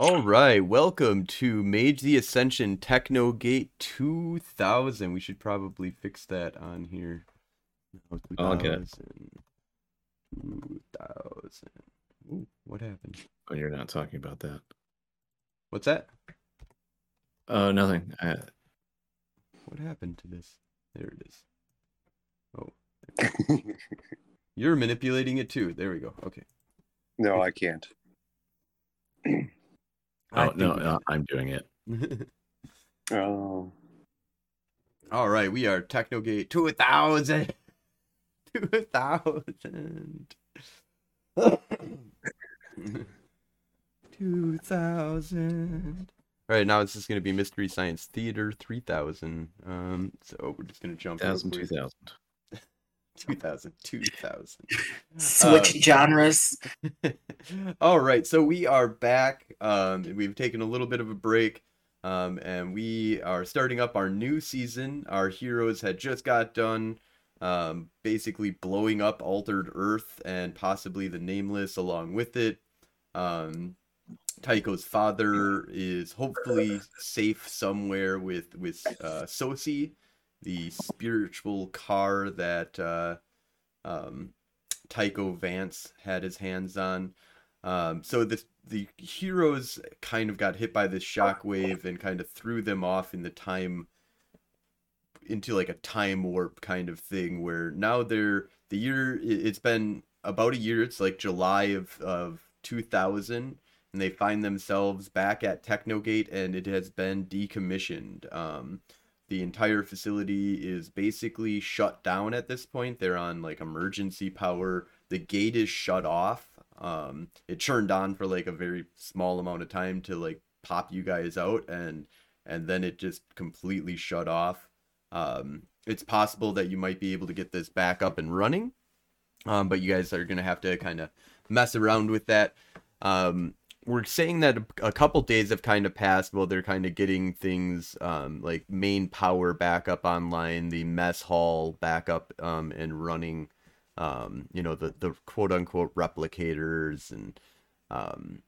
All right, welcome to Mage the Ascension Technogate 2000. We should probably fix that on here. I'll get it. 2000. 2000. Ooh, what happened? Oh, you're not talking about that. What's that? Oh, nothing. I, What happened to this? There it is. Oh, you're manipulating it too. There we go. Okay. no, I can't. I oh no, no, I'm doing it. Oh, All right, we are Technogate 2000. 2000. 2000. All right, now it's just going to be Mystery Science Theater 3000. Um, so we're just going to jump real 1000, 2000. 2000, 2000. Switch Uh, genres. All right, so we are back. Um, we've taken a little bit of a break, um, and we are starting up our new season. Our heroes had just got done, um, basically blowing up Altered Earth and possibly the Nameless along with it. Um, Tycho's father is hopefully safe somewhere with with uh, Sosi, the spiritual car that uh, um, Tycho Vance had his hands on. Um, so the the heroes kind of got hit by this shockwave and kind of threw them off in the time into like a time warp kind of thing where now they're the year it- it's been about a year it's like July of of 2000 and they find themselves back at Technogate and it has been decommissioned um the entire facility is basically shut down at this point. They're on like emergency power. The gate is shut off. Um it turned on for like a very small amount of time to like pop you guys out and and then it just completely shut off. Um it's possible that you might be able to get this back up and running um but you guys are gonna have to kind of mess around with that. Um we're saying that a, couple days have kind of passed while they're kind of getting things um, like main power back up online, the mess hall back up um, and running, um, you know, the, the quote unquote replicators. And um,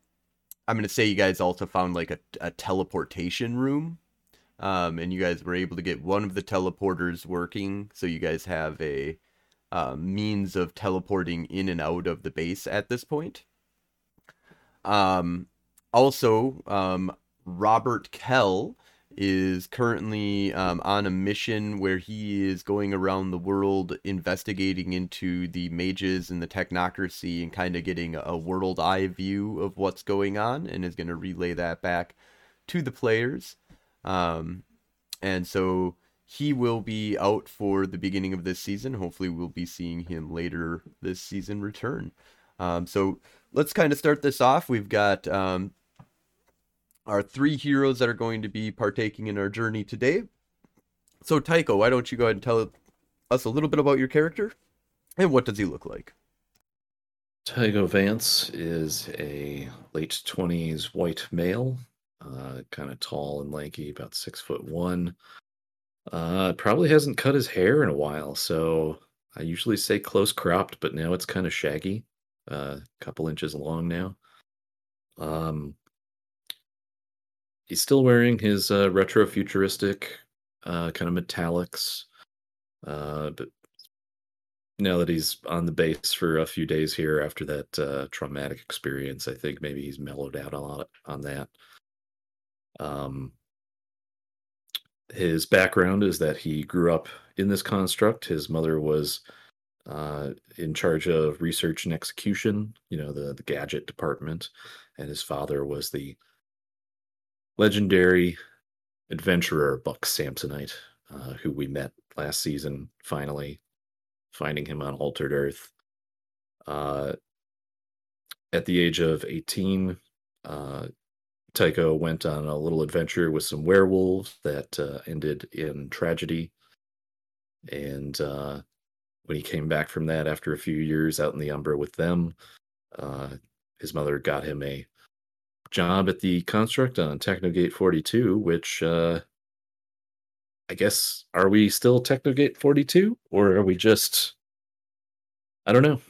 I'm going to say you guys also found like a, a teleportation room. Um, and you guys were able to get one of the teleporters working. So you guys have a uh, means of teleporting in and out of the base at this point. Um, also, um, Robert Kell is currently um, on a mission where he is going around the world investigating into the mages and the technocracy and kind of getting a world eye view of what's going on and is going to relay that back to the players. Um, and so he will be out for the beginning of this season. Hopefully, we'll be seeing him later this season return. Um, so let's kind of start this off. We've got um, our three heroes that are going to be partaking in our journey today. So, Tycho, why don't you go ahead and tell us a little bit about your character and what does he look like? Tycho Vance is a late 20s white male, uh, kind of tall and lanky, about six foot one. Uh, probably hasn't cut his hair in a while, so I usually say close cropped, but now it's kind of shaggy, a uh, couple inches long now. Um, he's still wearing his uh, retro futuristic uh, kind of metallics, uh, but now that he's on the base for a few days here after that uh, traumatic experience, I think maybe he's mellowed out a lot on that. Um, his background is that he grew up in this construct. His mother was uh, in charge of research and execution, you know, the, the gadget department, and his father was the legendary adventurer Buck Samsonite, uh, who we met last season, finally finding him on Altered Earth. Uh, at the age of 18, uh, Tycho went on a little adventure with some werewolves that uh, ended in tragedy. And uh, when he came back from that after a few years out in the Umbra with them, uh, his mother got him a job at the construct on Technogate 42, which uh, I guess are we still Technogate 42 or are we just I don't know.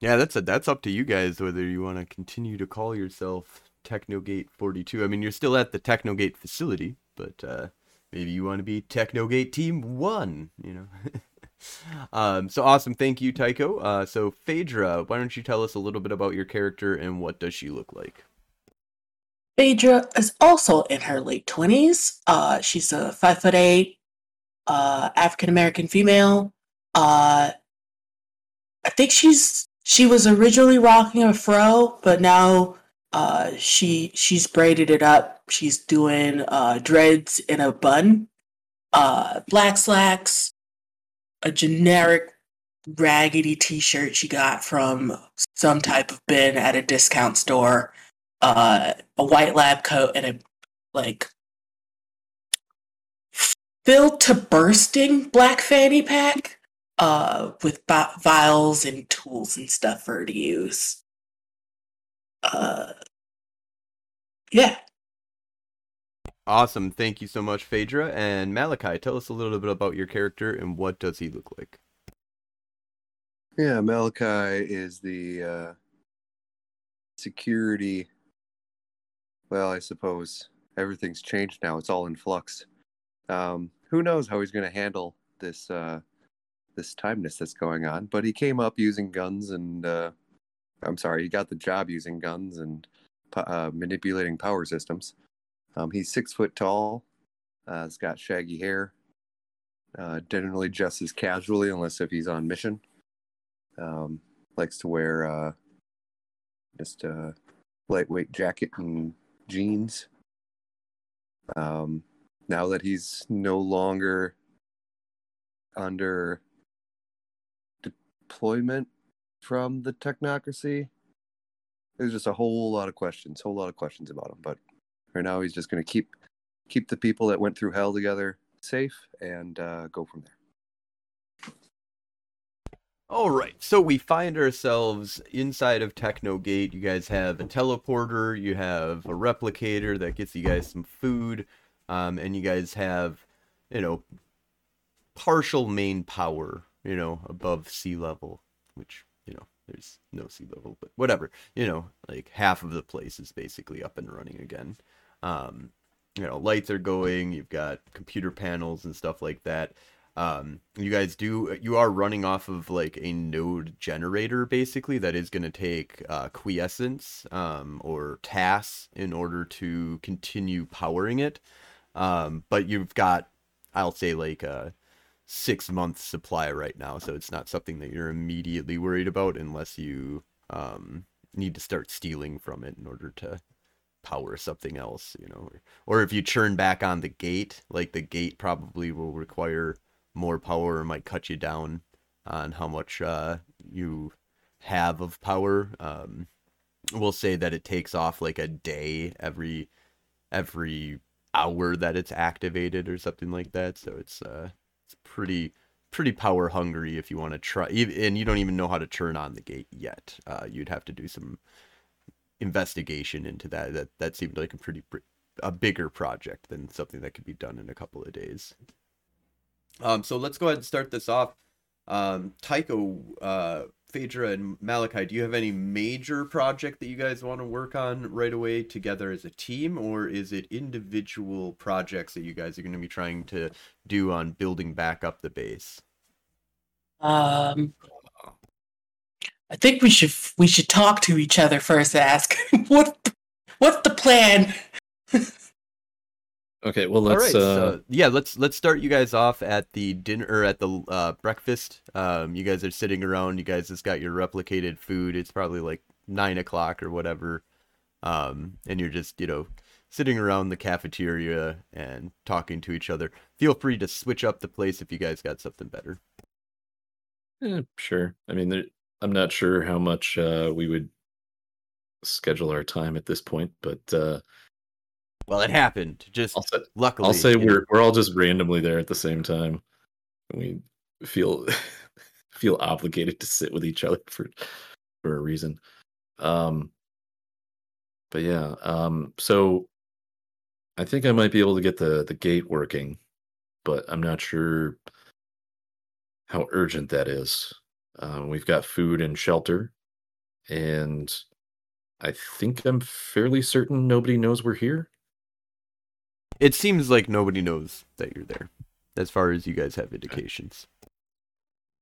Yeah, that's a, that's up to you guys whether you want to continue to call yourself Technogate 42. I mean, you're still at the Technogate facility, but uh, maybe you want to be Technogate Team 1, you know? um, so awesome. Thank you, Tycho. Uh, so, Phaedra, why don't you tell us a little bit about your character and what does she look like? Phaedra is also in her late 20s. Uh, she's a 5 foot 8 uh, African American female. Uh, I think she's she was originally rocking a fro, but now uh, she she's braided it up. She's doing uh, dreads in a bun, uh, black slacks, a generic raggedy T-shirt she got from some type of bin at a discount store, uh, a white lab coat, and a like filled to bursting black fanny pack uh, with vials and tools and stuff for her to use. Uh, yeah. Awesome. Thank you so much, Phaedra. And Malachi, tell us a little bit about your character and what does he look like? Yeah, Malachi is the uh, security. Well, I suppose everything's changed now. It's all in flux. Um, who knows how he's going to handle this uh, this timeness that's going on? But he came up using guns, and uh, I'm sorry, he got the job using guns and uh, manipulating power systems. Um, he's six foot tall. Uh, he's got shaggy hair. Uh, generally dresses casually unless if he's on mission. Um, likes to wear uh, just a lightweight jacket and jeans. Um, now that he's no longer under deployment from the technocracy, there's just a whole lot of questions, whole lot of questions about him. But right now, he's just going to keep keep the people that went through hell together safe and uh, go from there. All right, so we find ourselves inside of Technogate. You guys have a teleporter, you have a replicator that gets you guys some food, um, and you guys have, you know, partial main power, you know, above sea level, which you know there's no sea level, but whatever, you know, like half of the place is basically up and running again. Um, you know, lights are going. You've got computer panels and stuff like that. Um, you guys do you are running off of like a node generator basically that is going to take uh, quintessence um, or Tass in order to continue powering it. Um, but you've got, I'll say, like a six month supply right now, so it's not something that you're immediately worried about unless you um, need to start stealing from it in order to power something else, you know. Or, if you churn back on the gate, like the gate probably will require more power or might cut you down on how much uh, you have of power. Um, we'll say that it takes off like a day every every hour that it's activated or something like that. So it's uh it's pretty pretty power hungry if you want to try and you don't even know how to turn on the gate yet. Uh, you'd have to do some investigation into that. That that seemed like a pretty a bigger project than something that could be done in a couple of days. Um, so let's go ahead and start this off. Um, Tycho, uh, Phaedra, and Malachi, do you have any major project that you guys want to work on right away together as a team, or is it individual projects that you guys are going to be trying to do on building back up the base? Um, I think we should we should talk to each other first. ask what what's the plan. Okay, well let's. Uh... So, yeah, let's let's start you guys off at the dinner at the uh, breakfast. Um, you guys are sitting around. You guys just got your replicated food. It's probably like nine o'clock or whatever, um, and you're just you know sitting around the cafeteria and talking to each other. Feel free to switch up the place if you guys got something better. Eh, sure. I mean, there, I'm not sure how much uh, we would schedule our time at this point, but uh, well, it happened. Just I'll say, luckily, I'll say we're we're all just randomly there at the same time. We feel feel obligated to sit with each other for for a reason. Um, but yeah, um, so I think I might be able to get the the gate working, but I'm not sure how urgent that is. Um, we've got food and shelter, and I think I'm fairly certain nobody knows we're here. It seems like nobody knows that you're there, as far as you guys have indications.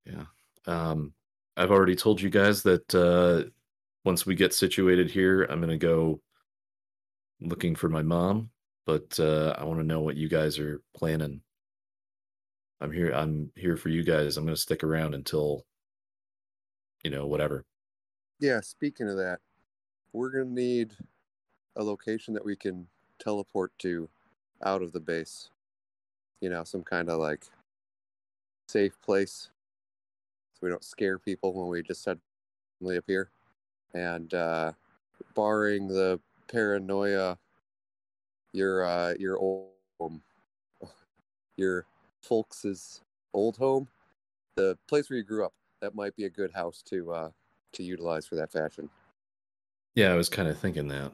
Yeah. Um, I've already told you guys that uh, once we get situated here, I'm gonna go looking for my mom. But uh, I want to know what you guys are planning. I'm here. I'm here for you guys. I'm gonna stick around until, you know, whatever. Yeah, speaking of that, we're gonna need a location that we can teleport to out of the base. You know, some kind of like safe place so we don't scare people when we just suddenly appear. And uh barring the paranoia your uh your old home your folks' old home, the place where you grew up, that might be a good house to uh to utilize for that fashion. Yeah, I was kind of thinking that.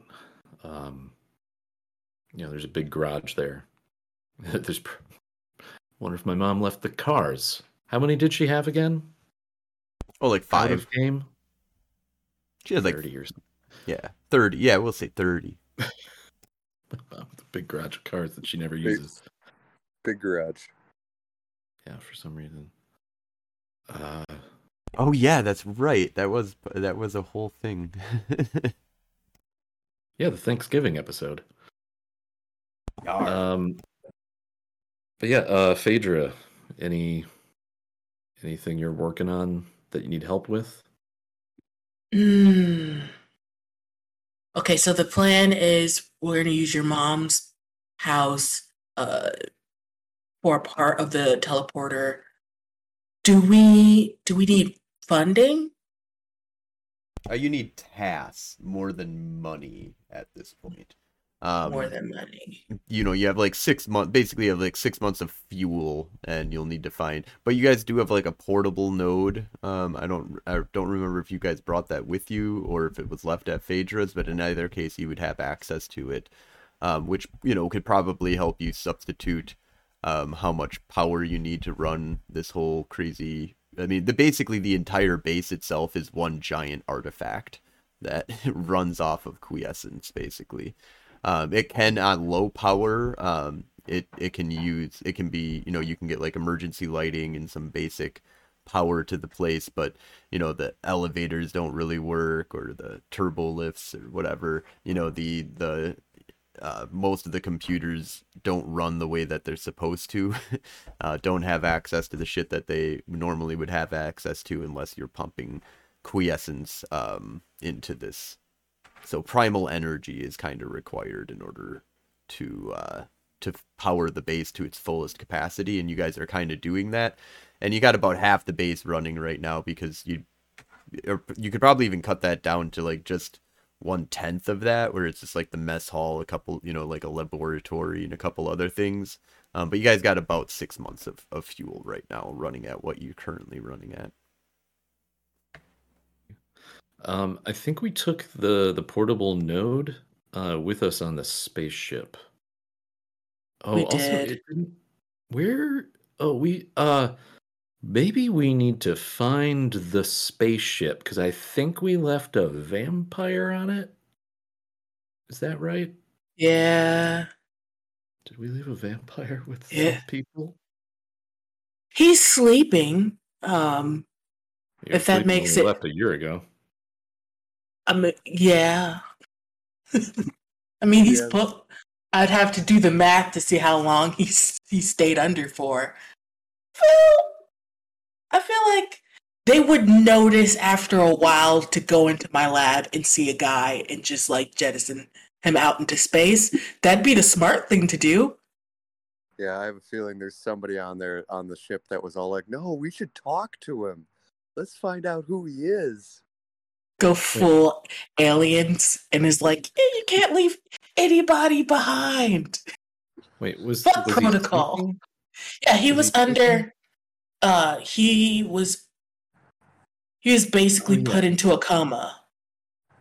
Um, you know, there's a big garage there. there's. pr- Wonder if my mom left the cars. How many did she have again? Oh, like Out five. of game. She has like thirty years. yeah, thirty. Yeah, we'll say thirty. With a big garage of cars that she never Big- uses. Big garage. Yeah, for some reason. Uh, Oh yeah, that's right. That was that was a whole thing. yeah, the Thanksgiving episode. Um, but yeah, uh, Phaedra, any anything you're working on that you need help with? Mm. Okay, so the plan is we're going to use your mom's house uh, for part of the teleporter. Do we do we need funding? Uh, you need tasks more than money at this point. Um, More than money. you know, you have like six months. Basically, you have like six months of fuel, and you'll need to find. But you guys do have like a portable node. Um, I don't, I don't remember if you guys brought that with you or if it was left at Phaedra's. But in either case, you would have access to it, um, which you know could probably help you substitute um, how much power you need to run this whole crazy. I mean, the basically the entire base itself is one giant artifact that runs off of quintessence, basically. Um, it can on low power. Um, it it can use it can be you know you can get like emergency lighting and some basic power to the place, but you know the elevators don't really work or the turbo lifts or whatever. You know the the uh, most of the computers don't run the way that they're supposed to. uh, don't have access to the shit that they normally would have access to unless you're pumping quintessence um, into this so primal energy is kind of required in order to uh, to power the base to its fullest capacity, and you guys are kind of doing that. And you got about half the base running right now because you you could probably even cut that down to like just one tenth of that, where it's just like the mess hall, a couple, you know, like a laboratory and a couple other things. Um, but you guys got about six months of, of fuel right now running at what you're currently running at. Um, I think we took the the portable node uh, with us on the spaceship. Oh, We also, did. it didn't- where? Oh, we uh, maybe we need to find the spaceship because I think we left a vampire on it. Is that right? Yeah. Did we leave a vampire with some Yeah. people? He's sleeping. Um He was If that sleeping when makes we it- left a year ago. I mean yeah. I mean he's Yeah. put I'd have to do the math to see how long he's he stayed under for. Well, I feel like they would notice after a while to go into my lab and see a guy and just like jettison him out into space. That'd be the smart thing to do. Yeah, I have a feeling there's somebody on there on the ship that was all like, "No, we should talk to him. Let's find out who he is." Go full aliens and is like, "Eh, you can't leave anybody behind. Wait, was, Fuck was he protocol. sleeping? Yeah, he Was was he sleeping? under. Uh, he was. He was basically Oh, put into a coma.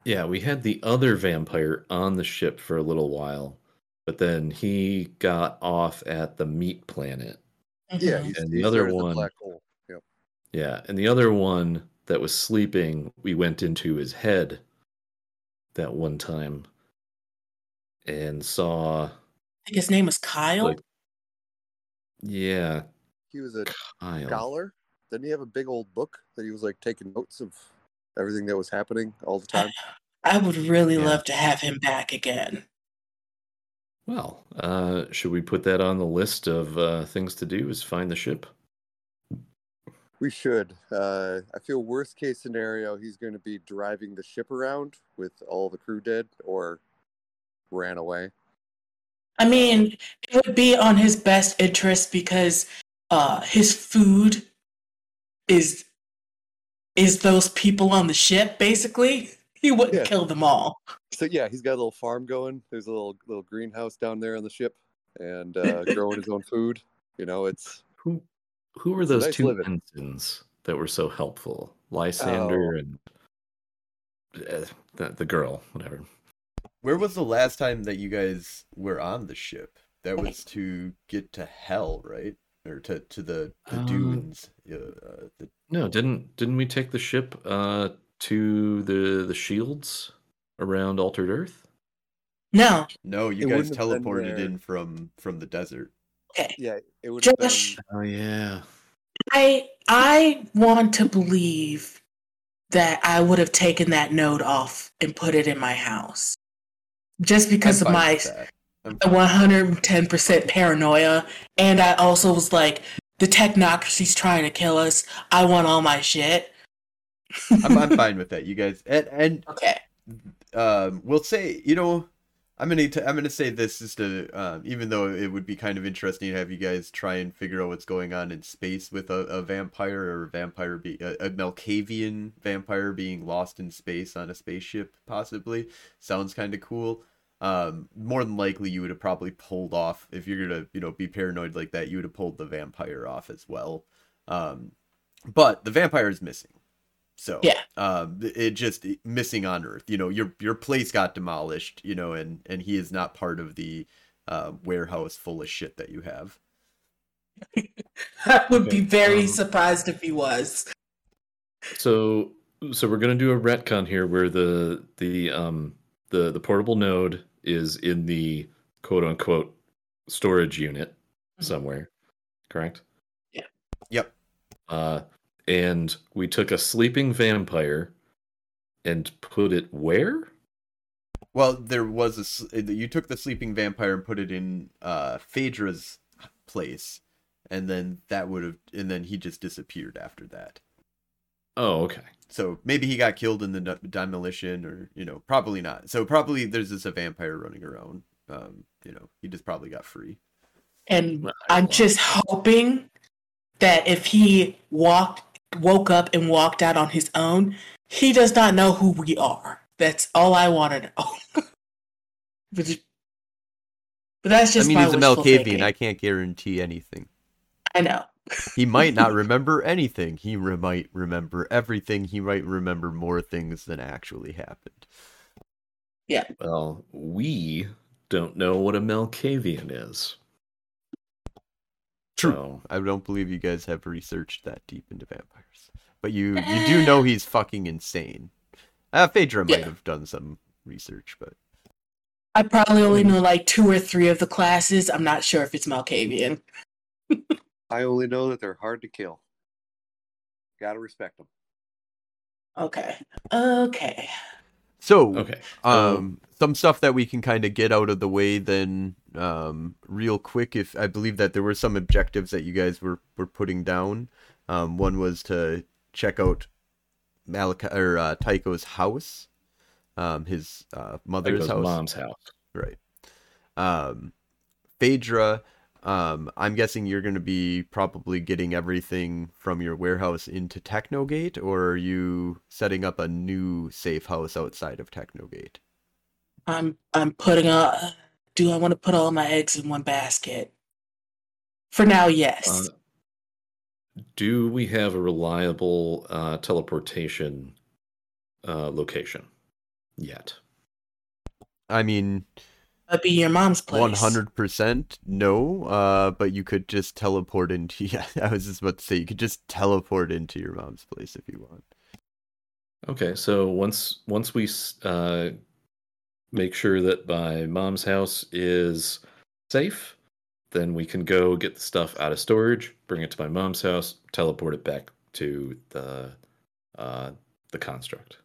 Yeah, we had the other vampire on the ship for a little while, but then he got off at the meat planet. Yeah, Mhm. And the other started the one- black hole. Yep. Yeah, and the other one that was sleeping, we went into his head that one time and saw I think his name was Kyle. Like- yeah He was a Kyle. scholar. Didn't he have a big old book that he was like taking notes of everything that was happening all the time? I would really Yeah. love to have him back again. Well, uh, should we put that on the list of uh, things to do? Is find the ship? We should. Uh, I feel worst case scenario, he's going to be driving the ship around with all the crew dead or ran away. I mean, it would be on his best interest because uh, his food is is those people on the ship. Basically, he wouldn't Yeah. kill them all. So yeah, he's got a little farm going. There's a little little greenhouse down there on the ship, and uh, growing his own food. You know, it's Who who were those nice two living. ensigns that were so helpful? Lysander Oh. and uh, the, the girl, whatever. Where was the last time that you guys were on the ship? That was to get to hell, right? Or to to the the Um, dunes. Uh, uh, the, No, didn't didn't we take the ship uh, to the the shields around Altered Earth? No, no, you It guys wouldn't have been teleported in from from the desert. okay. yeah, it would Josh, been. Oh yeah. I I want to believe that I would have taken that note off and put it in my house, just because I'm of my that. I'm- 110% paranoia. And I also was like, the technocracy's trying to kill us. I want all my shit. I'm, I'm fine with that, you guys. And and Okay. um, we'll say, you know, I'm gonna t- I'm gonna say this just to, um, even though it would be kind of interesting to have you guys try and figure out what's going on in space with a, a vampire or a vampire be a, a Malkavian vampire being lost in space on a spaceship, possibly sounds kind of cool. Um, more than likely, you would have probably pulled off if you're gonna, you know, be paranoid like that. You would have pulled the vampire off as well. Um, but the vampire is missing. So Yeah. um, it just missing on Earth. You know, your your place got demolished. You know, and and he is not part of the uh, warehouse full of shit that you have. I would be very um, surprised if he was. So so we're gonna do a retcon here where the the um the the portable node is in the quote unquote storage unit Mhm. somewhere, correct? Yeah. Yep. Uh, and we took a sleeping vampire and put it where? Well, there was a you took the sleeping vampire and put it in uh Phaedra's place, and then that would have and then he just disappeared after that. Oh, okay. So maybe he got killed in the demolition, or you know, probably not. So probably there's just a vampire running around. Um, you know, he just probably got free. And I'm just hoping that if he walked, woke up and walked out on his own, he does not know who we are. That's all I want to know. but, but that's just I mean, my he's a wishful Malkavian. thinking. I can't guarantee anything. I know. He might not remember anything. He re- might remember everything. He might remember more things than actually happened. Yeah. Well, we don't know what a Malkavian is. True. So, I don't believe you guys have researched that deep into vampires, but you you do know he's fucking insane. Uh, Phaedra might Yeah. have done some research, but I probably only know like two or three of the classes. I'm not sure if it's Malkavian. I only know that they're hard to kill. Gotta respect them. Okay. Okay. so okay. um some stuff that we can kind of get out of the way then um real quick if i believe that there were some objectives that you guys were were putting down um one was to check out Malachi or uh, Tycho's house um his uh mother's Tycho's house mom's house. right um Phaedra um I'm guessing you're going to be probably getting everything from your warehouse into Technogate or are you setting up a new safe house outside of Technogate I'm I'm putting a. Do I want to put all my eggs in one basket? For now, yes. Uh, do we have a reliable uh, teleportation uh, location yet? I mean, That'd be your mom's place. one hundred percent no. Uh, but you could just teleport into. Yeah, I was just about to say you could just teleport into your mom's place if you want. Okay, so once once we uh, make sure that my mom's house is safe, then we can go get the stuff out of storage, bring it to my mom's house, teleport it back to the uh, the construct.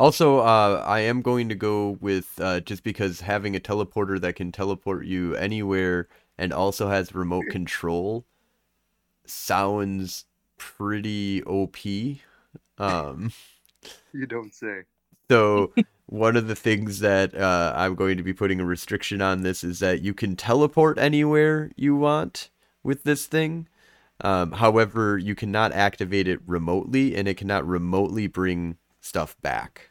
Also, uh, I am going to go with uh, just because having a teleporter that can teleport you anywhere and also has remote control sounds pretty OP. Um, You don't say. so one of the things that uh, I'm going to be putting a restriction on this is that you can teleport anywhere you want with this thing. Um, however, you cannot activate it remotely, and it cannot remotely bring stuff back.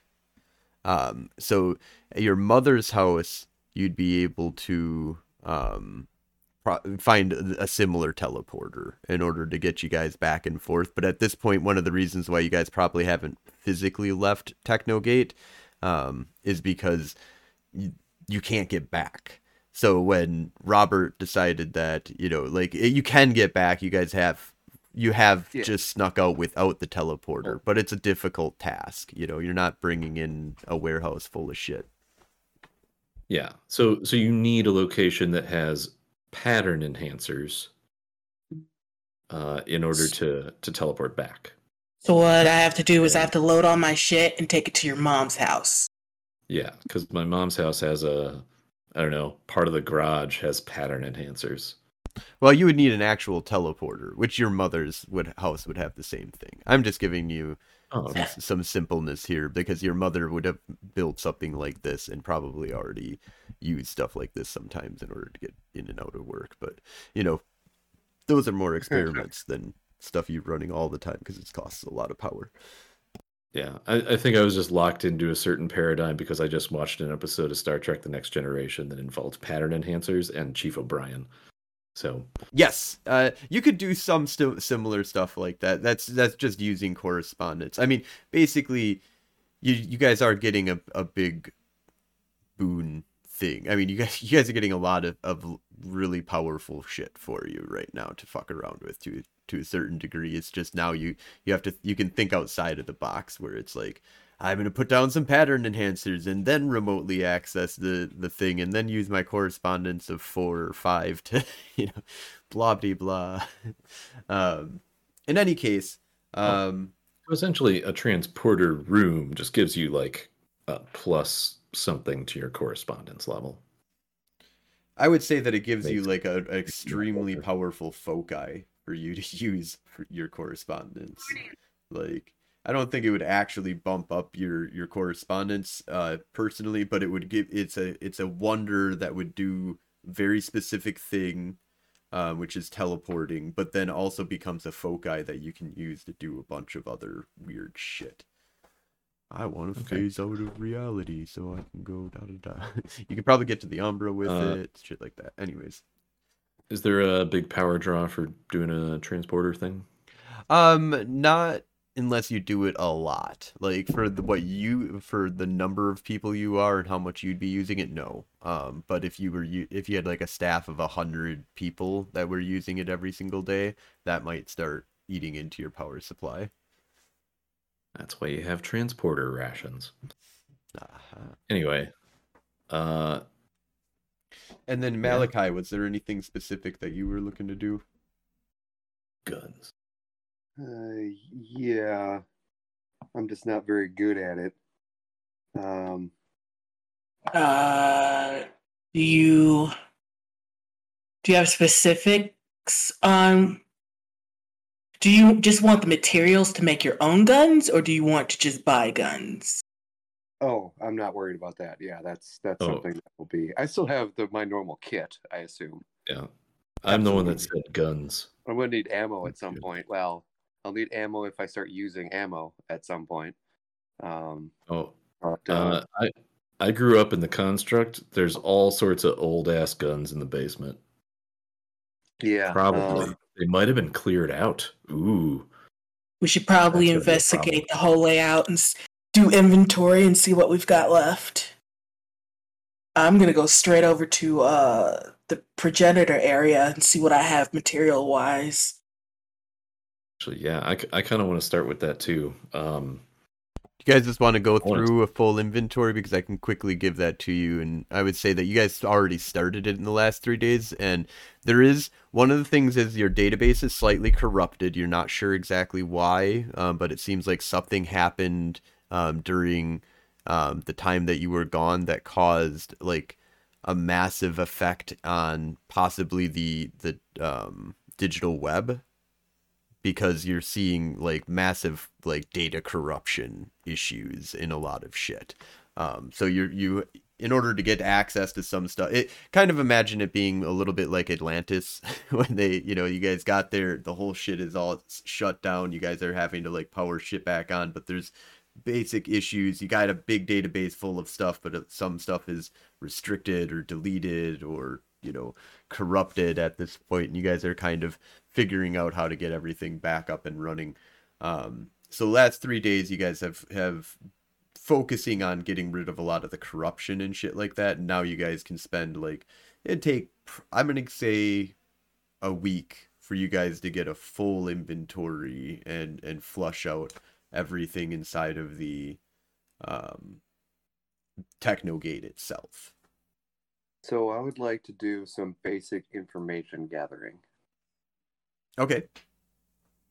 Um, so at your mother's house, you'd be able to um, pro- find a similar teleporter in order to get you guys back and forth. But at this point, one of the reasons why you guys probably haven't physically left Technogate um, is because you, you can't get back. So when Robert decided that you know, like eh, you can get back, you guys have you have Yeah. just snuck out without the teleporter, but it's a difficult task. You know, you're not bringing in a warehouse full of shit. Yeah. So so you need a location that has pattern enhancers uh, in order to to teleport back. So what I have to do is I have to load all my shit and take it to your mom's house. Yeah, because my mom's house has a I don't know part of the garage has pattern enhancers. Well, you would need an actual teleporter, which your mother's would house would have the same thing. I'm just giving you Oh, some, some simpleness here because your mother would have built something like this and probably already used stuff like this sometimes in order to get in and out of work. But you know, those are more experiments than stuff you're running all the time because it costs a lot of power. Yeah, I, I think I was just locked into a certain paradigm because I just watched an episode of Star Trek: The Next Generation that involved pattern enhancers and Chief O'Brien. So Yes, uh, you could do some sti- similar stuff like that. That's that's just using correspondence. I mean, basically, you you guys are getting a, a big boon thing. I mean, you guys you guys are getting a lot of, of really powerful shit for you right now to fuck around with to to a certain degree. It's just now you you have to you can think outside of the box where it's like I'm gonna put down some pattern enhancers and then remotely access the the thing and then use my correspondence of four or five to you know blah blah blah. Um, in any case, um, essentially, a transporter room just gives you like a plus something to your correspondence level. I would say that it gives you like a, an extremely powerful foci for you to use for your correspondence. Like, I don't think it would actually bump up your your correspondence uh, personally, but it would give it's a it's a wonder that would do very specific thing, uh, which is teleporting, but then also becomes a foci that you can use to do a bunch of other weird shit. I want to Okay. phase out of reality so I can go da da da. you could probably get to the Umbra with Uh, it, shit like that. Anyways, Is there a big power draw for doing a transporter thing? um, not unless you do it a lot. Like for the what you for the number of people you are and how much you'd be using it, no. Um, but if you were you if you had like a staff of a hundred people that were using it every single day, that might start eating into your power supply. That's why you have transporter rations. Uh-huh. Anyway, uh, And then Yeah. Malachi, was there anything specific that you were looking to do? guns. Uh, yeah, I'm just not very good at it. Um, Uh, do you do you have specifics on? Do you just want the materials to make your own guns, or do you want to just buy guns? oh, I'm not worried about that. Yeah, that's that's Oh. something that will be. I still have the my normal kit. I assume Yeah, I'm the one that said guns. I'm gonna need ammo at some point. Well, I'll need ammo if I start using ammo at some point. Um, Oh, but, uh, uh, I I grew up in the construct. There's all sorts of old ass guns in the basement. yeah, Probably um, they might have been cleared out. Ooh, We should probably That's gonna be a problem. investigate the whole layout and do inventory and see what we've got left. I'm gonna go straight over to uh the progenitor area and see what I have material wise. Actually, yeah, I, I kind of want to start with that too. Um, You you guys just want to go through a full inventory because I can quickly give that to you, and I would say that you guys already started it in the last three days, and there is one of the things is your database is slightly corrupted. You're not sure exactly why, um, but it seems like something happened um, during um, the time that you were gone that caused like a massive effect on possibly the the um, digital web because you're seeing like massive like data corruption issues in a lot of shit. Um, so you're you in order to get access to some stuff, it kind of imagine it being a little bit like Atlantis when they, you know, you guys got there, the whole shit is all shut down. You guys are having to like power shit back on, but there's basic issues. You got a big database full of stuff, but uh, some stuff is restricted or deleted or you know corrupted at this point, and you guys are kind of figuring out how to get everything back up and running. Um, so last three days, you guys have have focusing on getting rid of a lot of the corruption and shit like that. And now you guys can spend like it'd take I'm gonna say a week for you guys to get a full inventory and and flush out everything inside of the um technogate itself. So I would like to do some basic information gathering. Okay.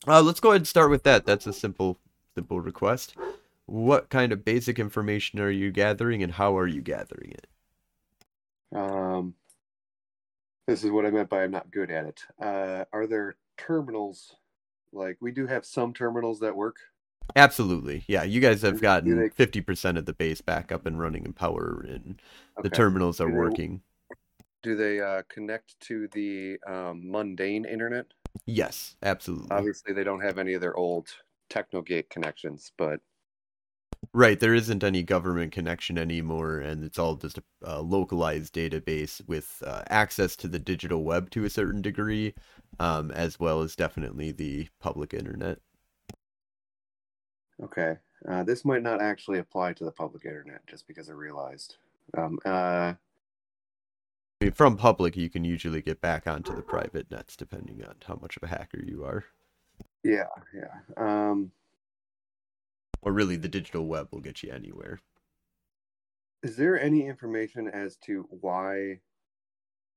Uh, let's go ahead and start with that. That's a simple, simple request. What kind of basic information are you gathering, and how are you gathering it? Um, this is what I meant by I'm not good at it. Uh, are there terminals? Like we do have some terminals that work. Absolutely, yeah. You guys have gotten fifty percent of the base back up and running in power, and the terminals are Do they- working. Do they uh, connect to the um, mundane internet? Yes, absolutely. Obviously, they don't have any of their old Technogate connections, but Right, there isn't any government connection anymore, and it's all just a, a localized database with uh, access to the digital web to a certain degree, um, as well as definitely the public internet. Okay. Uh, this might not actually apply to the public internet, just because I realized. Um, uh, I mean, from public, you can usually get back onto the private nets depending on how much of a hacker you are. yeah, yeah. Um, Or really, the digital web will get you anywhere. is there any information as to why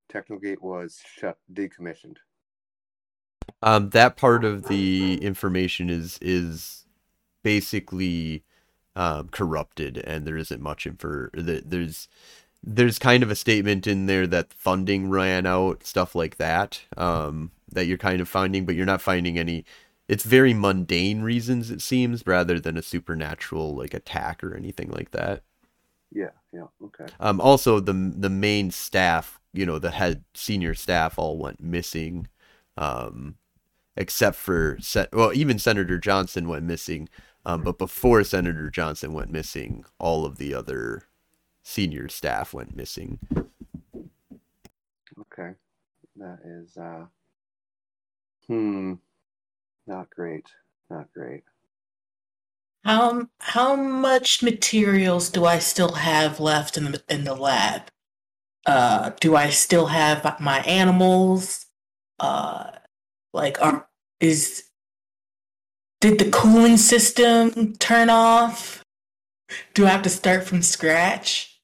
Technogate was shut, decommissioned? Um, that part of the information is is basically um, corrupted, and there isn't much th- There's there's kind of a statement in there that funding ran out, stuff like that. Um, that you're kind of finding, but you're not finding any. It's very mundane reasons, it seems, rather than a supernatural like attack or anything like that. Yeah, yeah, okay. Um, also, the the main staff, you know, the head senior staff all went missing, um, except for well, even Senator Johnson went missing. Um, but before Senator Johnson went missing, all of the other senior staff went missing. Okay. That is uh hmm not great. Not great. How how much materials do I still have left in the in the lab? Uh, do I still have my animals? Uh, like, are is did the cooling system turn off? Do I have to start from scratch?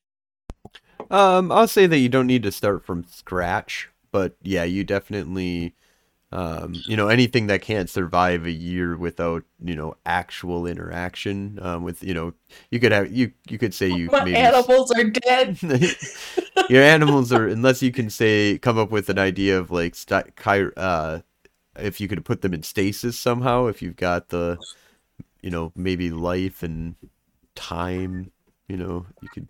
Um, I'll say that you don't need to start from scratch, but yeah, you definitely, um, you know, anything that can't survive a year without, you know, actual interaction, um, with, you know, you could have, you, you could say you My maybe, animals are dead. your animals are, unless you can say, come up with an idea of like, st- uh, if you could put them in stasis somehow, if you've got the, you know, maybe life and time, you know, you could.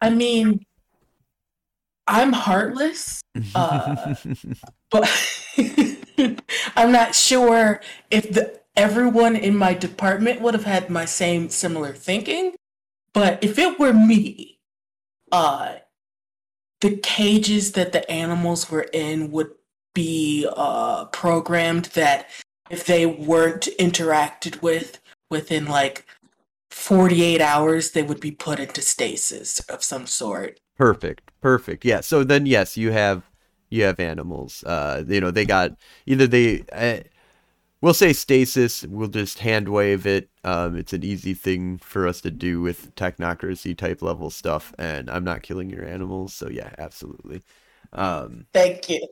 I mean, I'm heartless. Uh, but I'm not sure if the everyone in my department would have had my same similar thinking. But if it were me, uh, the cages that the animals were in would be uh, programmed that if they weren't interacted with within like 48 hours, they would be put into stasis of some sort. Perfect. Perfect. Yeah. So then yes, you have you have animals. Uh you know, they got either they uh, we'll say stasis. We'll just hand wave it. Um, it's an easy thing for us to do with technocracy type level stuff, and I'm not killing your animals, so yeah, absolutely. Um, Thank you.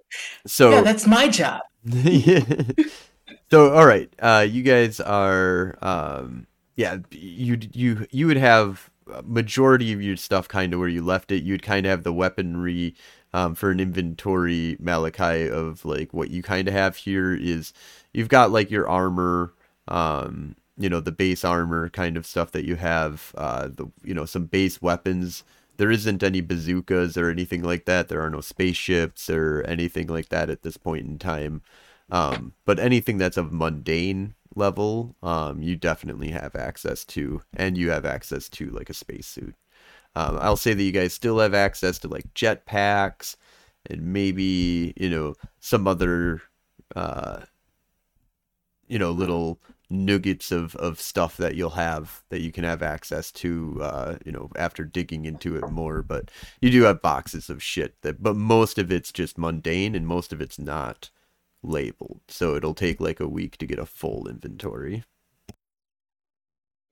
so yeah, that's my job. so all right, uh, you guys are um, yeah, you you you would have majority of your stuff kind of where you left it. You'd kind of have the weaponry um, for an inventory Malachi of like what you kind of have here is you've got like your armor, um, you know, the base armor kind of stuff that you have, uh, the you know some base weapons. There isn't any bazookas or anything like that. There are no spaceships or anything like that at this point in time. Um, but anything that's of mundane level, um, you definitely have access to, and you have access to like a spacesuit. Um, I'll say that you guys still have access to like jetpacks and maybe you know some other uh, you know little nuggets of, of stuff that you'll have that you can have access to uh, you know after digging into it more but you do have boxes of shit that but most of it's just mundane and most of it's not labeled so it'll take like a week to get a full inventory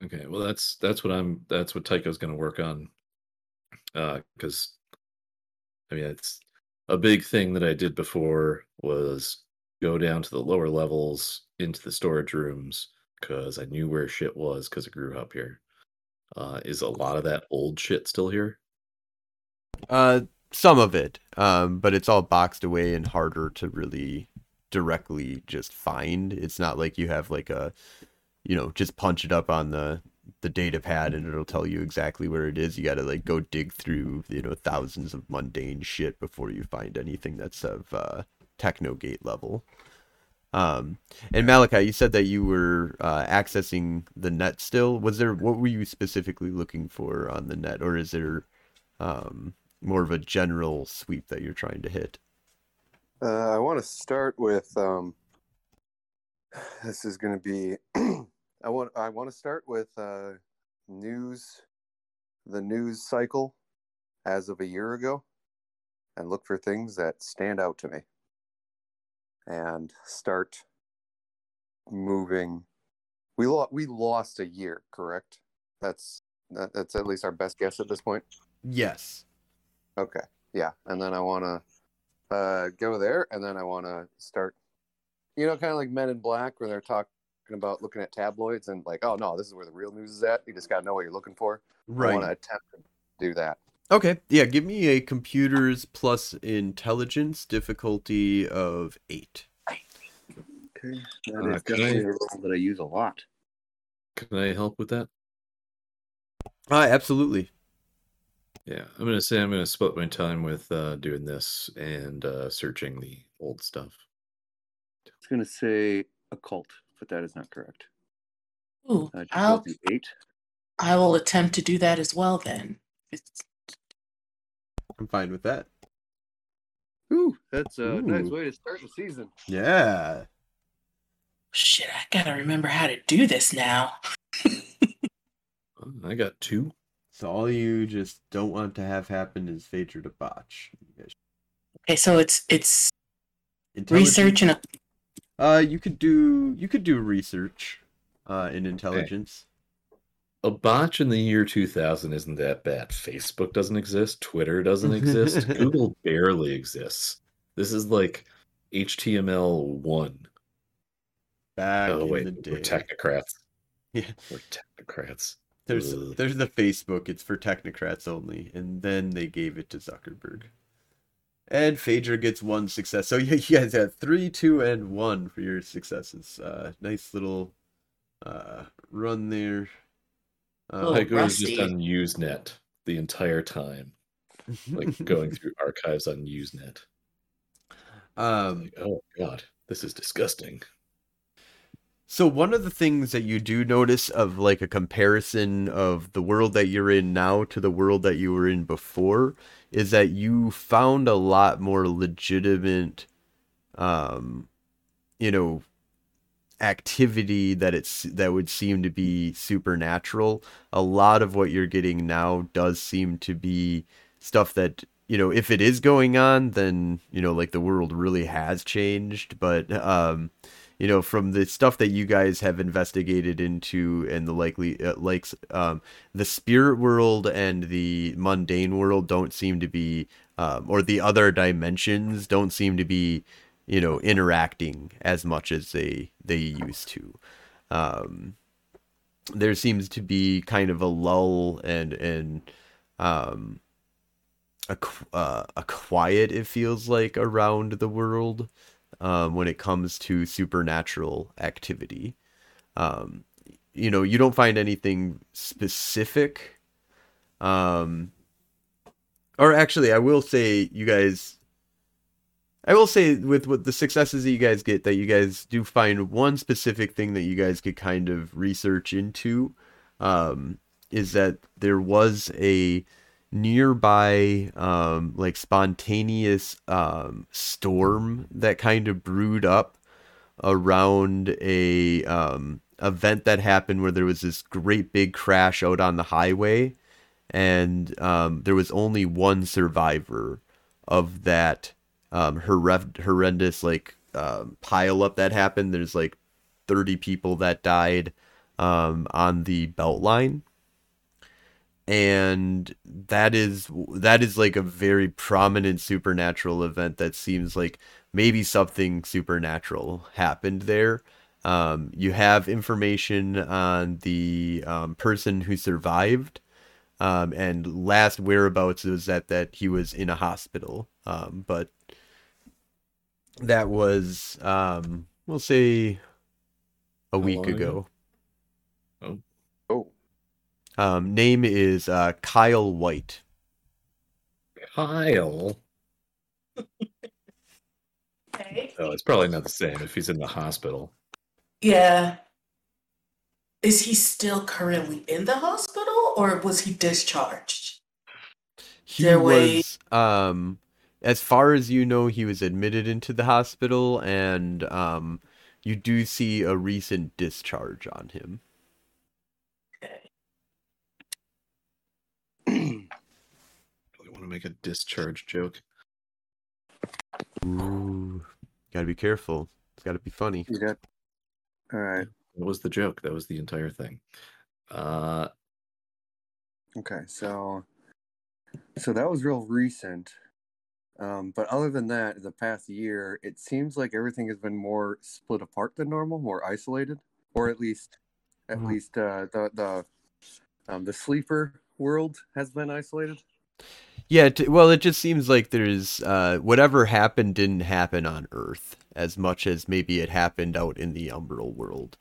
Okay, well that's that's what I'm that's what Tycho's going to work on. Uh cuz I mean it's a big thing that I did before was go down to the lower levels into the storage rooms cuz I knew where shit was cuz I grew up here. Uh is a lot of that old shit still here? Uh, some of it, um, but it's all boxed away and harder to really directly just find. It's not like you have like a, you know, just punch it up on the the data pad and it'll tell you exactly where it is. You got to like go dig through, you know, thousands of mundane shit before you find anything that's of uh, Technogate level. Um, and Malachi, you said that you were uh, accessing the net still. Was there what were you specifically looking for on the net, or is there um, more of a general sweep that you're trying to hit? Uh, I want to start with. Um, this is going to be. I want. I want to start with uh, news, the news cycle, as of a year ago, and look for things that stand out to me, and start moving. We lo- we lost a year, correct? That's that, that's at least our best guess at this point. Yes. Okay. Yeah. And then I want to uh, go there, and then I want to start, you know, kind of like Men in Black, where they're talking about looking at tabloids and like, no, this is where the real news is at. You just got to know what you're looking for. I want to Right. attempt to do that. Okay. Yeah. Give me a computers plus intelligence difficulty of eight. Okay. That Uh, is definitely I- a role that I use a lot. Can I help with that? Ah, absolutely. Yeah, I'm gonna say I'm gonna split my time with uh, doing this and uh, searching the old stuff. I was going to say occult, but that is not correct. Ooh, Uh, I'll eight. I will attempt to do that as well then. It's, I'm fine with that. Ooh, that's a nice way to start the season. Yeah. shit, I gotta remember how to do this now. I got two. So all you just don't want to have happen is Phaedra to botch. Okay, so it's it's research and a, Uh, you could do you could do research, uh, in intelligence. A botch in the year 2000 isn't that bad. Facebook doesn't exist. Twitter doesn't exist. Google barely exists. This is like HTML one. Back Oh in wait, we're technocrats. Yeah. We're technocrats. There's Ugh. there's the Facebook. It's for technocrats only, and then they gave it to Zuckerberg. And Phaedra gets one success. So yeah, you guys have three, two, and one for your successes. Uh, nice little uh, run there. Oh, Uh, Tycho was just on Usenet the entire time, like going through archives on Usenet. um, Like, oh god, this is disgusting. So one of the things that you do notice of like a comparison of the world that you're in now to the world that you were in before is that you found a lot more legitimate um you know activity that it's that would seem to be supernatural. A lot of what you're getting now does seem to be stuff that you know if it is going on then you know like the world really has changed but um you know, from the stuff that you guys have investigated into and the likely uh, likes, um, the spirit world and the mundane world don't seem to be, um, or the other dimensions don't seem to be, you know, interacting as much as they they used to. Um, there seems to be kind of a lull and and um a uh, a quiet it feels like around the world um, when it comes to supernatural activity. Um, you know, you don't find anything specific. Um, or actually, I will say, you guys. I will say with with the successes that you guys get, that you guys do find one specific thing that you guys could kind of research into, um, is that there was a nearby um like spontaneous um storm that kind of brewed up around a um event that happened where there was this great big crash out on the highway. And um there was only one survivor of that um horrend- horrendous like um pile up that happened. There's like 30 people that died um on the belt line. And that is that is like a very prominent supernatural event that seems like maybe something supernatural happened there. Um, you have information on the um, person who survived um, and last whereabouts was that that he was in a hospital. Um, but that was um, we'll say a How week ago Oh. Oh, um, name is uh, Kyle White. Kyle. Okay. Oh, it's probably not the same if he's in the hospital. Yeah. Is he still currently in the hospital or was he discharged? He There way- was, um, as far as you know, he was admitted into the hospital, and um, you do see a recent discharge on him. Okay. I want to make a discharge joke. Ooh, gotta be careful. It's gotta be funny. you got. All right. That was the joke. That was the entire thing. Uh, Okay. So, so that was real recent. Um, but other than that, the past year, it seems like everything has been more split apart than normal, more isolated, or at least, at Mhm. least uh, the the um, the sleeper world has been isolated. Yeah, t- well, it just seems like there's uh, whatever happened didn't happen on Earth as much as maybe it happened out in the Umbral world.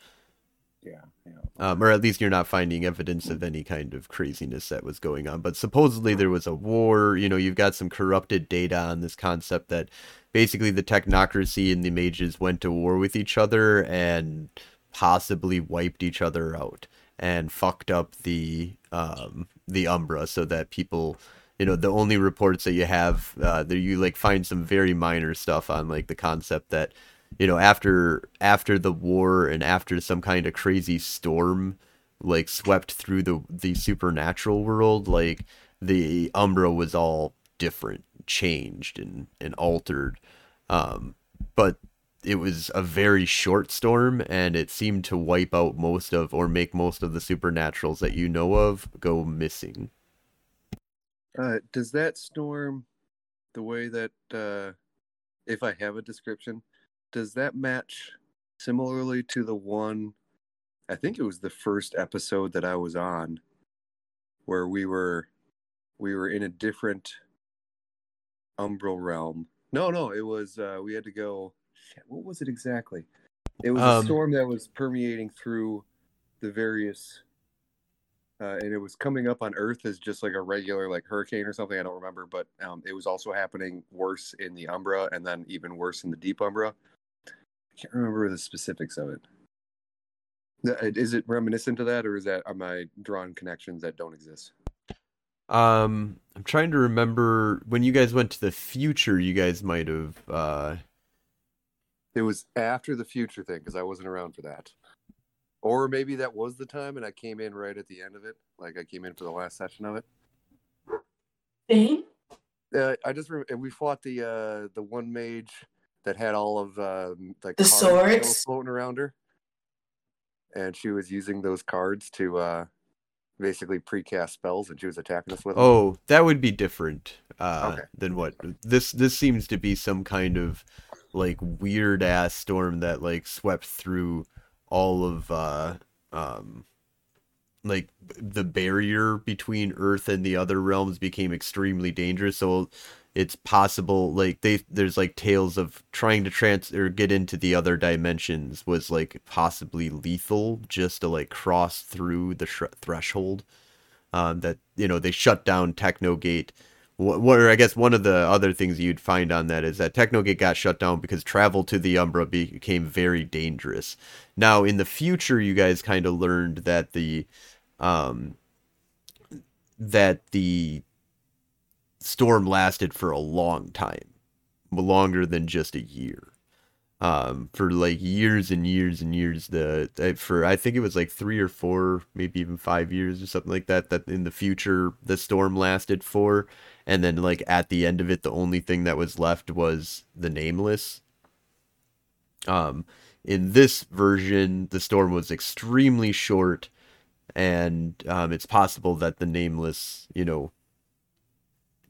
Yeah. Yeah. um, or at least you're not finding evidence of any kind of craziness that was going on. But supposedly there was a war. You know, you've got some corrupted data on this concept that basically the technocracy and the mages went to war with each other and possibly wiped each other out and fucked up the um, the Umbra so that people. You know, the only reports that you have, uh, there you like find some very minor stuff on like the concept that you know after after the war and after some kind of crazy storm like swept through the the supernatural world like the umbra was all different changed and and altered. Um but it was a very short storm and it seemed to wipe out most of or make most of the supernaturals that you know of go missing. Uh, does that storm, the way that, uh, if I have a description, does that match similarly to the one? I think it was the first episode that I was on, where we were, we were in a different umbral realm. No, no, it was. Uh, we had to go. Shit, what was it exactly? It was Um, a storm that was permeating through the various uh, and it was coming up on Earth as just like a regular like hurricane or something. I don't remember, but um, it was also happening worse in the Umbra and then even worse in the Deep Umbra. I can't remember the specifics of it. Is it reminiscent to that, or is that am I drawing connections that don't exist? um i'm trying to remember when you guys went to the future you guys might have uh It was after the future thing because I wasn't around for that, or maybe that was the time and I came in right at the end of it, like I came in for the last session of it. Thing? Uh, I just remember we fought the uh, the one mage that had all of uh, like The cards swords? floating around her, and she was using those cards to uh, basically precast spells, and she was attacking us with. them. Oh, that would be different uh, Okay. than what this this seems to be some kind of like weird ass storm that like swept through all of uh um like the barrier between Earth and the other realms became extremely dangerous. So it's possible like they there's like tales of trying to trans or get into the other dimensions was like possibly lethal just to like cross through the sh- threshold um, that you know they shut down Technogate. Wh- What, or I guess one of the other things you'd find on that is that Technogate got shut down because travel to the Umbra became very dangerous. Now in the future, you guys kind of learned that the um, that the storm lasted for a long time, longer than just a year. Um for like years and years and years the for i think it was like three or four maybe even five years or something like that that in the future the storm lasted for. And then like at the end of it the only thing that was left was the nameless. Um in this version the storm was extremely short. And um it's possible that the nameless you know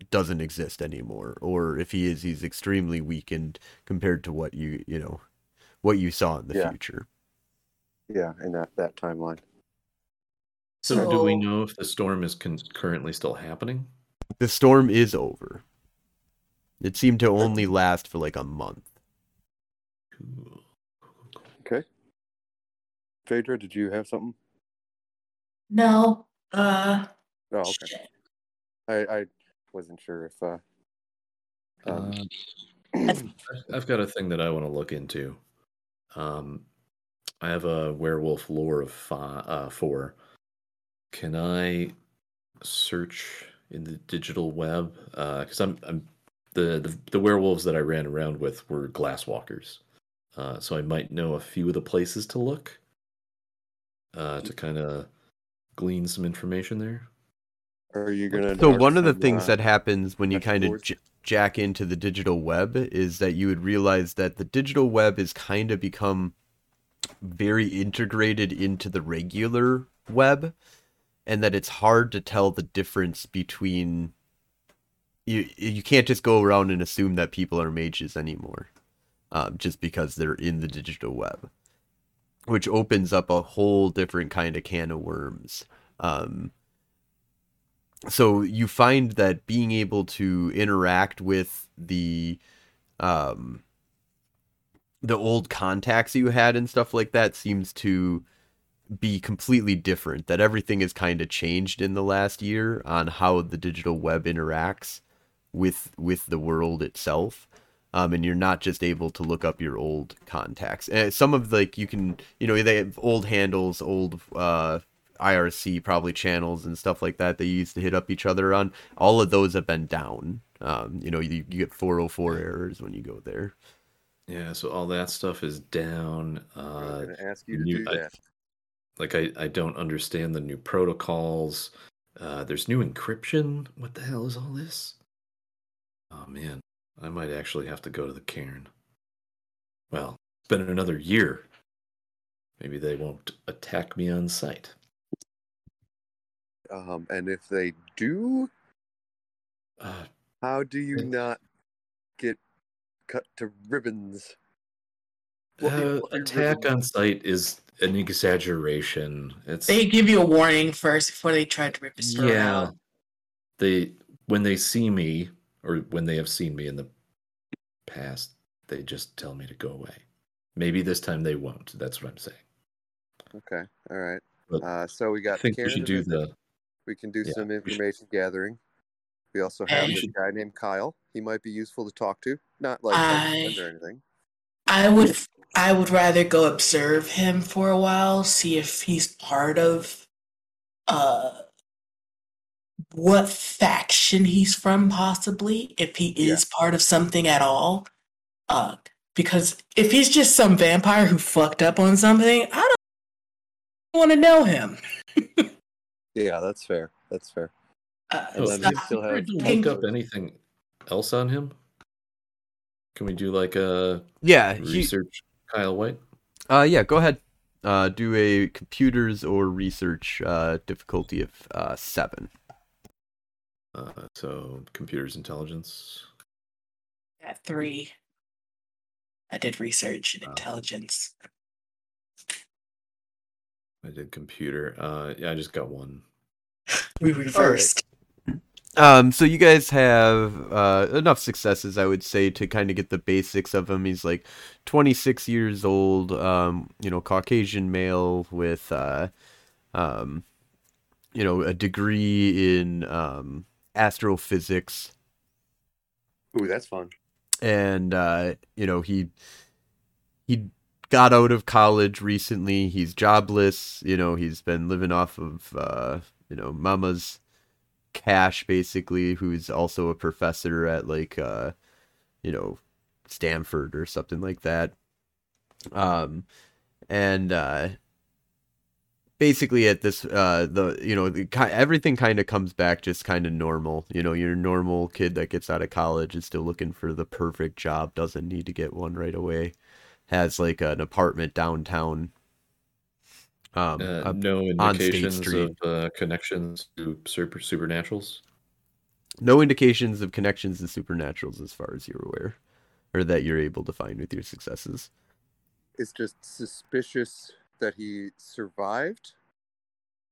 doesn't exist anymore or if he is he's extremely weakened compared to what you you know what you saw in the Yeah. future Yeah, in that that timeline. So, do we know if the storm is con- currently still happening? the storm is over it seemed to only last for like a month Cool. Okay. Phaedra, did you have something? No. Uh. Oh, okay. shit. I, I wasn't sure if uh, um, Uh, I've- I've got a thing that I want to look into. Um, I have a werewolf lore of fi- uh, four. Can I search in the digital web? Because I'm, I'm the, the the werewolves that I ran around with were glasswalkers, uh, so I might know a few of the places to look uh, to kind of glean some information there. Are you gonna? so one of the things that happens when you kind of j- jack into the digital web is that you would realize that the digital web is kind of become very integrated into the regular web and that it's hard to tell the difference between you you can't just go around and assume that people are mages anymore um, just because they're in the digital web which opens up a whole different kind of can of worms um, so you find that being able to interact with the um the old contacts you had and stuff like that seems to be completely different that everything has kind of changed in the last year on how the digital web interacts with with the world itself. Um, and you're not just able to look up your old contacts. And some of like you can you know they have old handles old uh IRC probably channels and stuff like that they used to hit up each other on. All of those have been down. Um, you know, you, you get 404 errors when you go there. Yeah, so all that stuff is down. Uh, was gonna ask you to new- do I- like I, I don't understand the new protocols. Uh, there's new encryption. What the hell is all this? Oh man, I might actually have to go to the caern. Well, it's been another year. Maybe they won't attack me on sight. Um, and if they do, Uh, how do you Yeah. not get cut to ribbons? Fluffy, uh, attack ribbons. on sight is an exaggeration. It's They give you a warning first before they try to rip your store yeah. out. They when they see me or when they have seen me in the past, they just tell me to go away. Maybe this time they won't. That's what I'm saying. Okay, all right. But Uh, so we got. I got. think we should do visit. the We can do yeah, some we information gathering. We also have we this guy named Kyle. He might be useful to talk to. Not like I- as a friend or anything. I would I would rather go observe him for a while, see if he's part of uh what faction he's from possibly, if he Yeah. is part of something at all. Uh because if he's just some vampire who fucked up on something, I don't want to know him. Yeah, that's fair. That's fair. Uh, And Oh, then have still you tried have to Pink- look up anything else on him? Can we do like a Yeah, he, research Kyle White? uh, yeah. Go ahead. Uh, do a computers or research uh, difficulty of uh, seven. Uh, so computers intelligence. At three. I did research and Wow. intelligence. I did computer. Uh, yeah, I just got one. We reversed. Um, so you guys have uh, enough successes, I would say, to kind of get the basics of him. He's like 26 years old, um, you know, Caucasian male with, uh, um, you know, a degree in um, astrophysics, Ooh, that's fun. and uh, you know he he got out of college recently. He's jobless. You know, he's been living off of uh, you know mama's cash basically. Who's also a professor at like uh, you know Stanford or something like that. Um, and uh, basically at this uh the you know the, everything kind of comes back just kind of normal you know your normal kid that gets out of college is still looking for the perfect job doesn't need to get one right away has like an apartment downtown um Uh, up- no indications of uh, connections to super supernaturals. no indications of connections to supernaturals as far as you're aware or that you're able to find with your successes It's just suspicious that he survived.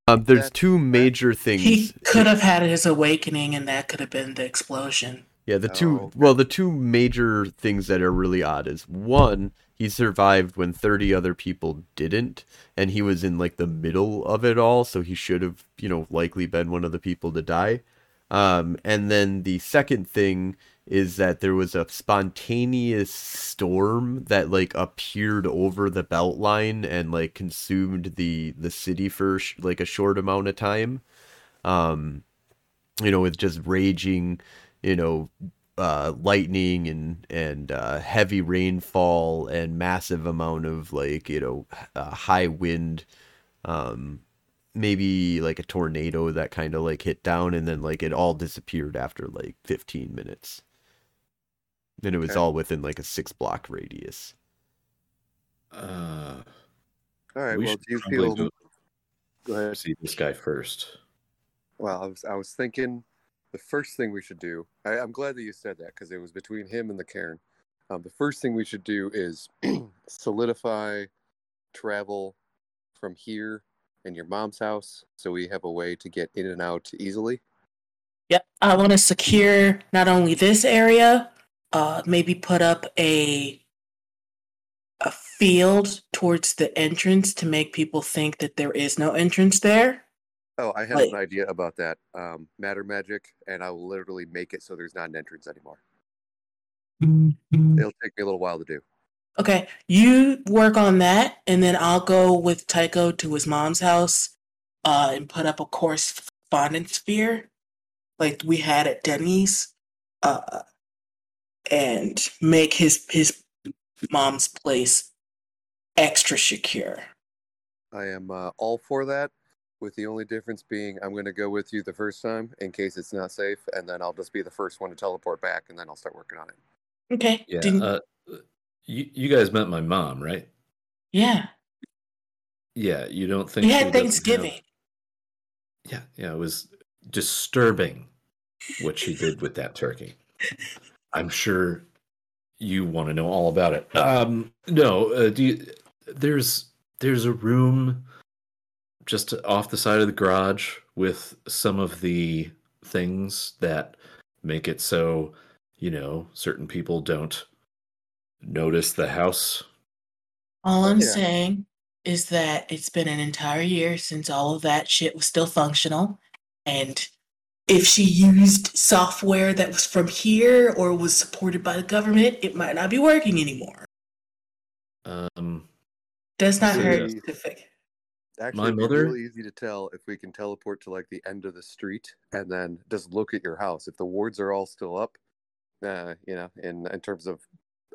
um there's That- two major things He could have had his awakening, and that could have been the explosion. Yeah, the two Oh, okay. well, the two major things that are really odd is one, he survived when 30 other people didn't, and he was in like the middle of it all, so he should have, you know, likely been one of the people to die. Um, and then the second thing is that there was a spontaneous storm that like appeared over the belt line and like consumed the the city for sh- like a short amount of time. Um, you know, with just raging, you know, uh, lightning and and uh, heavy rainfall and massive amount of like you know uh, high wind, um, maybe like a tornado that kind of like hit down and then like it all disappeared after like 15 minutes. And it was Okay. all within like a six block radius. Uh, All right. we well, do you feel? go Go ahead. see this guy first. Well, I was I was thinking the first thing we should do. I, I'm glad that you said that because it was between him and the Caern. Um, the first thing we should do is solidify travel from here and your mom's house, so we have a way to get in and out easily. Yep. I want to secure not only this area, uh, maybe put up a a field towards the entrance to make people think that there is no entrance there. Oh, I have Like- an idea about that. Um, matter magic, and I will literally make it so there's not an entrance anymore. It'll take me a little while to do. Okay, you work on that, and then I'll go with Tycho to his mom's house, uh, and put up a correspondence sphere, like we had at Denny's, uh, and make his his mom's place extra secure. I am uh, all for that, with the only difference being I'm going to go with you the first time in case it's not safe, and then I'll just be the first one to teleport back, and then I'll start working on it. Okay. Yeah. didn't- Uh, you you guys met my mom, right? yeah. Yeah. You don't think We had doesn't have- Thanksgiving. Yeah. Yeah. It was disturbing what she did with that turkey. I'm sure you want to know all about it. Um, no, uh, do you, there's there's a room just off the side of the garage with some of the things that make it so you know certain people don't notice the house. All I'm Yeah. saying is that it's been an entire year since all of that shit was still functional. And if she used software that was from here or was supported by the government, it might not be working anymore. Um, Does not hurt yeah. to fix. Actually, My mother- really easy to tell if we can teleport to like the end of the street and then just look at your house. If the wards are all still up, uh, you know, in in terms of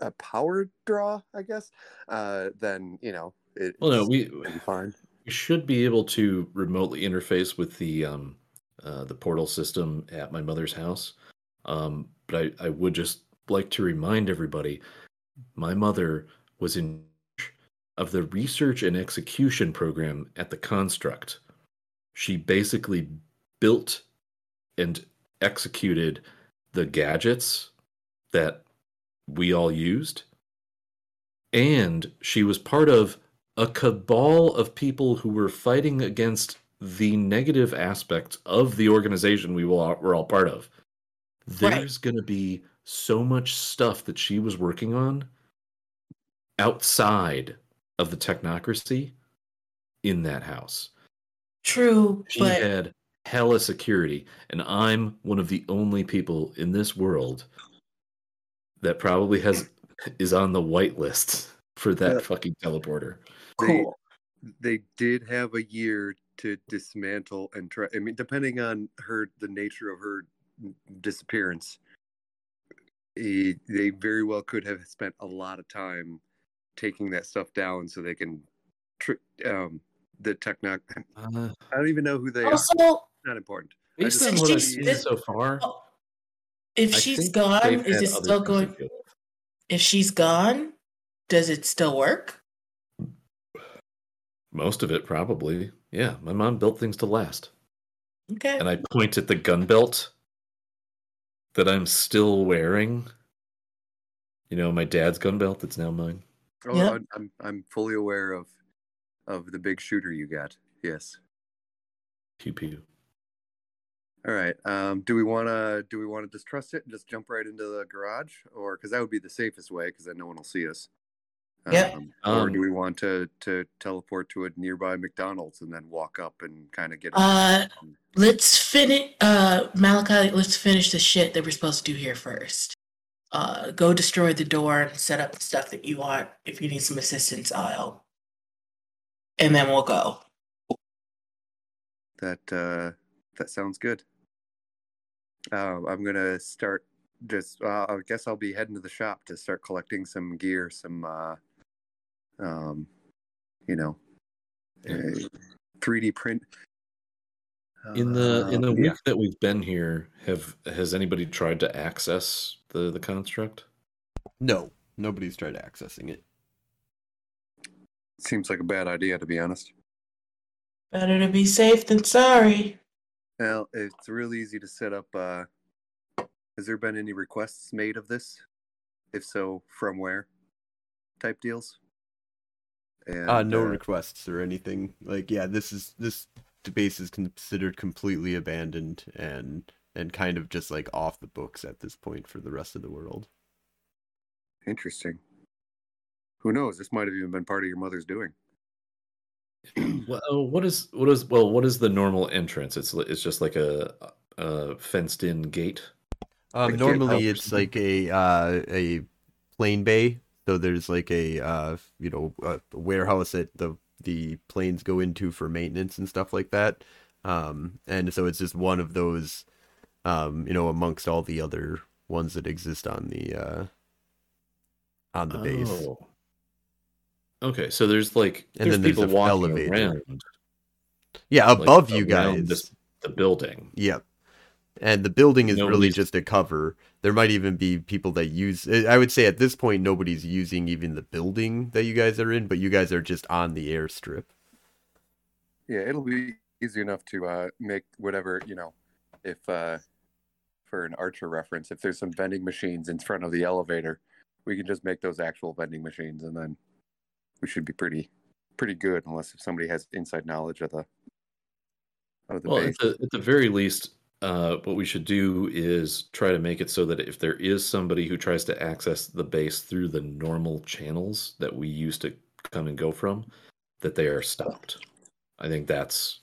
a power draw, I guess, uh, then you know it, well, no, we be fine. we should be able to remotely interface with the um, uh, the portal system at my mother's house. Um, but I, I would just like to remind everybody my mother was in of the research and execution program at the construct she basically built and executed the gadgets that we all used and she was part of a cabal of people who were fighting against the negative aspects of the organization we will, were all part of. Right. There's going to be so much stuff that she was working on outside of the technocracy in that house. True, She but had hella security, and I'm one of the only people in this world that probably has is on the white list for that Yeah. fucking teleporter. Cool. They did have a year to dismantle and try. I mean, depending on her, the nature of her disappearance, eh, they very well could have spent a lot of time taking that stuff down so they can. trick um, the techno. Uh, I don't even know who they are. Not important. based just- on what I've seen so far, if I she's think gone, is it still things going? to deal with. If she's gone, does it still work? Most of it, probably. Yeah, my mom built things to last. Okay. And I point at the gun belt that I'm still wearing. You know, my dad's gun belt that's now mine. Oh, Yep. I'm- I'm I'm fully aware of of the big shooter you got. Yes. Pew pew. All right. Um, do we want to do we want to distrust it and just jump right into the garage, or because that would be the safest way, because then no one will see us. Yep. Um, or Um, do we want to to teleport to a nearby McDonald's and then walk up and kind of get? Uh, let's finish. Uh, Malachi, let's finish the shit that we're supposed to do here first. Uh, go destroy the door and set up the stuff that you want. If you need some assistance, I'll help. And then we'll go. that uh, that sounds good. Uh, I'm gonna start. Just uh, I guess I'll be heading to the shop to start collecting some gear, some uh, um, you know, 3D print. In the in the Uh, week yeah. that we've been here, have has anybody tried to access the the construct? No, nobody's tried accessing it. Seems like a bad idea, to be honest. Better to be safe than sorry. Well, it's real easy to set up. Uh, has there been any requests made of this? If so, from where? Type deals. And, Uh, no requests or anything. Like, yeah, this is this base is considered completely abandoned and and kind of just like off the books at this point for the rest of the world. Interesting. Who knows? This might have even been part of your mother's doing. Well, what is what is well, what is the normal entrance? It's it's just like a, a fenced in gate. Um, normally it's like a uh, a plane bay. So there's like a uh, you know a warehouse that the the planes go into for maintenance and stuff like that. Um, and so it's just one of those, um, you know, amongst all the other ones that exist on the uh, on the base. Oh. Okay, so there's like And there's then there's people a walking elevator. around Yeah, like, above you guys. this- the building. Yep. And the building is really just a cover. There might even be people that use I would say at this point nobody's using even the building that you guys are in, but you guys are just on the airstrip. Yeah, it'll be easy enough to uh, make whatever you know. If uh, for an Archer reference, if there's some vending machines in front of the elevator, we can just make those actual vending machines, and then we should be pretty pretty good. Unless if somebody has inside knowledge of the of the Well, base. at the, at the very least, uh, what we should do is try to make it so that if there is somebody who tries to access the base through the normal channels that we used to come and go from, that they are stopped. I think that's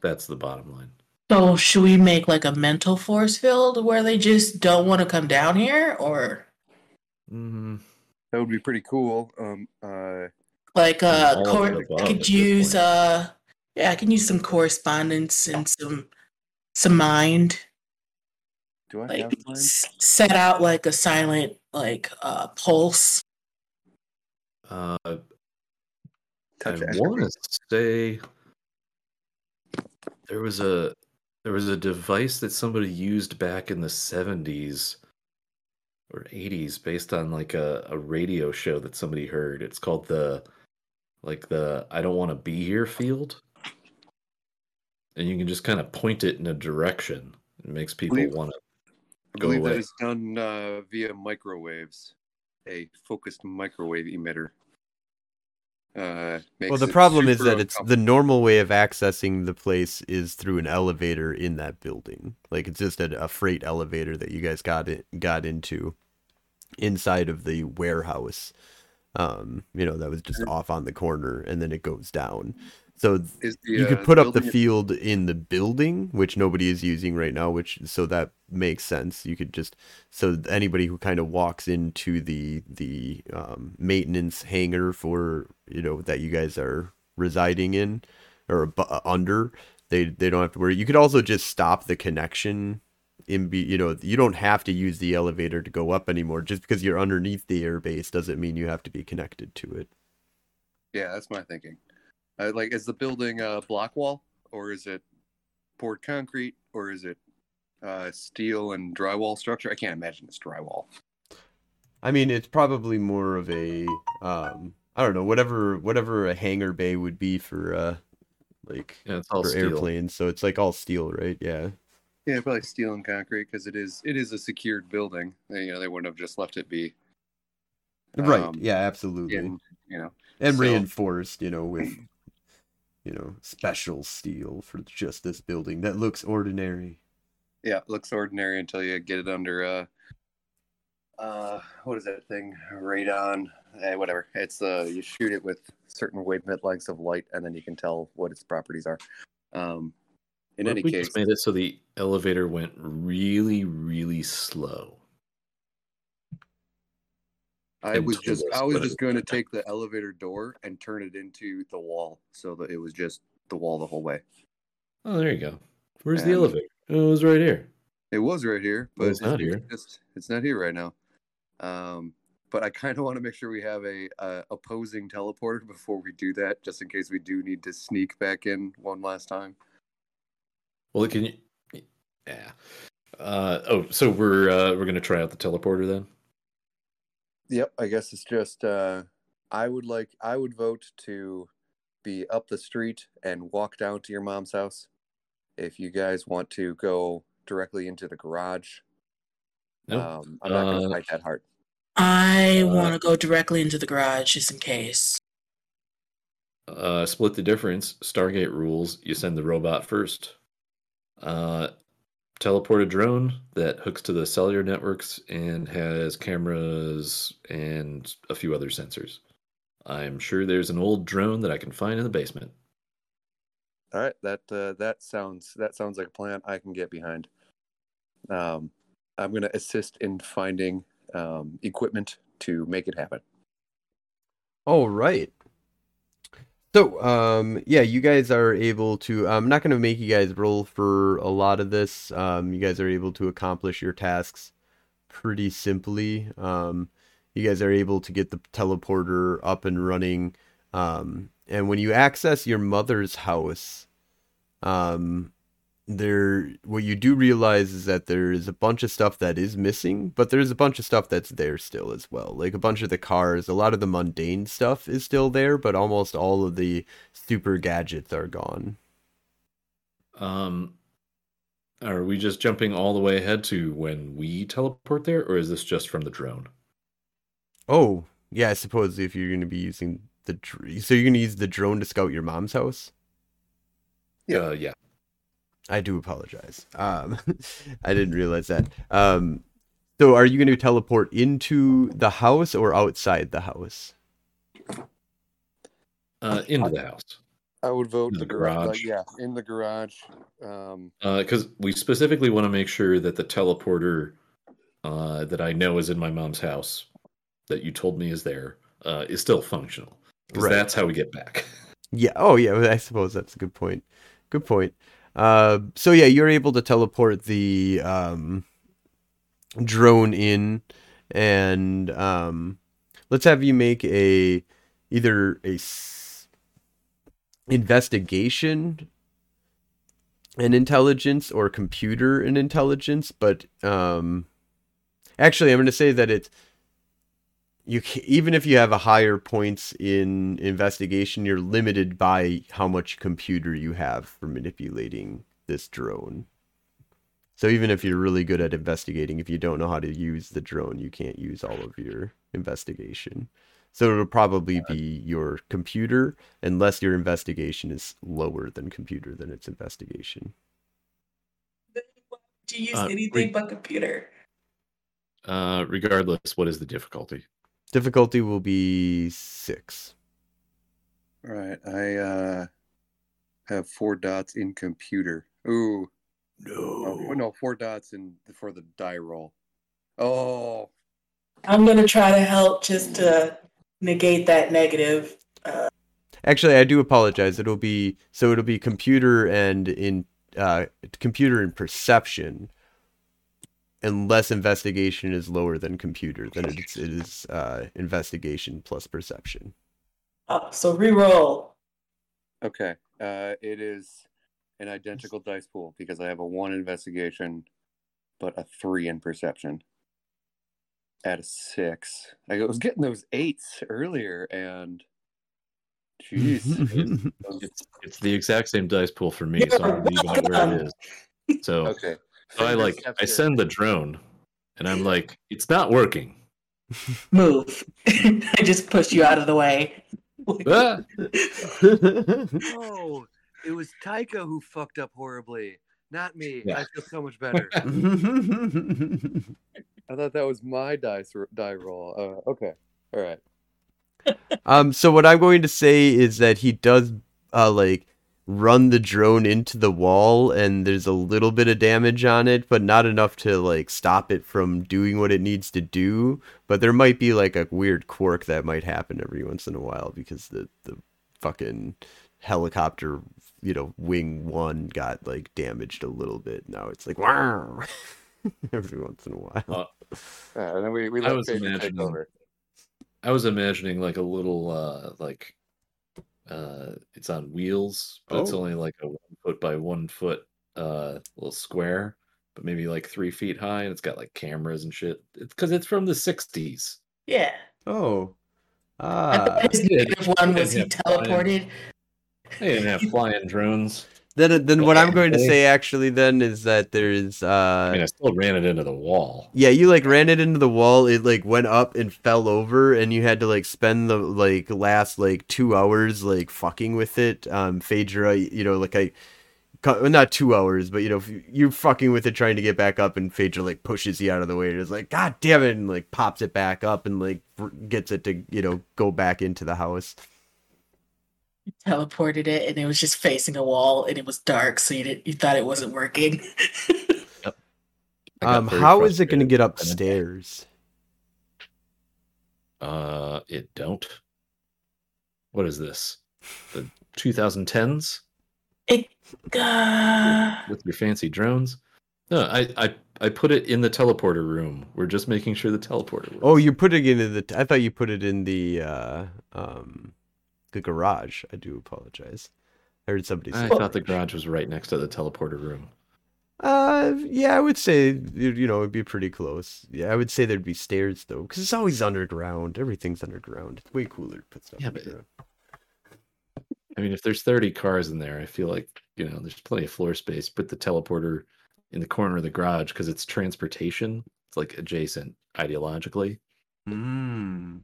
that's the bottom line. So should we make like a mental force field where they just don't want to come down here, or Mm-hmm. That would be pretty cool. Um, uh, like uh, cor- I could use uh, yeah, I can use some correspondence and some some mind, do I like have mine? s- set out like a silent like uh pulse. Uh, I want to say there was a there was a device that somebody used back in the 70s or 80s based on like a, a radio show that somebody heard. It's called the like the I don't want to be here field. And you can just kind of point it in a direction. It makes people want to I Go believe away. that is done uh, via microwaves, a focused microwave emitter. Uh, Well, the problem is that it's the normal way of accessing the place is through an elevator in that building. Like it's just a, a freight elevator that you guys got it got into inside of the warehouse. Um, you know, that was just off on the corner and then it goes down. So the, you uh, could put up the field in the building, which nobody is using right now, which so that makes sense. You could just so anybody who kind of walks into the the um, maintenance hangar for you know that you guys are residing in or uh, under, they they don't have to worry. You could also just stop the connection in be you know you don't have to use the elevator to go up anymore. Just because you're underneath the airbase doesn't mean you have to be connected to it. Yeah, that's my thinking. Uh, like, is the building a block wall, or is it poured concrete, or is it uh, steel and drywall structure? I can't imagine it's drywall. I mean, it's probably more of a um I don't know, whatever whatever a hangar bay would be for uh like yeah, it's all for steel. airplanes. So it's like all steel, right? Yeah. Yeah, probably steel and concrete because it is it is a secured building. They, you know, they wouldn't have just left it be. right. um, Yeah, absolutely. in, you know, and so- reinforced, you know, with you know, special steel for just this building that looks ordinary. yeah, it looks ordinary until you get it under uh uh what is that thing radon eh, whatever it's uh you shoot it with certain wavelength lengths of light and then you can tell what its properties are um in What any if we case just made it so the elevator went really, really slow. I was just us i was just going to take the elevator door and turn it into the wall so that it was just the wall the whole way Oh, there you go. Where's the elevator? Oh, it was right here. it was right here but Well, it's not here. just it's not here right now um but i kind of want to make sure we have a, uh opposing teleporter before we do that just in case we do need to sneak back in one last time Well, can you? Yeah. Uh, oh, so we're uh, we're gonna try out the teleporter then. Yep, I guess it's just uh I would like I would vote to be up the street and walk down to your mom's house. If you guys want to go directly into the garage, Nope. um, I'm not going to Uh, fight that hard. I Uh, want to go directly into the garage just in case. Uh, split the difference. Stargate rules. You send the robot first. Uh, teleport a drone that hooks to the cellular networks and has cameras and a few other sensors. I'm sure there's an old drone that I can find in the basement. All right, that uh, that sounds that sounds like a plan I can get behind. Um, I'm going to assist in finding um, equipment to make it happen. All right. So, um, yeah, you guys are able to. I'm not going to make you guys roll for a lot of this. Um, you guys are able to accomplish your tasks pretty simply. Um, you guys are able to get the teleporter up and running. Um, and when you access your mother's house, um, there, what you do realize is that there is a bunch of stuff that is missing, but there's a bunch of stuff that's there still as well. Like a bunch of the cars, a lot of the mundane stuff is still there, but almost all of the super gadgets are gone. Um, are we just jumping all the way ahead to when we teleport there, or is this just from the drone? Oh, yeah, I suppose if you're going to be using the dr- so you're going to use the drone to scout your mom's house. Yeah. Uh, yeah. I do apologize. Um, I didn't realize that. Um, so are you going to teleport into the house or outside the house? Uh, into the house. I would vote In the direct- like, garage. yeah, in the garage. Um, because we specifically want to make sure that the teleporter uh, that I know is in my mom's house, that you told me is there, uh, is still functional. Because Right. that's how we get back. Yeah. Oh, yeah. I suppose that's a good point. Good point. Uh, so yeah, you're able to teleport the um, drone in, and um, let's have you make a either a s- investigation and intelligence or computer and intelligence, but um, Actually, I'm going to say that it's you even if you have a higher points in investigation, you're limited by how much computer you have for manipulating this drone. So even if you're really good at investigating, if you don't know how to use the drone, you can't use all of your investigation. So it'll probably be your computer, unless your investigation is lower than computer than its investigation. Do you use Uh, anything re- but computer? Uh, regardless, what is the difficulty? Difficulty will be six. All right, I uh, have four dots in computer. Ooh, oh, no, four dots in for the die roll. Oh, I'm gonna try to help just to negate that negative. Uh, Actually, I do apologize. It'll be so it'll be computer and in uh, computer and perception, unless investigation is lower than computer, then it's it is uh, investigation plus perception. oh, so reroll. okay. Uh, it is an identical dice pool because I have a one investigation, but a three in perception. At a six, I was getting those eights earlier, and jeez. It's it's the exact same dice pool for me, so I'm leaving it where it is. So, okay. So I like I Perception. send the drone, and I'm like, it's not working. Move. I just pushed you out of the way. Ah! Oh, it was Tycho who fucked up horribly, not me. Yeah. I feel so much better. I thought that was my dice die roll. Uh, okay, all right. um. So what I'm going to say is that he does uh like run the drone into the wall, and there's a little bit of damage on it, but not enough to like stop it from doing what it needs to do. But there might be like a weird quirk that might happen every once in a while because the the fucking helicopter, you know, wing one got like damaged a little bit. Now it's like wow. every once in a while. Uh, Uh, and then we, we I was imagining- over. I was imagining like a little uh like uh it's on wheels, but it's Oh. only like a one foot by one foot uh little square, but maybe like three feet high, and it's got like cameras and shit. It's because it's from the '60s. Yeah. Oh. I Ah. thought his yeah, negative one was he yeah, fine. teleported. They didn't have flying drones. Then, then what I'm going to say actually then is that there's uh I mean, I still ran it into the wall. yeah you like ran it into the wall it like went up and fell over and you had to like spend the like last like two hours like fucking with it. Um Phaedra you know like I not two hours but you know you're fucking with it trying to get back up and Phaedra like pushes you out of the way It's like god damn it and like pops it back up and like gets it to you know go back into the house teleported it and it was just facing a wall and it was dark, so you didn't you thought it wasn't working. I got um how is it going to get upstairs Uh, it don't. What is this? The 2010s it uh, with your fancy drones? No, I, I, I put it in the teleporter room. We're just making sure the teleporter. Works. Oh, you're putting it in the. I thought you put it in the uh, um, the garage. I do apologize. I heard somebody say. I thought the garage was right next to the teleporter room. Uh, yeah, I would say you you know it'd be pretty close. Yeah, I would say there'd be stairs though, because it's always underground. Everything's underground. It's way cooler to put stuff Yeah, but- I mean, if there's 30 cars in there, I feel like you know there's plenty of floor space. Put the teleporter in the corner of the garage because it's transportation. It's like adjacent ideologically. Mm.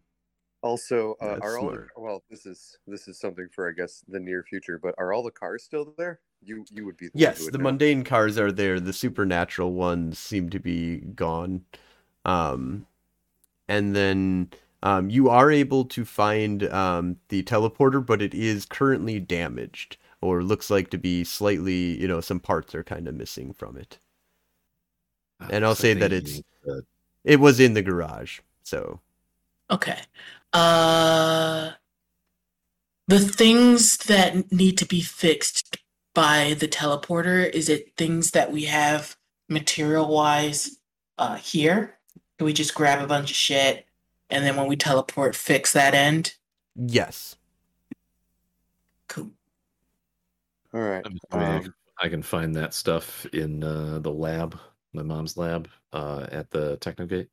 Also, uh, That's are all the, well? This is this is something for I guess the near future. But are all the cars still there? You you would be the Yes, would the know. mundane cars are there. The supernatural ones seem to be gone. Um, and then um, you are able to find um, the teleporter, but it is currently damaged, or looks like to be slightly. You know, some parts are kind of missing from it. Uh, And I'll say that it's- It was in the garage, so okay. Uh the things that need to be fixed by the teleporter, is it things that we have material wise uh here? Can we just grab a bunch of shit and then when we teleport fix that end? yes. Cool. All right. I'm Um, can- I can find that stuff in uh, the lab, my mom's lab, uh, at the Technogate.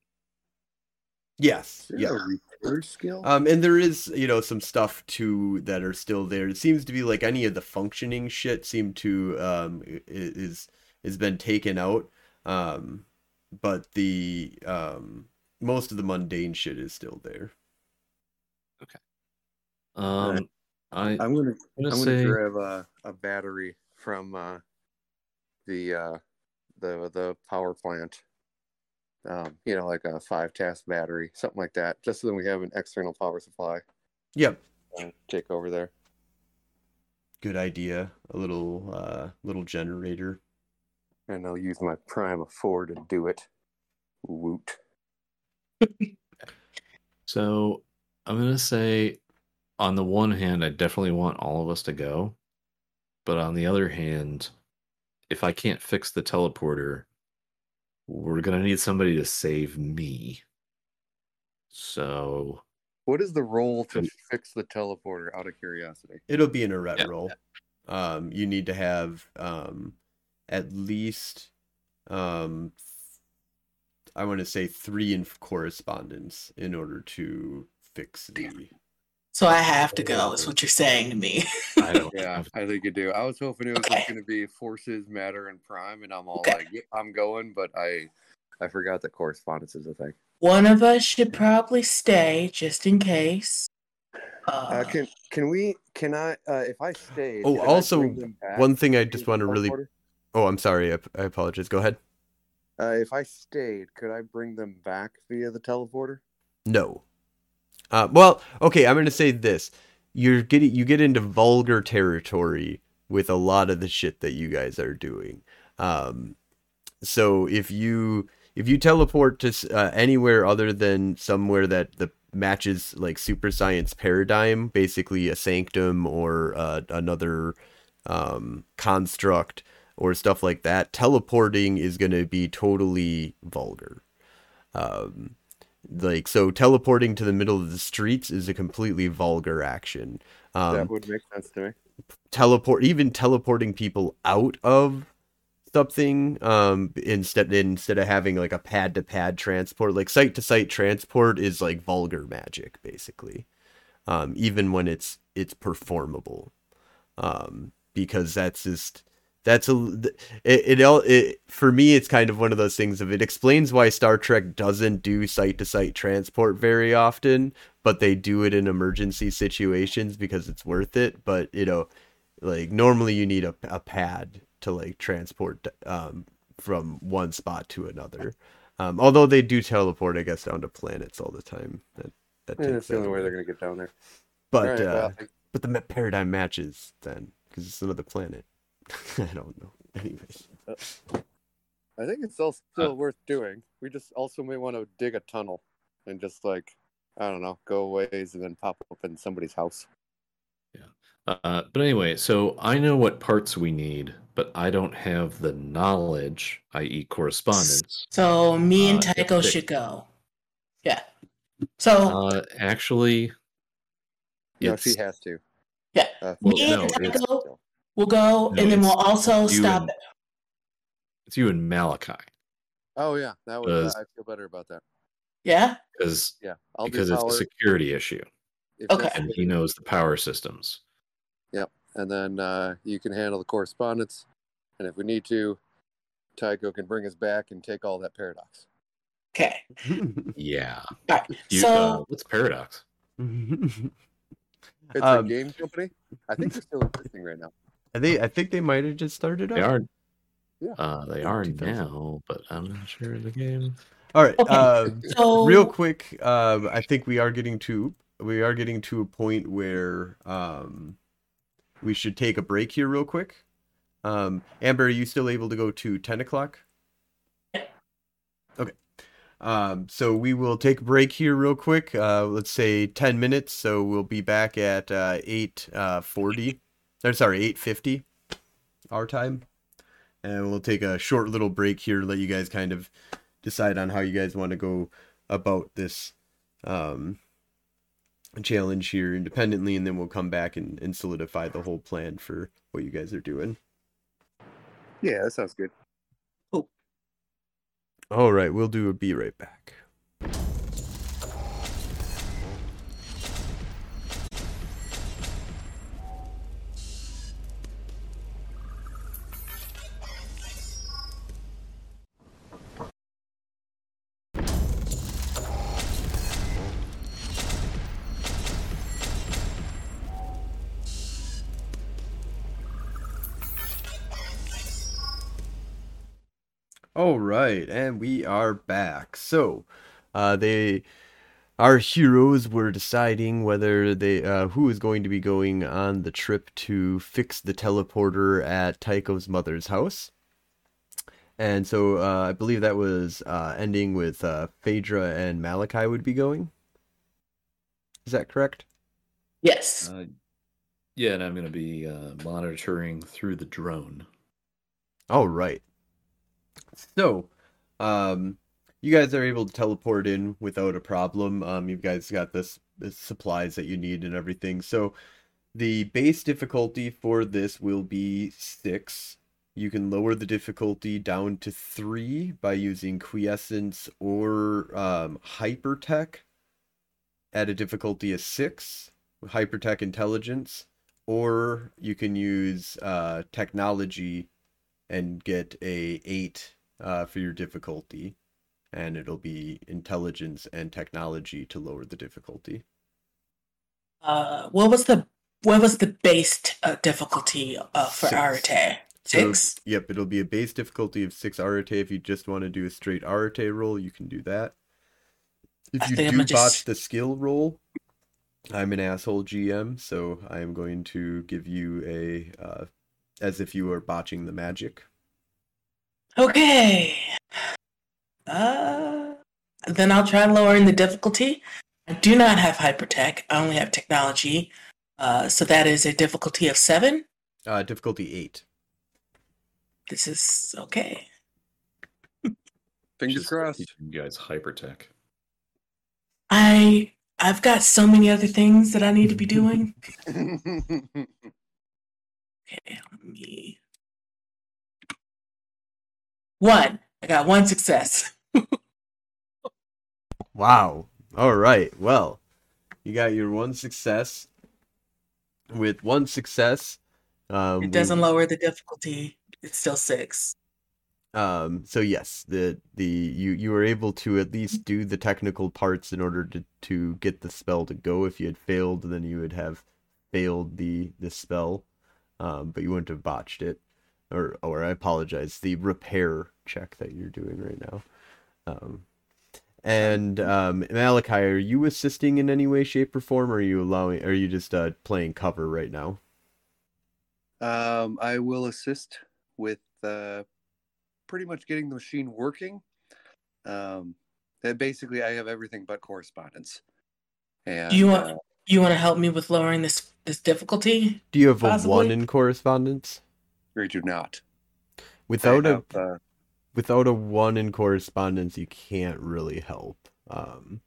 Yes. Yeah. there a repair skill? Um, and there is, you know, some stuff too that are still there. It seems to be like any of the functioning shit seem to um is has been taken out. Um, but the um most of the mundane shit is still there. Okay. Um, I, I'm gonna I'm gonna I'm gonna say grab a, a battery from uh, the uh, the the power plant. Um, you know, like a five Tass battery, something like that, just so then we have an external power supply. Yep. Uh, take over there. Good idea. A little uh little generator. And I'll use my Prime of Four to do it. Woot. so. I'm gonna say, on the one hand, I definitely want all of us to go, but on the other hand, if I can't fix the teleporter, we're gonna need somebody to save me. So What is the role to fix the teleporter? Out of curiosity. It'll be an ret Yeah. roll. Um, you need to have um at least um I want to say three in correspondence in order to fix the So I have to go, is what you're saying to me. I don't. Yeah, I think you do. I was hoping it was Okay. just going to be forces, matter, and prime, and I'm all Okay. like, yeah, I'm going, but I, I forgot that correspondence is a thing. One of us should probably stay just in case. Uh, Uh, can can we? Can I? Uh, if I stay. Oh, also, back one thing I just want to really teleporter? Oh, I'm sorry. I, I apologize. Go ahead. Uh, if I stayed, could I bring them back via the teleporter? No. Uh, well, okay, I'm gonna say this. You're getting you get into vulgar territory with a lot of the shit that you guys are doing. Um, so if you if you teleport to uh, anywhere other than somewhere that the matches like super science paradigm, basically a sanctum or uh, another um, construct or stuff like that, teleporting is going to be totally vulgar. Um, like so teleporting to the middle of the streets is a completely vulgar action um that would make sense to me. teleport even teleporting people out of something um instead instead of having like a pad to pad transport like site to site transport is like vulgar magic basically um even when it's it's performable um because that's just that's a it, it all it for me it's kind of one of those things of it explains why Star Trek doesn't do site to site transport very often but they do it in emergency situations because it's worth it. But you know like normally you need a, a pad to like transport um from one spot to another. Um although they do teleport i guess down to planets all the time. That, that Yeah, that's the only way they're going to get down there. but right, uh well, I- but the paradigm matches then because it's another planet i don't know anyways I think it's all still worth doing. We just also may want to dig a tunnel and just like I don't know, go ways and then pop up in somebody's house. Yeah. Uh, but anyway, so I know what parts we need, but I don't have the knowledge, i.e., correspondence. so me and Uh, Tycho they- should go. Yeah. So Uh, actually, No, it's she has to. Yeah. Uh, Well, me no, and it's- Tycho will go, No, and then we'll also stop. and- it's you and Malachi Oh yeah, that was. Does- I feel better about that. Yeah. because Yeah, I'll because it's a security issue, if Okay. and he knows the power systems. Yep, and then uh, you can handle the correspondence. And if we need to, Tycho can bring us back and take all that paradox. Okay. Yeah. All right. You, so uh, what's paradox? It's Um, a game company. I think they're still existing right now. I think I think they might have just started They up. are. Yeah. Uh, they are 2000. now, but I'm not sure of the game. All right. Okay. Um, so real quick, um, I think we are getting to we are getting to a point where um, we should take a break here, real quick. Um, Amber, are you still able to go to ten o'clock? Okay. Um, so we will take a break here, real quick. Uh, let's say ten minutes. So we'll be back at uh, eight uh, forty. Or sorry, eight fifty, our time, and we'll take a short little break here to let you guys kind of decide on how you guys want to go about this um, challenge here independently, and then we'll come back and, and solidify the whole plan for what you guys are doing. Yeah, that sounds good. Oh. All right, we'll do a be right back. Right, and we are back. So, uh, they, our heroes were deciding whether they, uh, who is going to be going on the trip to fix the teleporter at Tycho's mother's house. And so, uh, I believe that was uh, ending with uh, Phaedra and Malachi would be going. Is that correct? Yes. Uh, yeah, and I'm going to be uh, monitoring through the drone. All right. So, um, you guys are able to teleport in without a problem. Um, you guys got this, this supplies that you need and everything. So, the base difficulty for this will be six. You can lower the difficulty down to three by using quintessence or um, hypertech at a difficulty of six, hypertech intelligence, or you can use uh, technology and get a eight uh, for your difficulty, and it'll be intelligence and technology to lower the difficulty. Uh, what was the what was the base uh, difficulty uh, for Six. Arete? So, Six. yep, it'll be a base difficulty of six Arete. If you just want to do a straight Arete roll, you can do that. If I you do botch just- the skill roll, I'm an asshole GM, so I am going to give you a uh, as if you were botching the magic. Okay. Uh, then I'll try lowering the difficulty. I do not have hypertech. I only have technology. Uh, so that is a difficulty of seven. Uh, difficulty eight. This is okay. Fingers Just crossed. teaching You guys hypertech. I I've got so many other things that I need to be doing. Okay, let me. One. I got one success. Wow. All right. Well, you got your one success. With one success, um, It doesn't lower the difficulty. It's still six. Um, so yes, the the you you were able to at least do the technical parts in order to to get the spell to go. If you had failed, then you would have failed the the spell, um, but you wouldn't have botched it. Or or I apologize, the repair check that you're doing right now. Um, and um, Malachi, are you assisting in any way, shape, or form? Or are you allowing? Are you just uh, playing cover right now? um, I will assist with uh, pretty much getting the machine working. Um, and basically, I have everything but correspondence. And you want uh, you want to help me with lowering this this difficulty? Do you have a one in correspondence? I do not. I Without a have, uh, without a one in correspondence, you can't really help. Um,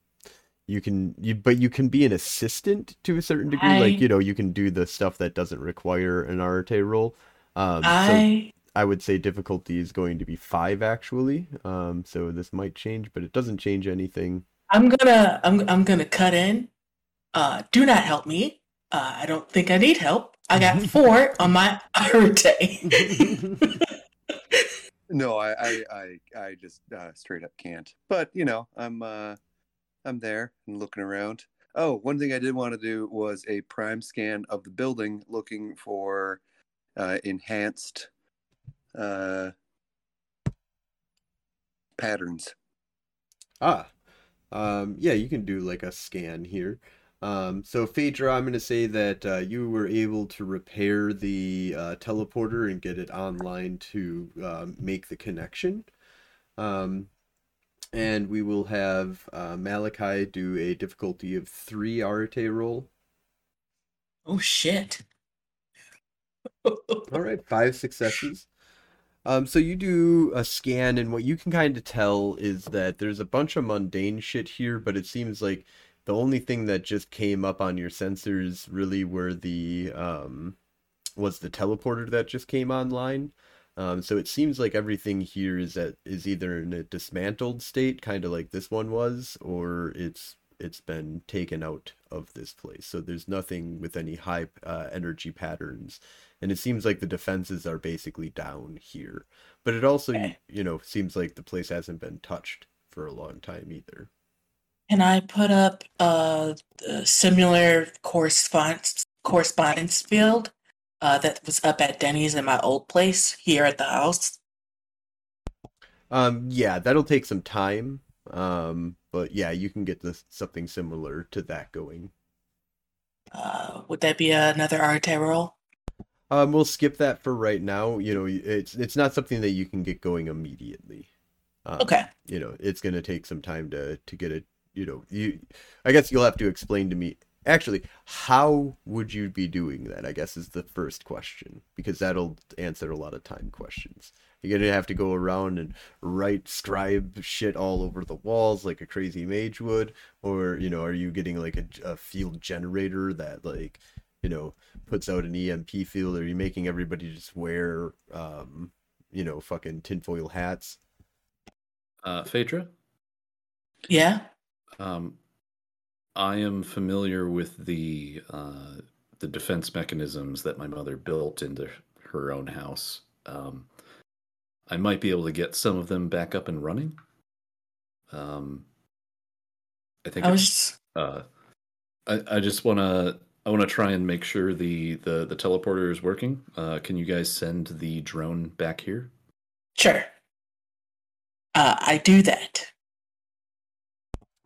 you can you but you can be an assistant to a certain degree. I- Like you know, you can do the stuff that doesn't require an Arete roll. Um, so I I would say difficulty is going to be five actually. Um, so this might change, but it doesn't change anything. I'm gonna I'm I'm gonna cut in. Uh, do not help me. Uh, I don't think I need help. I got four on my Arete. no, I, I, I, I just uh, straight up can't. But you know, I'm, uh, I'm there and looking around. Oh, one thing I did want to do was a prime scan of the building, looking for uh, enhanced uh, patterns. Ah, um, yeah, you can do like a scan here. Um, so Phaedra, I'm going to say that uh, you were able to repair the uh, teleporter and get it online to uh, make the connection. Um, and we will have uh, Malachi do a difficulty of three Arete roll. oh shit. All right, five successes. Um, so you do a scan, and what you can kind of tell is that there's a bunch of mundane shit here, but it seems like the only thing that just came up on your sensors really were the um, was the teleporter that just came online. Um, so it seems like everything here is at is either in a dismantled state, kind of like this one was, or it's it's been taken out of this place. So there's nothing with any high uh, energy patterns and it seems like the defenses are basically down here. But it also, Okay. you know, seems like the place hasn't been touched for a long time either. Can I put up uh, a similar correspondence correspondence field uh, that was up at Denny's in my old place here at the house? Um, yeah, that'll take some time. Um, but yeah, you can get this something similar to that going. Uh, would that be another Arete roll? Um, we'll skip that for right now. You know, it's it's not something that you can get going immediately. Um, Okay. You know, it's gonna take some time to to get it. You know, you. I guess you'll have to explain to me. Actually, how would you be doing that? I guess is the first question because that'll answer a lot of time questions. You're gonna have to go around and write scribe shit all over the walls like a crazy mage would, or you know, are you getting like a, a field generator that like you know puts out an EMP field? Are you making everybody just wear um you know fucking tinfoil hats? Uh, Phaedra, Yeah. Um, I am familiar with the uh, the defense mechanisms that my mother built into her own house. Um, I might be able to get some of them back up and running. Um, I think I was just, uh, I, I just want to I want to try and make sure the, the the teleporter is working. Uh, can you guys send the drone back here? sure. Uh, I do that.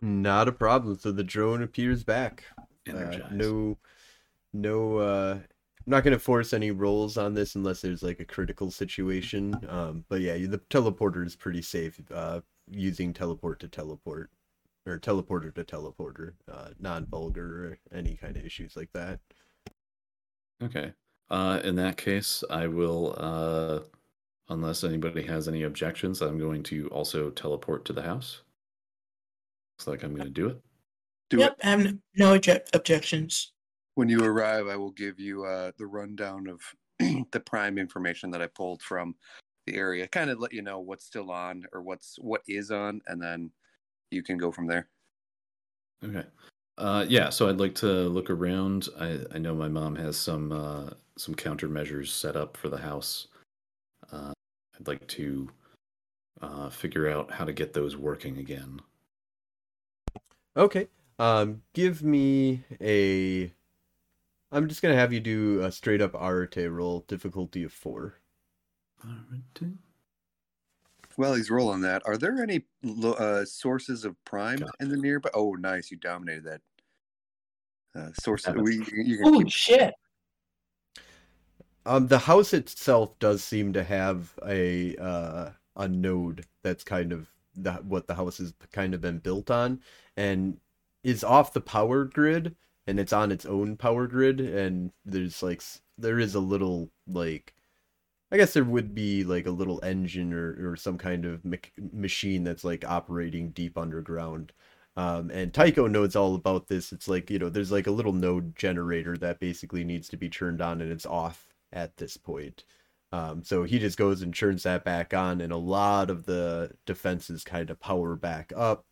Not a problem. So the drone appears back. Uh, no, no. Uh, I'm not gonna force any rolls on this unless there's like a critical situation. Um, but yeah, the teleporter is pretty safe. Uh, using teleport to teleport, or teleporter to teleporter, uh, non-vulgar or any kind of issues like that. Okay. Uh, in that case, I will. Uh, unless anybody has any objections, I'm going to also teleport to the house. Looks like I'm going to do it. Do yep. it. I have no, no object- objections. When you arrive, I will give you uh, the rundown of the prime information that I pulled from the area. Kind of let you know what's still on or what's what is on, and then you can go from there. Okay. Uh, yeah. So I'd like to look around. I, I know my mom has some uh, some countermeasures set up for the house. Uh, I'd like to uh, figure out how to get those working again. Okay. Um, give me a. I'm just gonna have you do a straight up Arete roll, difficulty of four. Alrighty. Well, he's rolling that. Are there any uh, sources of prime Got in the nearby? Oh, nice! You dominated that. Uh, source. Happens. We you can Holy keep shit. Um, the house itself does seem to have a uh, a node that's kind of the, what the house has kind of been built on, and is off the power grid, and it's on its own power grid, and there's like there is a little like, I guess there would be like a little engine or or some kind of machine that's like operating deep underground. Um, and Tycho knows all about this. It's like, you know, there's like a little node generator that basically needs to be turned on and it's off at this point. Um, so he just goes and turns that back on, and a lot of the defenses kind of power back up,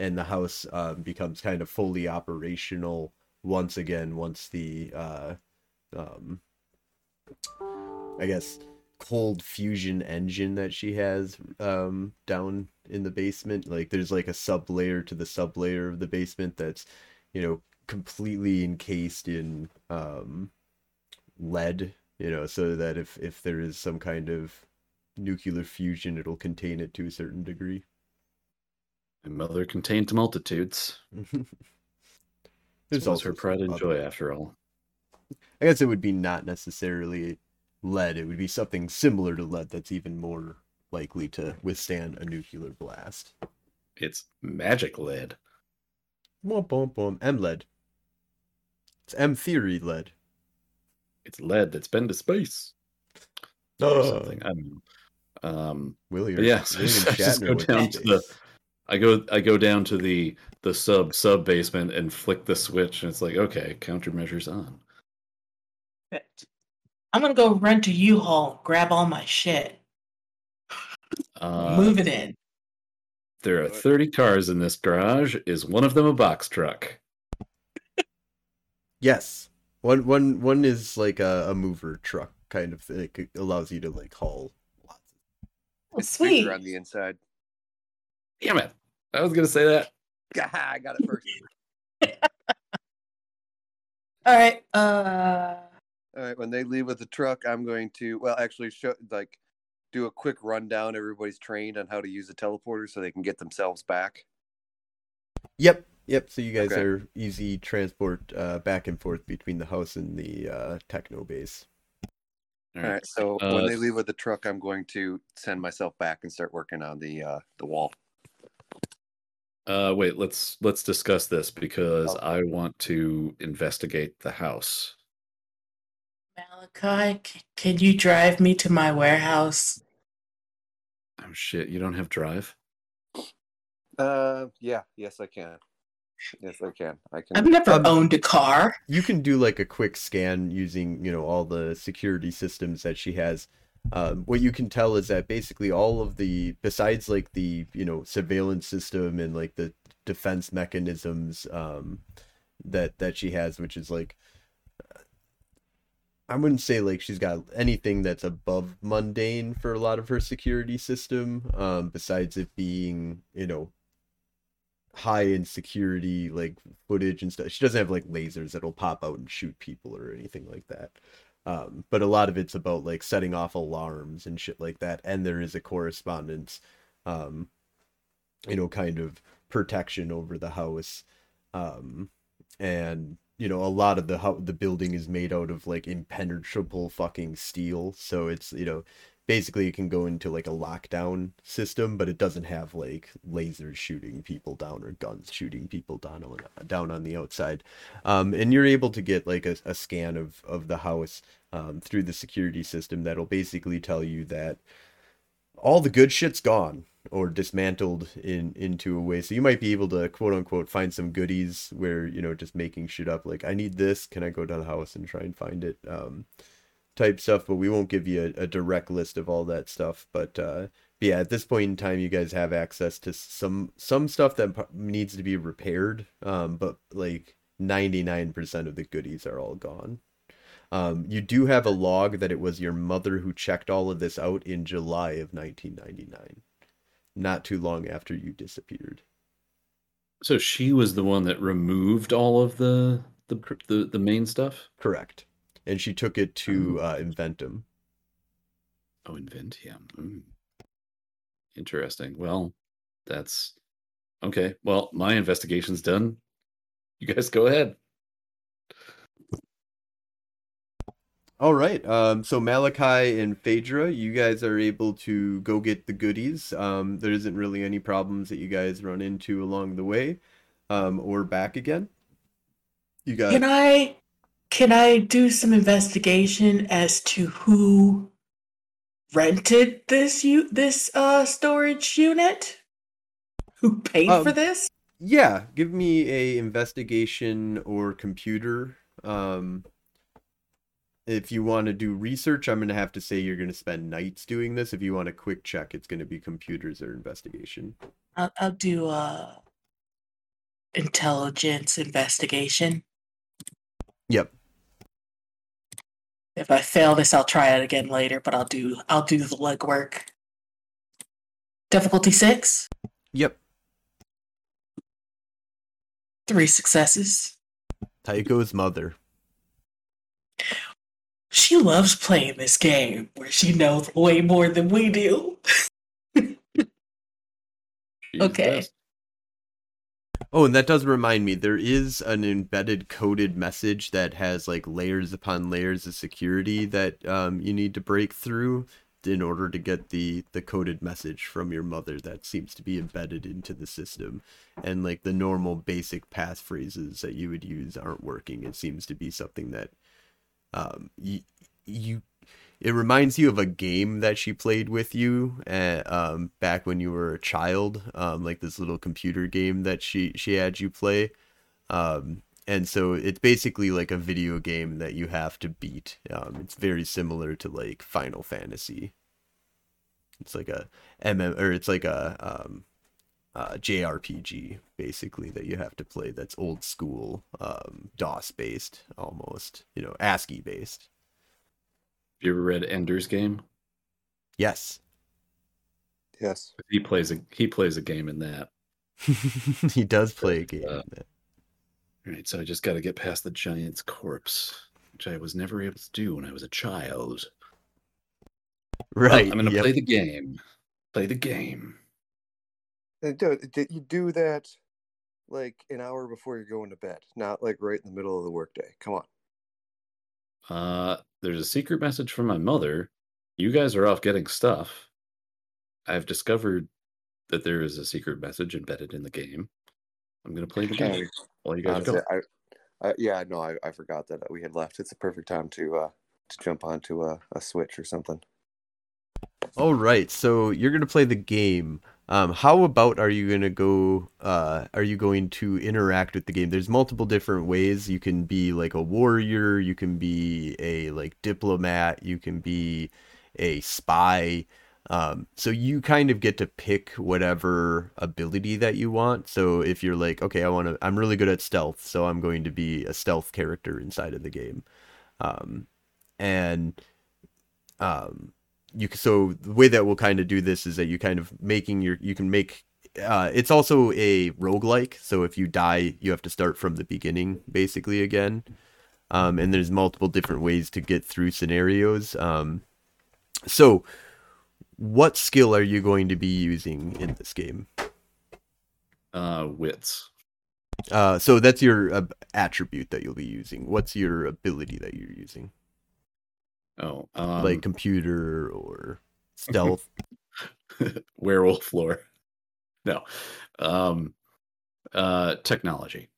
and the house um, becomes kind of fully operational once again once the, uh, um, I guess, cold fusion engine that she has um, down in the basement. Like there's like a sub layer to the sub layer of the basement that's, you know, completely encased in um, lead you know so that if if there is some kind of nuclear fusion it'll contain it to a certain degree My mother contained multitudes. there's This was also her pride and joy, after all. i guess it would be not necessarily lead it would be something similar to lead that's even more likely to withstand a nuclear blast It's magic lead. boom boom boom m lead it's m theory lead It's lead that's been to space. Or something. I don't know. Um, william yeah, so William I just go down to the. I go I go down to the the sub sub basement and flick the switch and it's like okay countermeasures on. I'm gonna go rent a U-Haul, grab all my shit, Uh, move it in. There are thirty cars in this garage. Is one of them a box truck? yes one one one is like a, a mover truck kind of thing it allows you to like haul lots Oh, It's sweet. on the inside. Damn it! I was gonna say that. Gah, I got it first. All right. Uh, All right, when they leave with the truck, I'm going to well, actually, show like do a quick rundown. Everybody's trained on how to use a teleporter so they can get themselves back. Yep, yep. So you guys Okay. are easy transport uh, back and forth between the house and the uh, techno base. All All right. right. So Uh, when they leave with the truck, I'm going to send myself back and start working on the uh, the wall. Uh, wait, let's let's discuss this because Oh. I want to investigate the house. Malachi, c- can you drive me to my warehouse? Oh shit, you don't have drive? Uh, yeah. Yes, I can. Yes, I can. I can. I've never Um, owned a car. You can do like a quick scan using you know all the security systems that she has. Um, what you can tell is that basically all of the besides like the you know surveillance system and like the defense mechanisms um, that that she has, which is like I wouldn't say like she's got anything that's above mundane for a lot of her security system. Um, besides it being you know high in security like footage and stuff. She doesn't have like lasers that'll pop out and shoot people or anything like that. Um, but a lot of it's about like setting off alarms and shit like that. And there is a correspondence, um, you know, kind of protection over the house. Um, and you know, a lot of the how the building is made out of like impenetrable fucking steel. So it's you know, basically it can go into like a lockdown system, but it doesn't have like lasers shooting people down or guns shooting people down on down on the outside. Um, and you're able to get like a, a scan of of the house um, through the security system that'll basically tell you that all the good shit's gone or dismantled in into a way. So you might be able to quote unquote find some goodies where you know just making shit up like i need this. Can i go to the house and try and find it? Um type stuff but we won't give you a, a direct list of all that stuff but uh but yeah at this point in time you guys have access to some some stuff that needs to be repaired um but like 99% of the goodies are all gone um, you do have a log that it was your mother who checked all of this out in July of 1999, not too long after you disappeared. So she was the one that removed all of the the the, the main stuff. Correct. And she took it to uh, Inventum. Oh, Inventium. Mm. Interesting. Well, that's okay. Well, my investigation's done. You guys go ahead. All right. Um, so Malachi and Phaedra, you guys are able to go get the goodies. Um, there isn't really any problems that you guys run into along the way, um, or back again. You got Can I can I do some investigation as to who rented this u- this uh storage unit? Who paid for Um, this? Yeah, give me a investigation or computer. Um, if you want to do research, I'm gonna have to say you're gonna spend nights doing this. If you want a quick check, it's gonna be computers or investigation. I'll, I'll do uh intelligence investigation. Yep. If I fail this, I'll try it again later, but I'll do I'll do the legwork. Difficulty six, Yep. three successes. Tycho's mother. She loves playing this game where she knows way more than we do. She's the Okay. Oh, and that does remind me, there is an embedded coded message that has like layers upon layers of security that um, you need to break through in order to get the the coded message from your mother that seems to be embedded into the system. And like the normal basic passphrases that you would use aren't working. It seems to be something that um, you, you it reminds you of a game that she played with you uh um, back when you were a child, um, like this little computer game that she she had you play. Um, and so it's basically like a video game that you have to beat. Um, it's very similar to like Final Fantasy. It's like a MM or it's like a um, uh, JRPG basically that you have to play. That's old school, um, DOS based almost. You know, ASCII based. You ever read Ender's Game? Yes. Yes. He plays a he plays a game in that. he does play a game. Uh, in that. All right, so I just got to get past the giant's corpse, which I was never able to do when I was a child. Right. I'm gonna yep. play the game. Play the game. And do, did you do that like an hour before you're going to bed, not like right in the middle of the workday? Come on. Uh, there's a secret message from my mother. You guys are off getting stuff. I've discovered that there is a secret message embedded in the game. I'm gonna play the game while you guys are Honestly, going. I, I, yeah, no, I, I forgot that we had left. It's a perfect time to uh to jump onto a, a switch or something. All right, so you're gonna play the game. Um, how about are you gonna go? Uh, are you going to interact with the game? There's multiple different ways. You can be like a warrior. You can be a like diplomat. You can be a spy. Um, so you kind of get to pick whatever ability that you want. So if you're like, okay, I want to, I'm really good at stealth, so I'm going to be a stealth character inside of the game. Um, and um, you so the way that we'll kind of do this is that you kind of making your you can make uh, it's also a roguelike so if you die you have to start from the beginning basically again. Um, and there's multiple different ways to get through scenarios um, so what skill are you going to be using in this game? Uh, wits. uh, so that's your uh, attribute that you'll be using. What's your ability that you're using Oh, um, like computer or stealth werewolf lore. No. Um, uh, technology.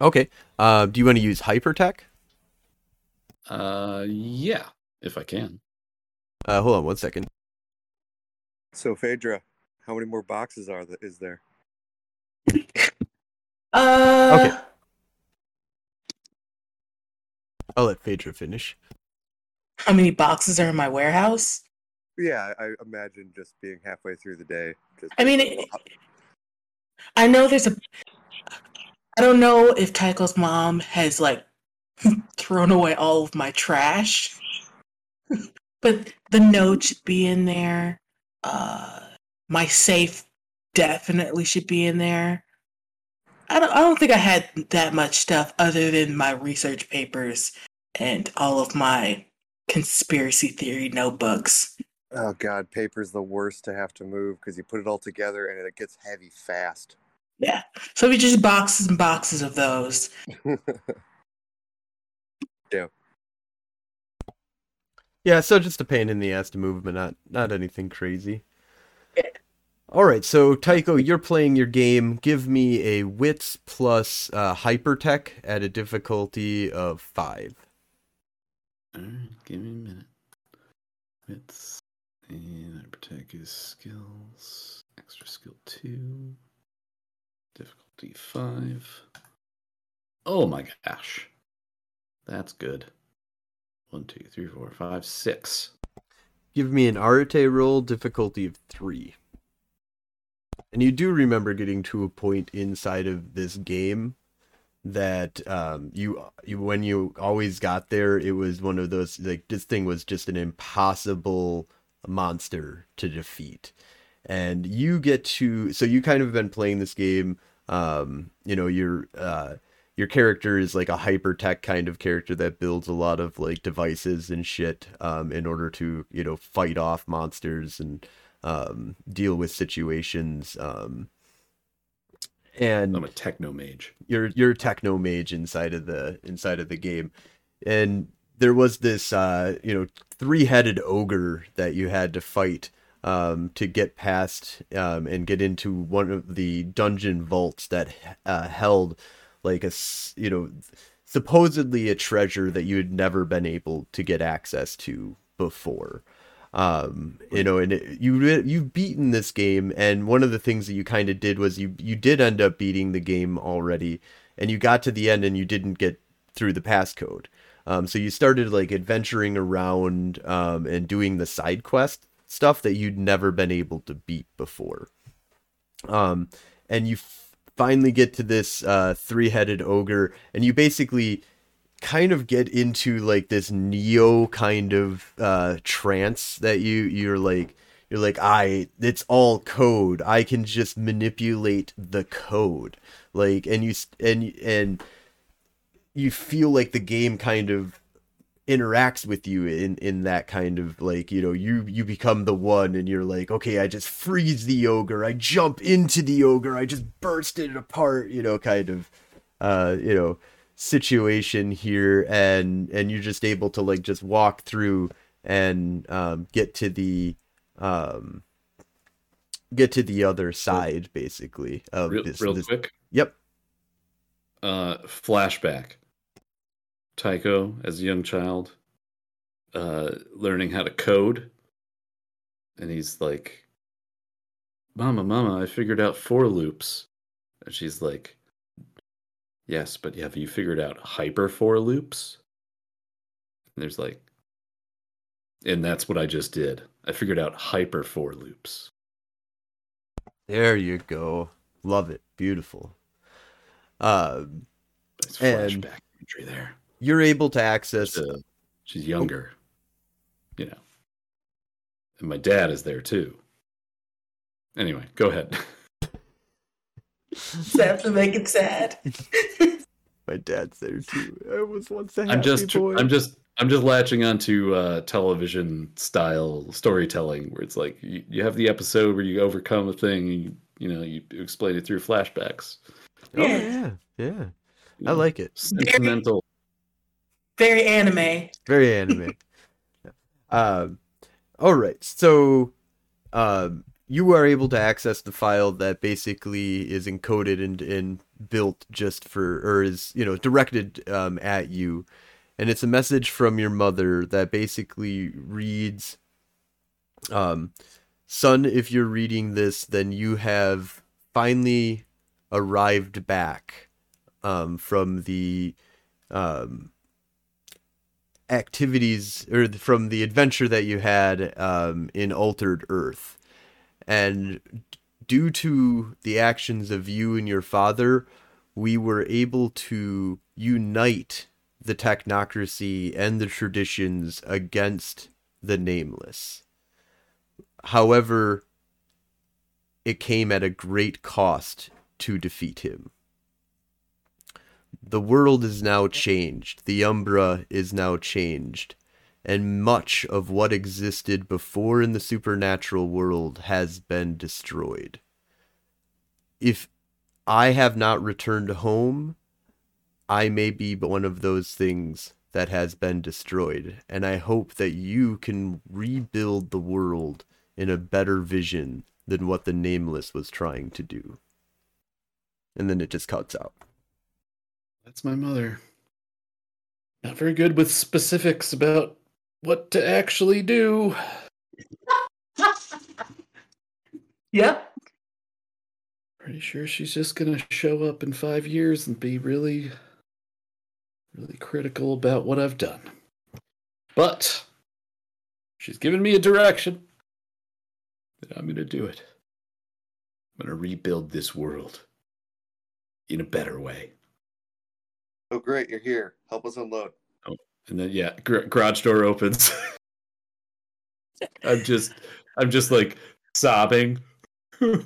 okay uh, do you want to use hypertech Uh, yeah, if I can. uh, hold on one second So Phaedra, how many more boxes are there? Is there? Uh, Okay. I'll let Phaedra finish. How many boxes are in my warehouse? Yeah, I I imagine just being halfway through the day. Just I mean, it, I know there's a. I don't know if Tycho's mom has like thrown away all of my trash, but the note should be in there. Uh, my safe definitely should be in there. I don't. I don't think I had that much stuff other than my research papers and all of my conspiracy theory notebooks. oh god, paper's the worst to have to move because you put it all together and it gets heavy fast. Yeah. So we just boxes and boxes of those. Yeah, so just a pain in the ass to move, but not not anything crazy. All right, so Tycho, you're playing your game. Give me a wits plus uh, hypertech at a difficulty of five. Alright, give me a minute. Wits and protect is skills. Extra skill two. Difficulty five. Oh my gosh. That's good. One, two, three, four, five, six. Give me an Arete roll, difficulty of three. And you do remember getting to a point inside of this game that um, you you when you always got there, it was one of those like this thing was just an impossible monster to defeat. And you get to so you kind of been playing this game. Um, you know, you're uh, your character is like a hyper tech kind of character that builds a lot of like devices and shit um, in order to you know fight off monsters and um, deal with situations um, and I'm a techno mage. you're you're a techno mage inside of the inside of the game and there was this uh you know three-headed ogre that you had to fight um to get past um and get into one of the dungeon vaults that uh, held like a you know supposedly a treasure that you had never been able to get access to before um you know and it, you you've beaten this game and one of the things that you kind of did was you you did end up beating the game already and you got to the end and you didn't get through the passcode. Um so you started like adventuring around um and doing the side quest stuff that you'd never been able to beat before. Um and you f- finally get to this uh three-headed ogre and you basically kind of get into like this neo kind of uh trance that you you're like you're like i it's all code. I can just manipulate the code. Like and you and and you feel like the game kind of interacts with you in in that kind of like you know you you become the one and you're like okay i just freeze the ogre i jump into the ogre i just burst it apart you know kind of uh you know situation here and and you're just able to like just walk through and um get to the um get to the other side basically of real, this, real this quick. yep Uh, flashback. Tycho as a young child, uh, learning how to code, and he's like, "Mama, mama, I figured out for loops," and she's like, "Yes, but have you figured out hyper for loops?" And there's like, and that's what I just did. I figured out hyper for loops. there you go love it beautiful um And- flashback imagery there. you're able to access She's, uh, she's younger, you know. And my dad is there too. Anyway, go ahead. Have to make it sad. my dad's there too i was once a happy I'm just, boy I'm just, I'm just latching onto uh, television style storytelling where it's like you, you have the episode where you overcome a thing, and you, you know, you explain it through flashbacks. oh Yeah. yeah yeah i like it sentimental. Very anime. very anime um all right so um you are able to access the file that basically is encoded and, and built just for or is you know directed um, at you and it's a message from your mother that basically reads um son if you're reading this then you have finally arrived back um from the um activities or from the adventure that you had um, in Altered Earth. And due to the actions of you and your father, we were able to unite the technocracy and the traditions against the nameless. However, it came at a great cost to defeat him. The world is now changed. The Umbra is now changed. And much of what existed before in the supernatural world has been destroyed. If I have not returned home, I may be one of those things that has been destroyed. And I hope that you can rebuild the world in a better vision than what the Nameless was trying to do. And then it just cuts out. That's my mother. Not very good with specifics about what to actually do. Yep. Pretty sure she's just gonna show up in five years and be really, really critical about what I've done. But she's given me a direction. And I'm gonna do it. I'm gonna rebuild this world in a better way. Oh, great, you're here. Help us unload. And then yeah, gar- garage door opens. I'm just, I'm just like sobbing. oh,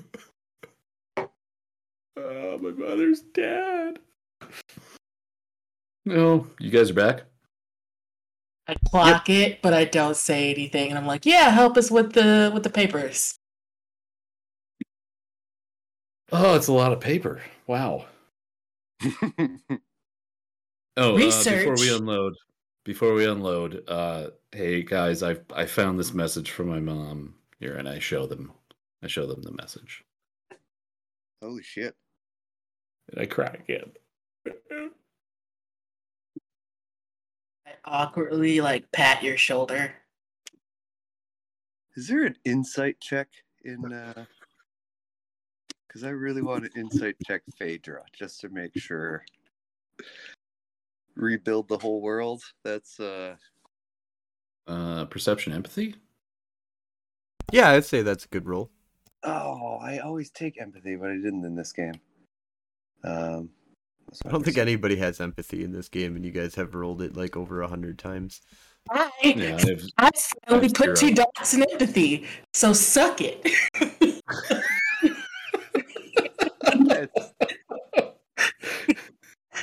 my mother's dead. No, you guys are back. I clock it, but I don't say anything, and I'm like, "Yeah, help us with the with the papers." Oh, it's a lot of paper. Wow. Oh, uh, before we unload, before we unload, uh, hey guys, I I found this message from my mom here, and I show them, I show them the message, Holy shit. and I cry again. I awkwardly like pat your shoulder. Is there an insight check in uh because I really want to insight check Phaedra just to make sure rebuild the whole world. That's uh Uh, perception, empathy. Yeah, I'd say that's a good roll. oh, I always take empathy, but I didn't in this game. Um what's I don't think anybody has empathy in this game, and you guys have rolled it like over a hundred times. I Yeah, I've, I finally That's put zero. two dots in empathy, so suck it.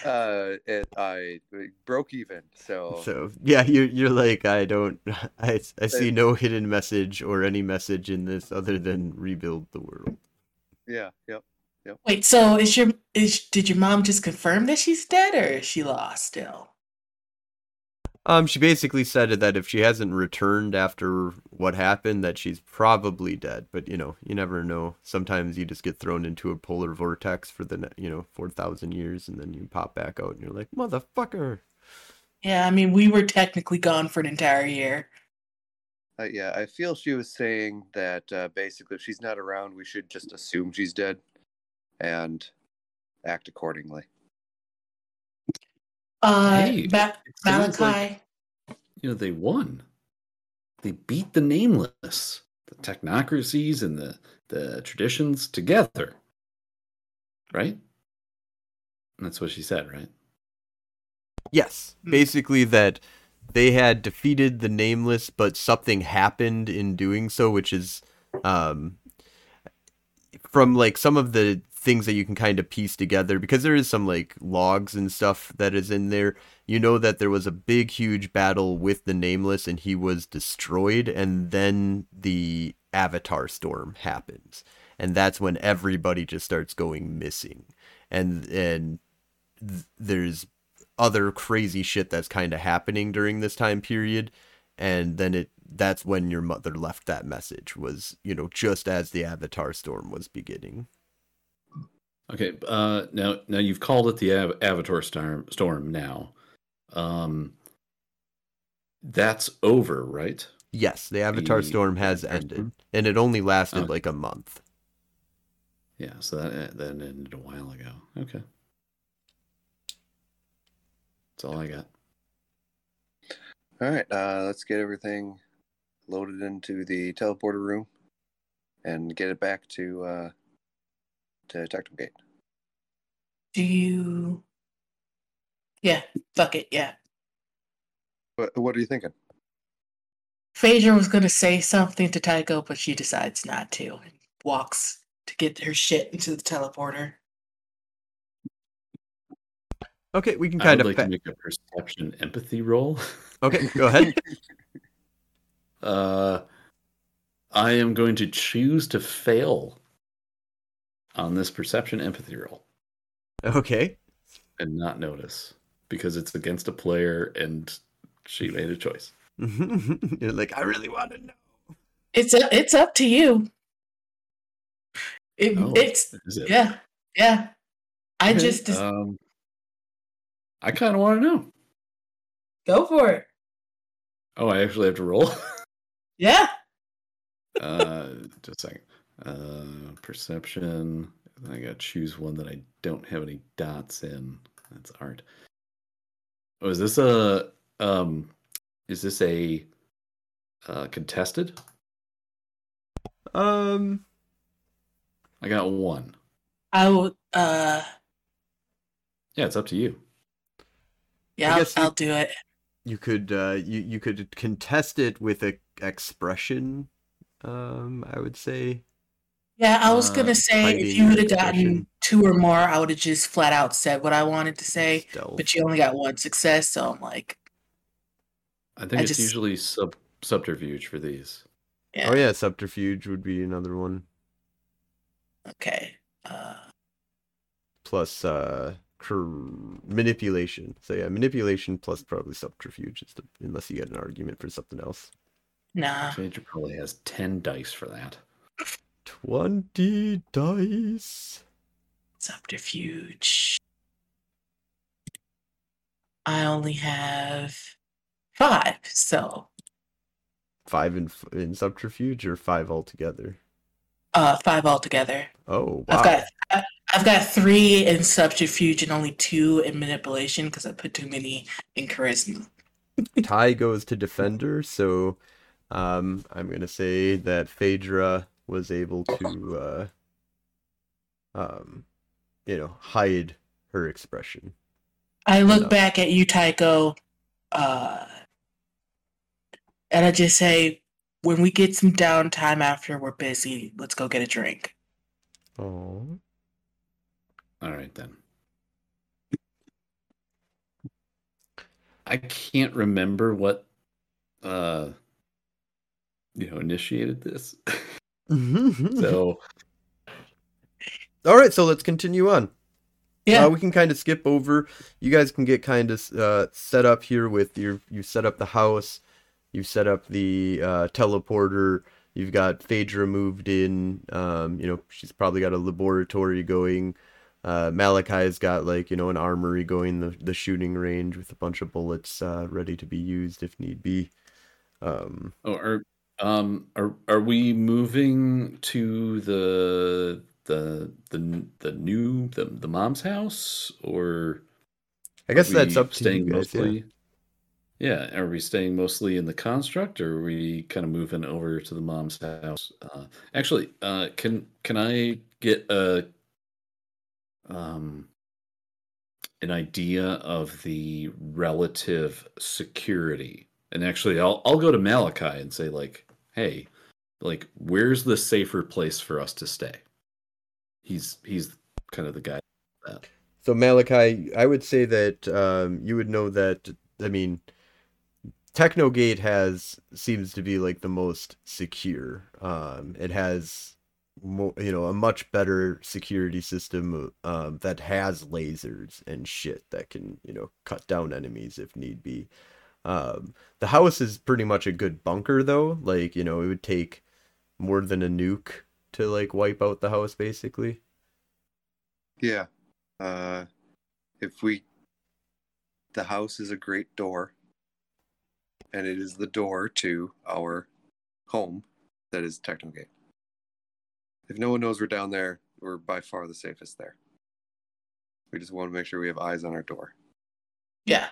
uh, it, I broke even. So, So yeah, you're you're like I don't I I see no hidden message or any message in this other than rebuild the world. yeah, yep. Wait, so is your is did your mom just confirm that she's dead or is she lost still? Um, she basically said that if she hasn't returned after what happened, that she's probably dead. But you know, you never know. Sometimes you just get thrown into a polar vortex for the you know four thousand years, and then you pop back out, and you're like, motherfucker. Yeah, I mean we were technically gone for an entire year. Uh, yeah, I feel she was saying that uh, basically if she's not around, we should just assume she's dead and act accordingly. Uh Hey, Ma- it sounds Malachi. like- You know, they won. They beat the nameless, the technocracies and the the traditions together. Right? And that's what she said, right? Yes, Hmm. basically that they had defeated the nameless, but something happened in doing so, which is um from like some of the things that you can kind of piece together because there is some like logs and stuff that is in there. You know that there was a big huge battle with the nameless and he was destroyed and then the avatar storm happens. And that's when everybody just starts going missing. And and th- there's other crazy shit that's kind of happening during this time period and then it that's when your mother left that message was you know just as the avatar storm was beginning Okay. Uh, now, now you've called it the Av- Avatar storm. Storm now. Um, that's over, right? yes the avatar The storm has Avatar ended Storm? and it only lasted Okay. like a month Yeah. So that that ended a while ago. Okay. That's all I got. All right, uh, let's get everything loaded into the teleporter room and get it back to uh, to Tectum Gate. Do you Yeah, fuck it, yeah. What, what are you thinking? Phaedra was gonna say something to Tycho, but she decides not to and walks to get her shit into the teleporter. okay we can I kind would of like fa- to make a perception empathy roll. okay go ahead Uh, I am going to choose to fail on this perception empathy roll okay and not notice because it's against a player and she made a choice. you're like i really want to know It's up it's up to you. It, Oh, it's Is it? yeah, yeah. I Okay, just just um, I kind of want to know. go for it. Oh, I actually have to roll. Yeah. uh, just a second. Uh, perception. I gotta choose one that I don't have any dots in. That's art. Oh, is this a um? Is this a uh, contested? um I got one. I will. uh Yeah, it's up to you. yeah, I'll, you- I'll do it. you could uh you you could contest it with a expression um i would say Yeah, I was uh, gonna say if you would have gotten two or more, I would have just flat out said what I wanted to say. stealth. But you only got one success, so I'm like, I think I it's just- usually sub subterfuge for these. yeah, oh yeah subterfuge would be another one okay. Uh, plus uh cr- manipulation so yeah manipulation plus probably subterfuge is the, unless you get an argument for something else nah. Phaedra probably has ten dice for that. 20 dice Subterfuge. I only have five, so five in in subterfuge or five altogether uh five altogether. oh wow I've got I- I've got three in subterfuge and only two in manipulation because I put too many in charisma. tie goes to defender so um i'm gonna say that phaedra was able to uh um you know hide her expression I look No. back at you, Tycho, uh, and I just say, when we get some downtime after we're busy, let's go get a drink. oh All right then. I can't remember what uh you know initiated this. so all right, so let's continue on. Yeah. Uh, we can kind of skip over. You guys can get kind of uh, set up here with your. You set up the house. You set up the uh, teleporter. You've got Phaedra moved in. Um, you know she's probably got a laboratory going. Uh, Malachi's got like you know an armory going, the the shooting range with a bunch of bullets uh, ready to be used if need be. Um, oh, are um are are we moving to the the the the new the the mom's house or I guess that's up to staying you guys. Yeah. mostly yeah. are we staying mostly in the construct or are we kind of moving over to the mom's house uh actually uh can can i get a um an idea of the relative security and actually i'll i'll go to malachi and say like hey like where's the safer place for us to stay he's he's kind of the guy. So Malachi, I would say that um, you would know that. I mean, Technogate has seems to be like the most secure. Um, it has, mo- you know, a much better security system um, that has lasers and shit that can, you know, cut down enemies if need be. Um, the house is pretty much a good bunker though. Like, you know, it would take more than a nuke to like wipe out the house basically. Yeah. Uh, if we, the house is a great door, and it is the door to our home that is Technogate. If no one knows we're down there, we're by far the safest there. We just want to make sure we have eyes on our door. Yeah.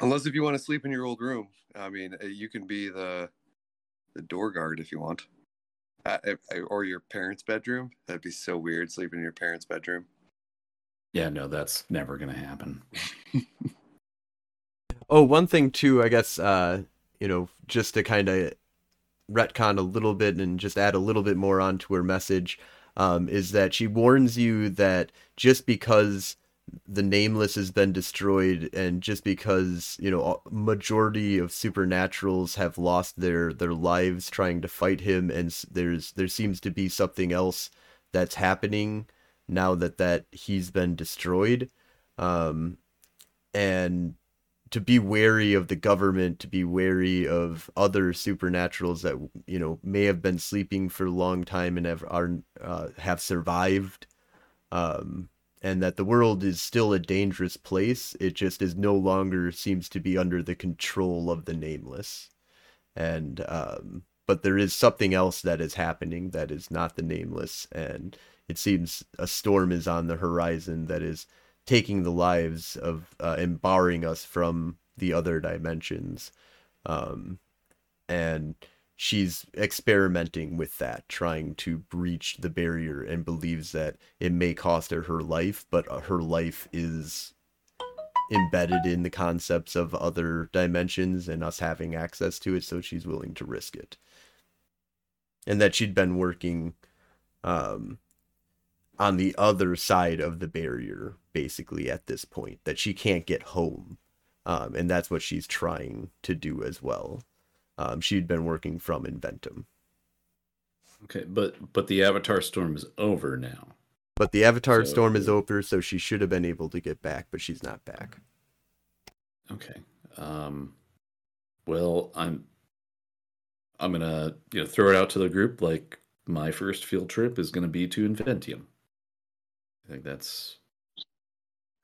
Unless if you want to sleep in your old room, I mean, uh, you can be the the door guard if you want, uh, or your parents' bedroom. That'd be so weird sleeping in your parents' bedroom. yeah no that's never gonna happen Oh, one thing too, I guess, uh, you know, just to kind of retcon a little bit and just add a little bit more onto her message, um, is that she warns you that just because the nameless has been destroyed and just because you know majority of supernaturals have lost their their lives trying to fight him and there's there seems to be something else that's happening now that that he's been destroyed. Um and to be wary of the government, to be wary of other supernaturals that you know may have been sleeping for a long time and have are uh, have survived, um, and that the world is still a dangerous place. It just is no longer seems to be under the control of the nameless, and um, but there is something else that is happening that is not the nameless, and it seems a storm is on the horizon that is taking the lives of uh, and barring us from the other dimensions um and she's experimenting with that trying to breach the barrier and believes that it may cost her her life but uh, her life is embedded in the concepts of other dimensions and us having access to it so she's willing to risk it. And that she'd been working um on the other side of the barrier basically at this point that she can't get home. Um, and that's what she's trying to do as well um, she'd been working from inventum okay but but the avatar storm is over now but the avatar So- storm is over so she should have been able to get back but she's not back okay um well i'm i'm gonna you know throw it out to the group like my first field trip is gonna be to inventium i think that's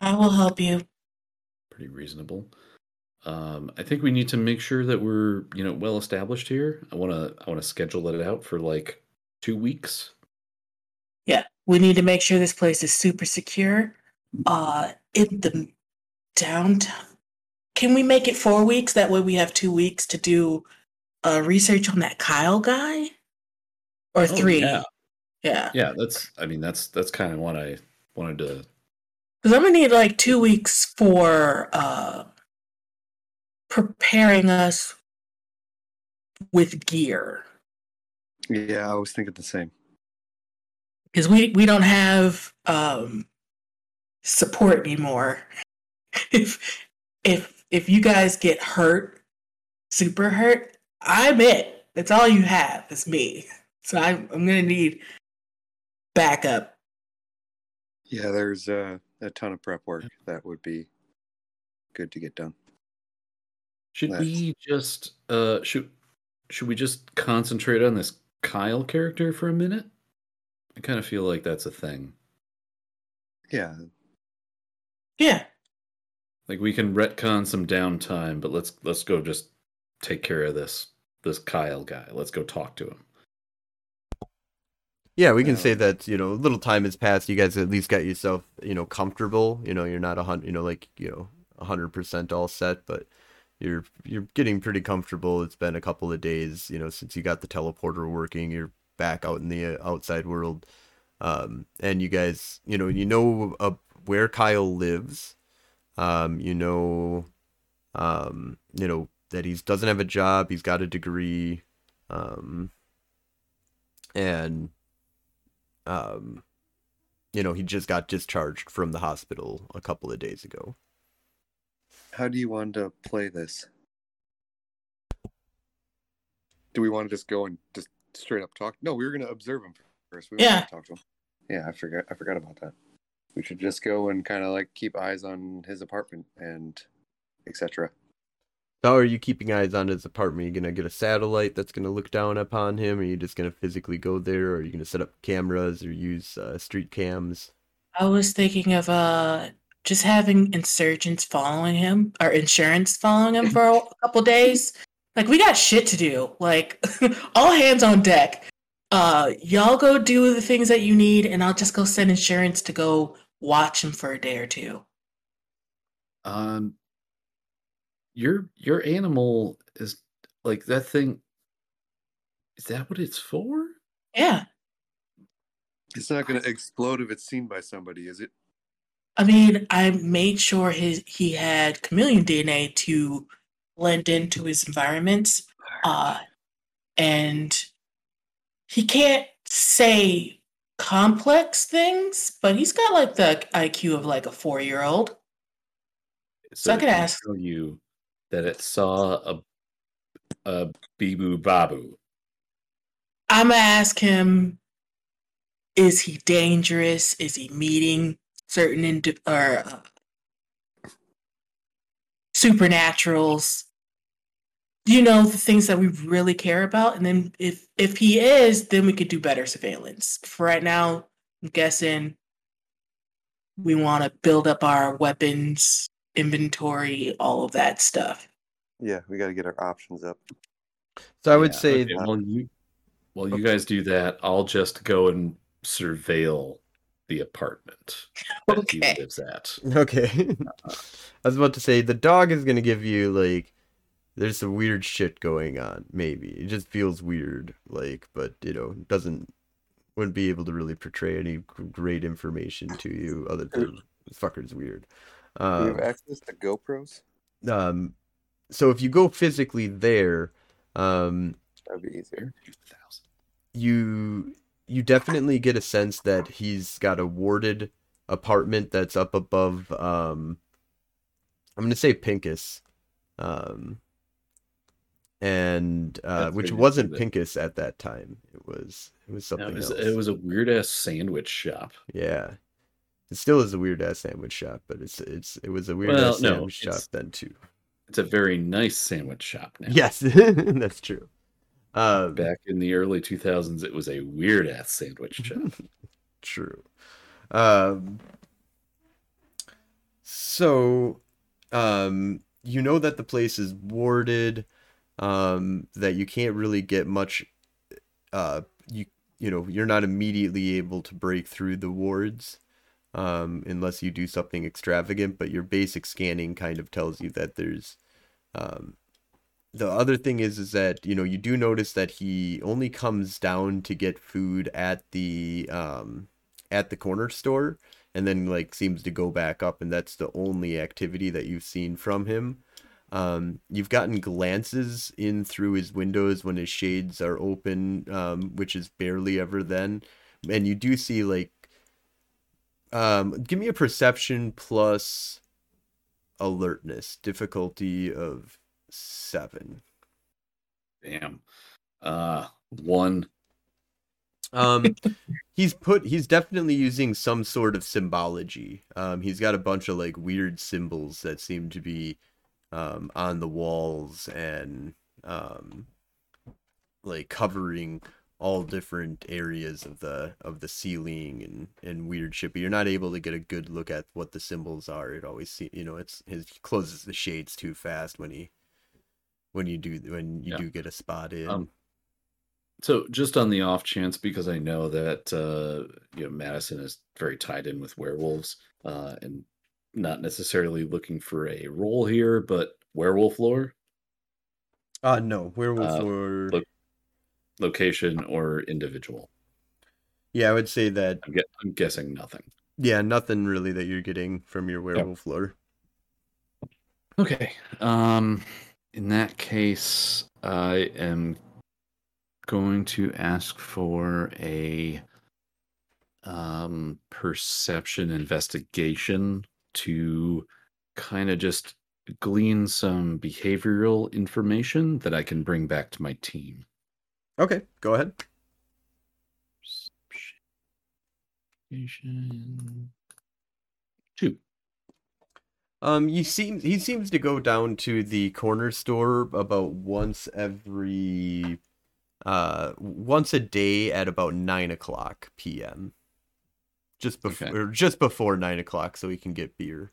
I will help you. pretty reasonable. Um, I think we need to make sure that we're you know well established here. I want to I want to schedule it out for like two weeks. Yeah. We need to make sure this place is super secure. Uh in the downtown. Can we make it four weeks? That way we have two weeks to do uh research on that Kyle guy? Or Oh, three. yeah, Yeah. yeah. That's I mean that's that's kind of what I wanted to. Because I'm gonna need like two weeks for uh preparing us with gear. Yeah, I was thinking the same. Because we, we don't have um support anymore. if if if you guys get hurt, super hurt, I'm it. That's all you have. It's me. So I'm I'm gonna need backup. Yeah, there's uh, a ton of prep work that would be good to get done. Should That's- we just uh should should we just concentrate on this Kyle character for a minute? I kind of feel like that's a thing. Yeah, Yeah. Like we can retcon some downtime, but let's let's go just take care of this this Kyle guy. Let's go talk to him. Yeah, we can say Um, that you know a little time has passed. You guys at least got yourself you know comfortable. You know you're not a hundred, you know like you know a hundred percent all set, but you're you're getting pretty comfortable. It's been a couple of days, you know, since you got the teleporter working. You're back out in the uh, outside world, um, and you guys, you know, you know uh, where Kyle lives. Um, you know, um, you know that he doesn't have a job. He's got a degree, um, and um, you know, he just got discharged from the hospital a couple of days ago. How do you want to play this? Do we want to just go and just straight up talk? No, we were going to observe him first. We Yeah. talk to him. Yeah, I forgot. I forgot about that. We should just go and kind of like keep eyes on his apartment and etc. How are you keeping eyes on his apartment? Are you gonna get a satellite that's gonna look down upon him? Are you just gonna physically go there? Or are you gonna set up cameras or use uh, street cams? I was thinking of uh just having insurgents following him or insurance following him for a couple days. Like we got shit to do. Like all hands on deck. Uh y'all go do the things that you need and I'll just go send insurance to go watch him for a day or two. Um your your animal is like that thing is that what it's for? Yeah. It's not going to explode if it's seen by somebody, is it? I mean, I made sure his he had chameleon DNA to blend into his environments. Uh and he can't say complex things, but he's got like the IQ of like a four year old. So I could can ask- tell you that it saw a a Bibu Babu. I'm gonna ask him is he dangerous? Is he meeting certain indi- or uh, supernaturals? You know the things that we really care about, and then if if he is, then we could do better surveillance. For right now, I'm guessing we want to build up our weapons inventory, all of that stuff. Yeah, we got to get our options up. So I would Yeah, say, okay, while you while you guys do that, I'll just go and surveil the apartment that Okay. he lives at. okay. I was about to say the dog is gonna give you like there's some weird shit going on. Maybe it just feels weird, like, but you know, doesn't wouldn't be able to really portray any great information to you other than this fucker's weird. Do you Um, have access to GoPros? um so if you go physically there um That'd be easier. you you definitely get a sense that he's got a warded apartment that's up above um I'm gonna say Pincus. Um and uh which wasn't. Pincus at that time. It was it was No, something it, was, else. it was a weird ass sandwich shop. Yeah. It still is a weird ass sandwich shop, but it's it's it was a weird Well, ass no, sandwich shop then too. It's a very nice sandwich shop now. Yes, that's true. Um, Back in the early 2000s, it was a weird ass sandwich shop. True. Um, so, um, you know that the place is warded, um, that you can't really get much, uh, you, you know, you're not immediately able to break through the wards, um, unless you do something extravagant, but your basic scanning kind of tells you that there's, um, the other thing is is that you know you do notice that he only comes down to get food at the um at the corner store and then like seems to go back up and that's the only activity that you've seen from him. Um you've gotten glances in through his windows when his shades are open um which is barely ever then. And you do see like um give me a perception plus alertness, difficulty of seven. Damn. Uh, one. Um, he's put he's definitely using some sort of symbology. Um, he's got a bunch of like weird symbols that seem to be um on the walls and um like covering all different areas of the of the ceiling and and weird shit but you're not able to get a good look at what the symbols are it always see you know it's his he closes the shades too fast when he when you do when you Yeah. do get a spot in Um, So just on the off chance, because I know that uh, you know Madison is very tied in with werewolves, uh, and not necessarily looking for a role here, but werewolf lore, uh no werewolf Uh, or look- location, or individual. yeah i would say that I'm, gue- I'm guessing nothing. yeah nothing really that you're getting from your werewolf lore Okay. Um, in that case, I am going to ask for a um perception investigation to kind of just glean some behavioral information that I can bring back to my team. okay go ahead Investigation. Um, he seems he seems to go down to the corner store about once every, uh, once a day at about nine o'clock p.m. Just before, Okay. or just before nine o'clock, so he can get beer.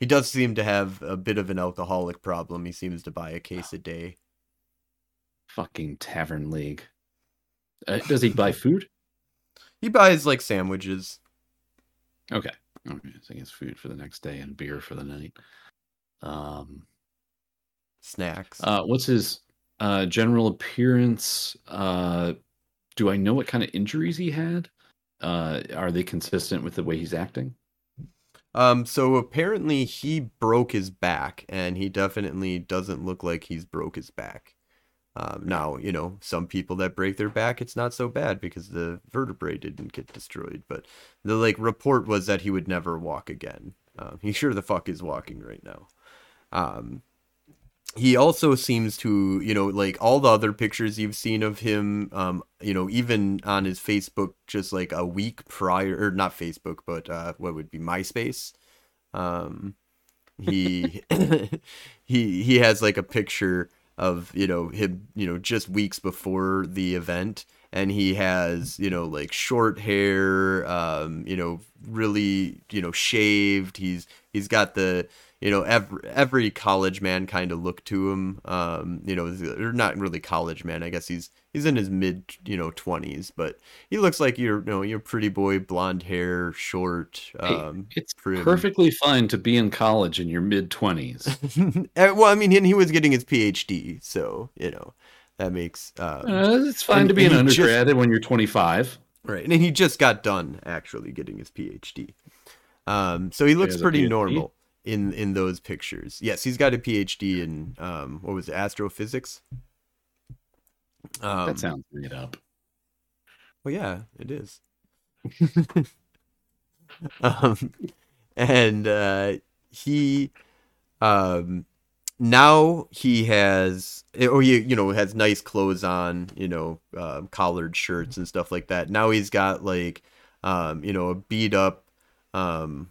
He does seem to have a bit of an alcoholic problem. He seems to buy a case a day. Fucking Tavern League. Uh, does he buy food? He buys like sandwiches. Okay. Okay. So he gets food for the next day and beer for the night. Um, Snacks. uh, what's his uh, general appearance? Uh, do I know what kind of injuries he had? Uh, are they consistent with the way he's acting? Um, so apparently he broke his back, and he definitely doesn't look like he's broke his back. Um, now, you know, some people that break their back, it's not so bad because the vertebrae didn't get destroyed. But the like report was that he would never walk again. Um, he sure the fuck is walking right now. Um, he also seems to, you know, like all the other pictures you've seen of him, um, you know, even on his Facebook, just like a week prior, or not Facebook, but uh, what would be MySpace. Um, he he he has like a picture of you know him, you know, just weeks before the event, and he has you know like short hair, um, you know, really you know shaved. He's he's got the you know every every college man kind of look to him um you know or not really college man i guess he's he's in his mid you know 20s but he looks like you're you know you're pretty boy blonde hair short Hey, um It's prim. perfectly fine to be in college in your mid 20s. Eh, well i mean he was getting his phd so you know that makes um, Uh, it's fine And- to be an he just- undergrad when you're 25. Right, and he just got done actually getting his PhD. Um, so he looks pretty normal in in those pictures. Yes, he's got a PhD in um, what was it, astrophysics? Um, that sounds made up. well, yeah, it is. um, and uh, he, um, now he has, or he, you know, has nice clothes on, you know, uh, collared shirts and stuff like that. Now he's got like, um, you know, a beat up, um,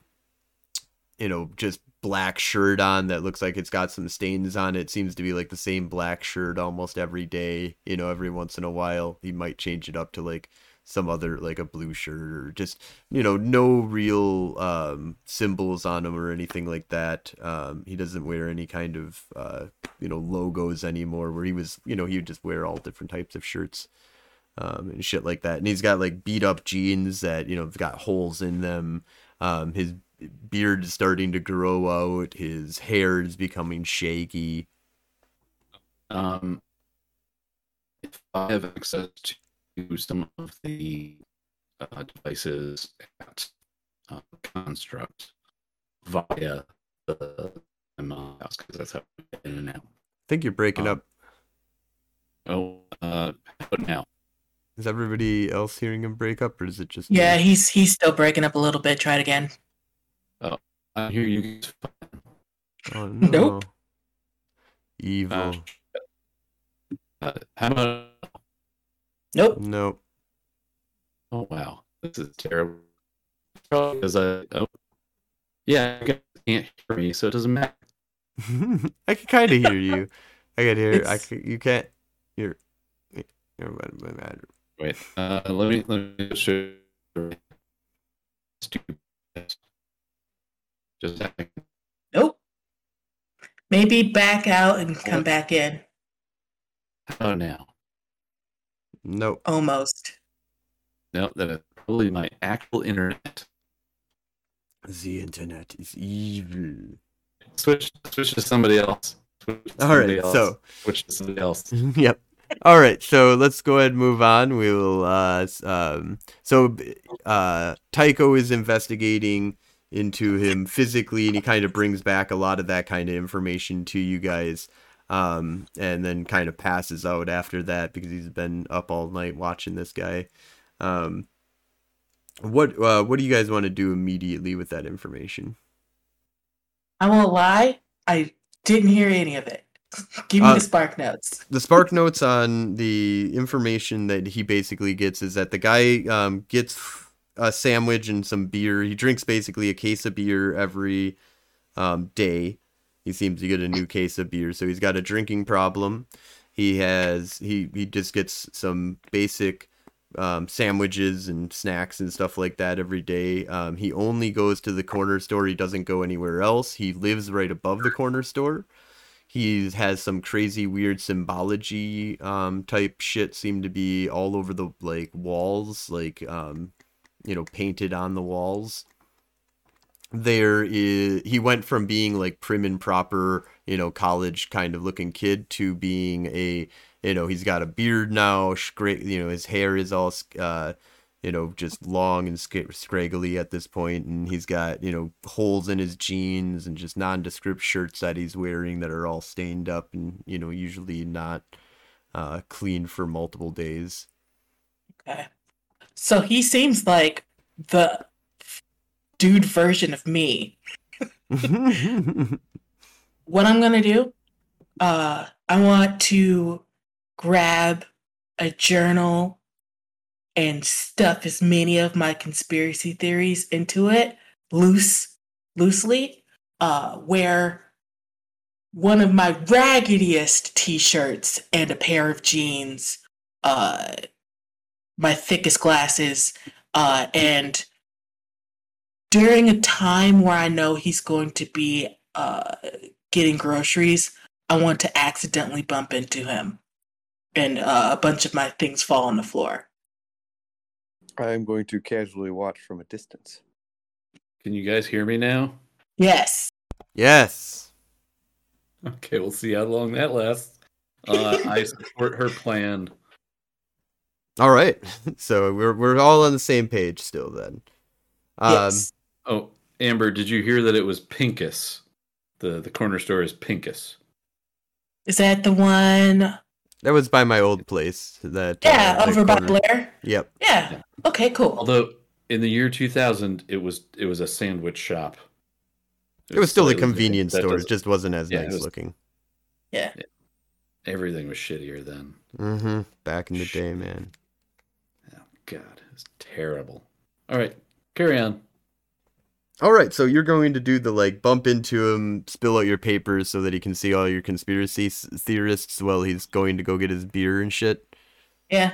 you know, just black shirt on that looks like it's got some stains on it. Seems to be like the same black shirt almost every day. You know, every once in a while he might change it up to like some other like a blue shirt or just you know no real um symbols on him or anything like that um he doesn't wear any kind of uh you know logos anymore where he was you know he would just wear all different types of shirts um and shit like that and he's got like beat up jeans that you know have got holes in them um his beard is starting to grow out his hair is becoming shaggy Um, if I have access to some of the uh, devices at uh, Construct via the my house, because that's how we in and out. i think you're breaking Um, up Oh, uh, but now, is everybody else hearing him break up or is it just Yeah, me? he's he's still breaking up a little bit. Try it again. I hear you. Oh no. Nope. Evil. Uh, how about? Nope. nope. Oh wow, this is terrible. Because I. Oh, yeah, you can't hear me, so it doesn't matter. I can kind of hear you. I can hear. I can, you can't. You're. Never mind. my matter. Wait, uh, let me let me show. you. Stupid. Just a second. Nope. Maybe back out and come back in. Oh, about now? Nope. Almost. No, that is probably my actual internet. The internet is evil. Switch, switch to somebody else. Switch to somebody right. else. So. switch to somebody else. yep. All right, so let's go ahead and move on. We will. Uh, um, so, uh, Tycho is investigating into him physically, and he kind of brings back a lot of that kind of information to you guys, um, and then kind of passes out after that because he's been up all night watching this guy. Um, what uh, What do you guys want to do immediately with that information? I won't lie. I didn't hear any of it. Give me Uh, the spark notes. the spark notes on the information that he basically gets is that the guy um, gets a sandwich and some beer. He drinks basically a case of beer every um, day. He seems to get a new case of beer, so he's got a drinking problem. He has he he just gets some basic um, sandwiches and snacks and stuff like that every day. Um, he only goes to the corner store. He doesn't go anywhere else. He lives right above the corner store he has some crazy weird symbology um type shit seem to be all over the like walls like um you know painted on the walls there is he went from being like prim and proper you know college kind of looking kid to being a you know he's got a beard now scra- you know his hair is all uh you know just long and sc- scraggly at this point and he's got you know holes in his jeans and just nondescript shirts that he's wearing that are all stained up and you know usually not uh clean for multiple days Okay. So he seems like the dude version of me. What I'm gonna do, uh, I want to grab a journal and stuff as many of my conspiracy theories into it, loose, loosely, uh, wear one of my raggediest t-shirts and a pair of jeans, uh, my thickest glasses, uh, and during a time where I know he's going to be uh, getting groceries, I want to accidentally bump into him, and uh, a bunch of my things fall on the floor. I am going to casually watch from a distance. Can you guys hear me now? Yes. yes Okay, we'll see how long that lasts. Uh, I support her plan. All right so we're we're all on the same page still then um yes. Oh, Amber, did you hear that it was Pinkus? The the corner store is Pinkus. Is that the one? that was by my old place that uh, Yeah, that over by Blair. yep Yeah. Yeah. Okay. Cool. Although in the year 2000, it was it was a sandwich shop. it was still a convenience That store it just wasn't as Yeah, nice was- looking Yeah. Everything was shittier then. mm-hmm back in the day man God, it's terrible. All right, carry on. All right, so you're going to do the like bump into him, spill out your papers so that he can see all your conspiracy theorists while he's going to go get his beer and shit. Yeah.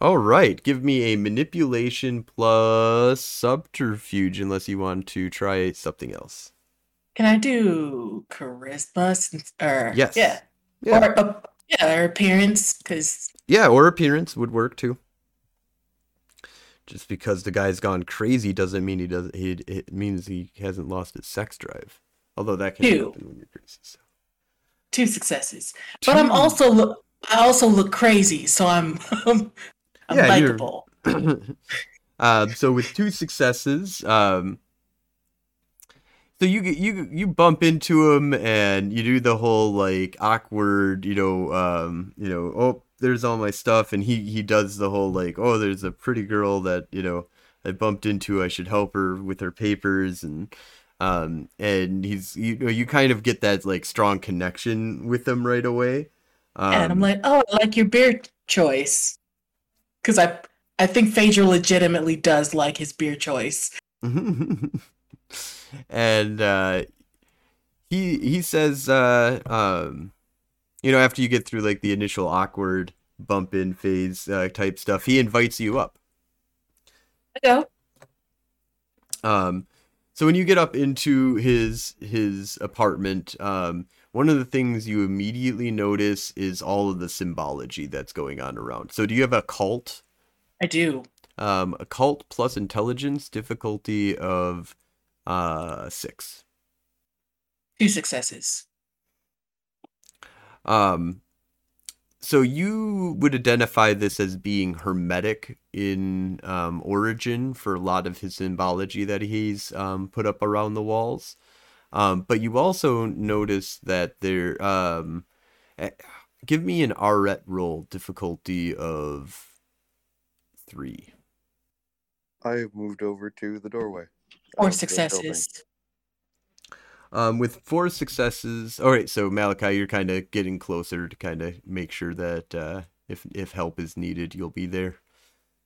All right, give me a manipulation plus subterfuge unless you want to try something else. Can I do charisma? Since, or Yes. Yeah. Yeah. Or uh, yeah, or appearance, because Yeah, or appearance would work too. Just because the guy's gone crazy doesn't mean he doesn't. He it means he hasn't lost his sex drive. Although that can Ew. happen when you're crazy. So. two successes. But I'm also look. I also look crazy, so I'm I'm Yeah, likable. um, so with two successes, um, so you get- you you bump into him and you do the whole like awkward, you know, um, you know, oh, there's all my stuff, and he he does the whole like, oh, there's a pretty girl that you know I bumped into, I should help her with her papers, and um, and he's you know you kind of get that like strong connection with him right away. Um, and I'm like, oh, I like your beer choice, because I I think Phaedra legitimately does like his beer choice. and uh, he he says, uh, um, you know, after you get through like the initial awkward bump in phase uh, type stuff, he invites you up. I go. Um, so when you get up into his his apartment, um, one of the things you immediately notice is all of the symbology that's going on around. So do you have a cult? I do. Um, occult plus intelligence, difficulty of uh six. Two successes. Um, so you would identify this as being hermetic in um, origin for a lot of his symbology that he's um, put up around the walls. Um, but you also notice that there. Um, eh, give me an Arete roll difficulty of three. I have moved over to the doorway. Four of the building. successes. Um, with four successes, all right. So Malachi, you're kind of getting closer to kind of make sure that uh, if if help is needed, you'll be there.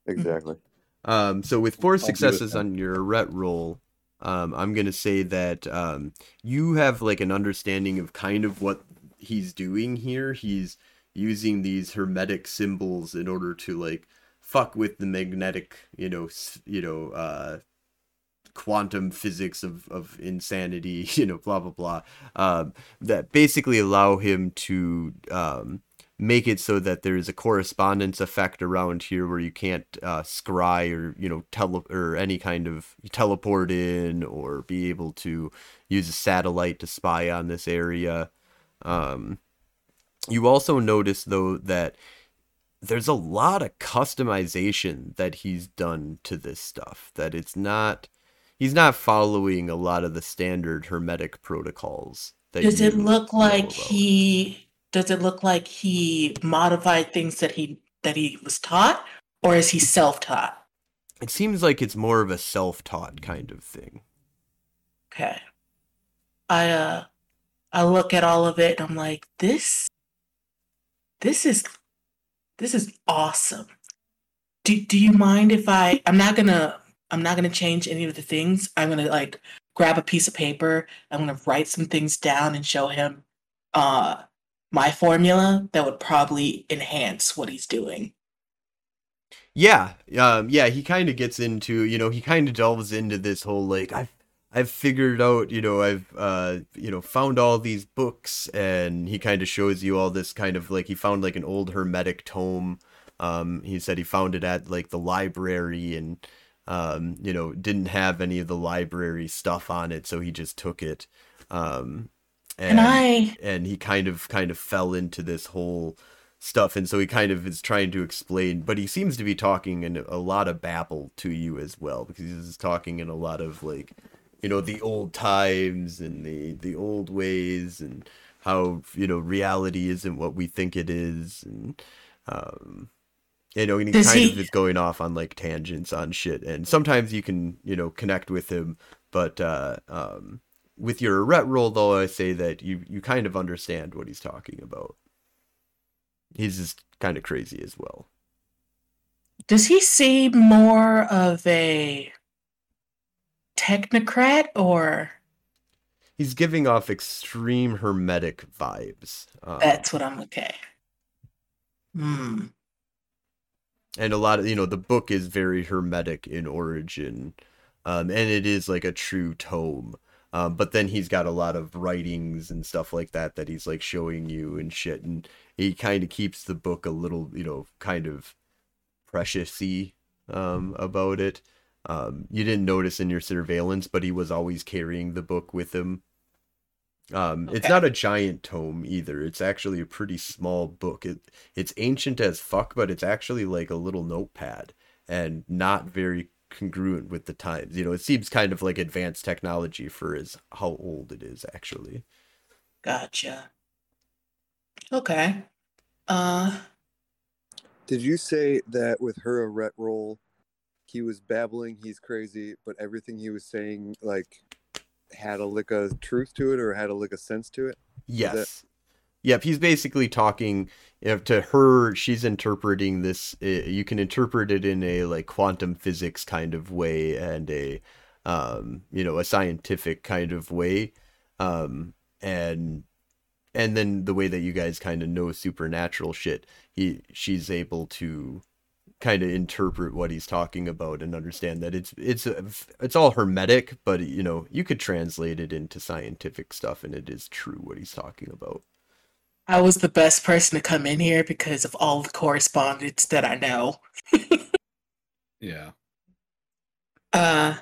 Exactly. Um, so with four do it successes on your Arete roll, um, I'm gonna say that um, you have like an understanding of kind of what he's doing here. He's using these hermetic symbols in order to like fuck with the magnetic, you know, s- you know, uh, quantum physics of, of insanity, you know, blah blah blah. Um, that basically allow him to um, make it so that there's a correspondence effect around here where you can't uh, scry or you know tele or any kind of teleport in or be able to use a satellite to spy on this area. Um, you also notice though that there's a lot of customization that he's done to this stuff that it's not he's not following a lot of the standard hermetic protocols that Does it look like he? Does it look like he modified things that he that he was taught, or is he self-taught? it seems like it's more of a self-taught kind of thing Okay. I uh I look at all of it and I'm like, this this is this is awesome. Do do you mind if I I'm not gonna I'm not gonna change any of the things. I'm gonna like grab a piece of paper, I'm gonna write some things down and show him uh my formula that would probably enhance what he's doing. Yeah, um, yeah, he kind of gets into, you know, he kind of delves into this whole like I've I've figured out, you know, I've uh, you know, found all these books, and he kind of shows you all this kind of like he found like an old hermetic tome. Um, he said he found it at like the library, and um, you know, didn't have any of the library stuff on it, so he just took it. Um, And I and he kind of kind of fell into this whole stuff and so he kind of is trying to explain but he seems to be talking in a lot of babble to you as well because he's talking in a lot of like you know the old times and the the old ways and how you know reality isn't what we think it is and um you know and he Does kind he- of is going off on like tangents on shit and sometimes you can you know connect with him but uh um with your Arete roll though i say that you you kind of understand what he's talking about he's just kind of crazy as well does he seem more of a technocrat or he's giving off extreme hermetic vibes um, that's what I'm okay. Hmm. And a lot of you know the book is very hermetic in origin um and it is like a true tome. Um but then he's got a lot of writings and stuff like that that he's like showing you and shit and he kind of keeps the book a little you know kind of preciousy um about it. Um you didn't notice in your surveillance but he was always carrying the book with him um it's not a giant tome either it's actually a pretty small book it it's ancient as fuck, but it's actually like a little notepad and not very congruent with the times. You know, it seems kind of like advanced technology for as how old it is actually. Gotcha. Okay. Uh Did you say that with her Arete roll, he was babbling, he's crazy, but everything he was saying like had a lick of truth to it or had a lick of sense to it. Yes. Yep, he's basically talking if to her she's interpreting this uh, you can interpret it in a like quantum physics kind of way and a um you know a scientific kind of way um and and then the way that you guys kind of know supernatural shit he she's able to kind of interpret what he's talking about and understand that it's it's it's all hermetic but you know you could translate it into scientific stuff and it is true what he's talking about I was the best person to come in here because of all the correspondence that I know. Yeah. Uh,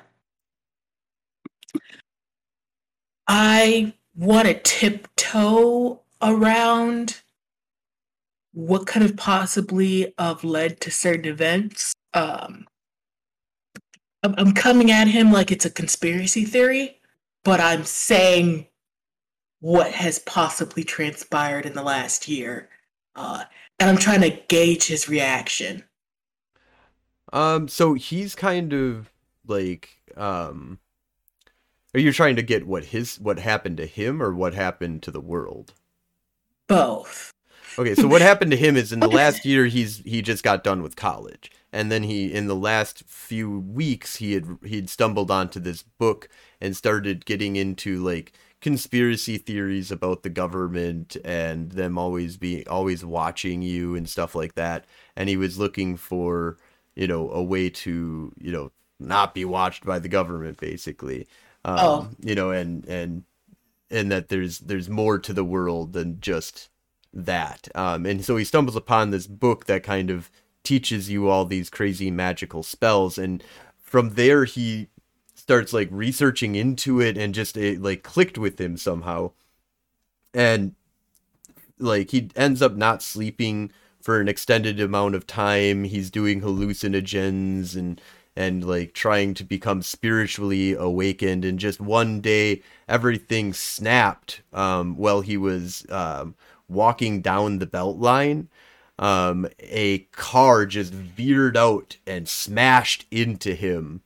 I want to tiptoe around what could have possibly have led to certain events. Um, I'm, I'm coming at him like it's a conspiracy theory, but I'm saying what has possibly transpired in the last year. Uh, and I'm trying to gauge his reaction. Um, so he's kind of like, um, are you trying to get what his what happened to him or what happened to the world? Both. Okay, so what happened to him is in the last year he's he just got done with college. And then he in the last few weeks he had he'd stumbled onto this book and started getting into like conspiracy theories about the government and them always be always watching you and stuff like that and he was looking for you know a way to you know not be watched by the government basically um, Oh. you know and and and that there's there's more to the world than just that. Um and so he stumbles upon this book that kind of teaches you all these crazy magical spells. And from there he starts like researching into it and just it like clicked with him somehow. And like he ends up not sleeping for an extended amount of time. He's doing hallucinogens and and like trying to become spiritually awakened. And just one day everything snapped um while he was um walking down the belt line um a car just veered out and smashed into him.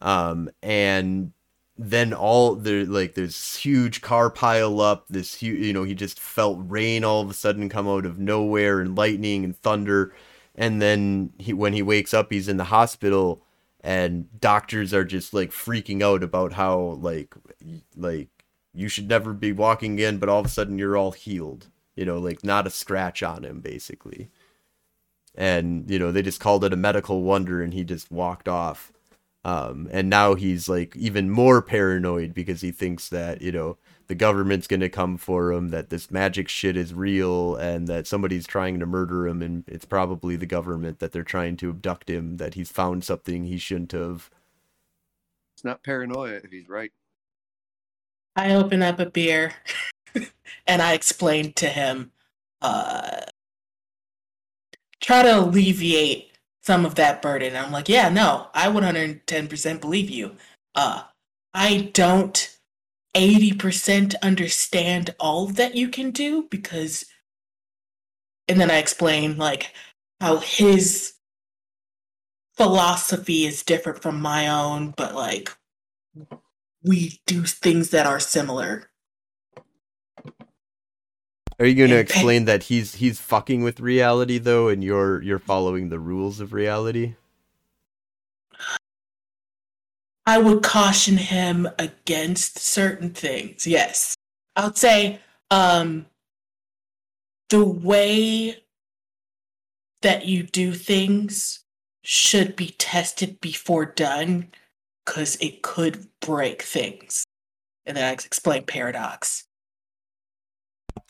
Um and then all there like there's huge car pile up this huge you know he just felt rain all of a sudden come out of nowhere and lightning and thunder. And then he when he wakes up he's in the hospital and doctors are just like freaking out about how like like you should never be walking again but all of a sudden you're all healed you know like not a scratch on him basically and you know they just called it a medical wonder and he just walked off um, and now he's like even more paranoid because he thinks that you know the government's gonna come for him, that this magic shit is real, and that somebody's trying to murder him, and it's probably the government that they're trying to abduct him, that he's found something he shouldn't have. It's not paranoia if he's right. I open up a beer and I explain to him, uh, try to alleviate some of that burden. I'm like, yeah, no, I 110% believe you. Uh, I don't 80% understand all that you can do because, and then I explain like how his philosophy is different from my own, but like we do things that are similar. Are you gonna explain that he's he's fucking with reality though, and you're you're following the rules of reality? I would caution him against certain things. Yes. I would say um the way that you do things should be tested before done cuz it could break things. And then I explain paradox.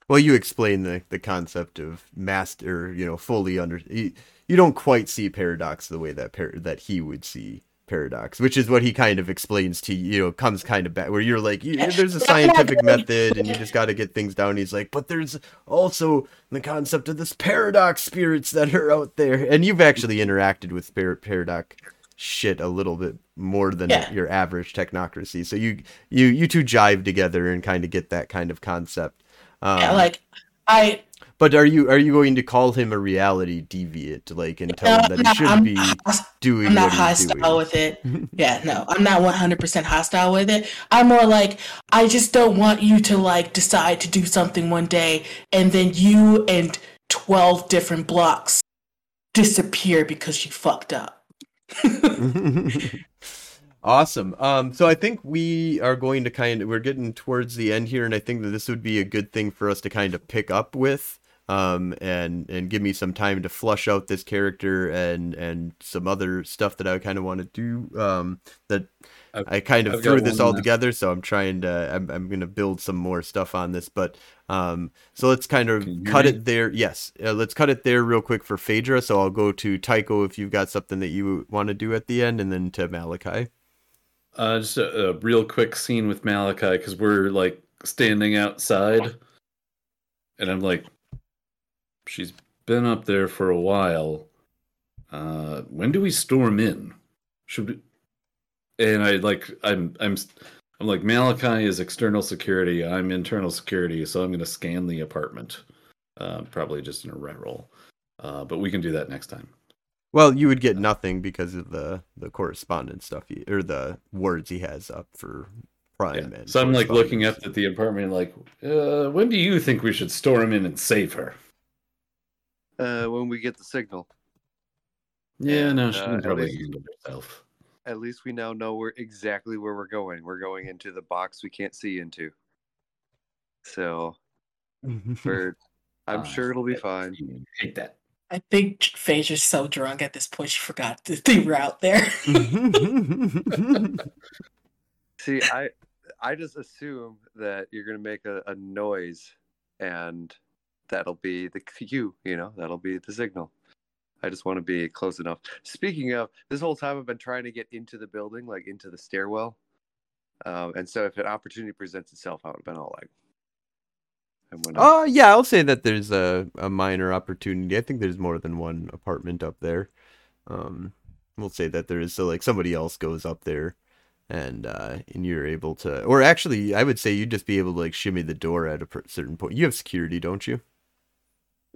Well, you explain the, the concept of master, you know, fully under. You, you don't quite see paradox the way that par- that he would see paradox, which is what he kind of explains to you. You know, comes kind of back where you're like, you, there's a scientific method, and you just got to get things down. He's like, but there's also the concept of this paradox spirits that are out there, and you've actually interacted with par- paradox shit a little bit more than Yeah. your average technocracy. So you you you two jive together and kind of get that kind of concept. Um, yeah, like I But are you are you going to call him a reality deviant, like, and tell him that he I'm should not- be I'm- doing I'm not hostile with it. Yeah, no, I'm not 100% hostile with it. I'm more like, I just don't want you to like decide to do something one day and then you and 12 different blocks disappear because you fucked up. awesome. Um, so I think we are going to kind of we're getting towards the end here, and I think that this would be a good thing for us to kind of pick up with. Um, and and give me some time to flush out this character and and some other stuff that I kind of want to do. Um, that I've- I kind of I've threw this all left. together, so I'm trying to I'm I'm gonna build some more stuff on this, but um, so let's kind of Can you hear cut me? it there. Yes, uh, let's cut it there real quick for Phaedra. So I'll go to Tycho if you've got something that you want to do at the end, and then to Malachi. Uh, just a, a real quick scene with Malachi because we're like standing outside, and I'm like, she's been up there for a while. Uh, when do we storm in? Should we? And I like, I'm, I'm, I'm like Malachi is external security. I'm internal security, so I'm going to scan the apartment. Uh, probably just in a red roll, uh, but we can do that next time. Well, you would get nothing because of the the correspondence stuff he, or the words he has up for Prime. Yeah. and So I'm like looking up at the apartment, like, uh, when do you think we should storm in and save her? Uh, when we get the signal, Yeah, no, she uh, can at probably least- handle herself. at least we now know where exactly where we're going. We're going into the box we can't see into. So for, I'm Ah, sure it'll be fine. Hate that. I think Phaedra's so drunk at this point she forgot that they were out there. See, I I just assume that you're gonna make a, a noise, and that'll be the cue. You know, that'll be the signal. I just want to be close enough. Speaking of, this whole time I've been trying to get into the building, like into the stairwell. Um, and so, if an opportunity presents itself, I would have been all like, "I'm gonna." Uh yeah, I'll say that there's a, a minor opportunity. I think there's more than one apartment up there. Um we'll say that there is so like somebody else goes up there and uh and you're able to or actually I would say you'd just be able to like shimmy the door at a certain point. You have security, don't you?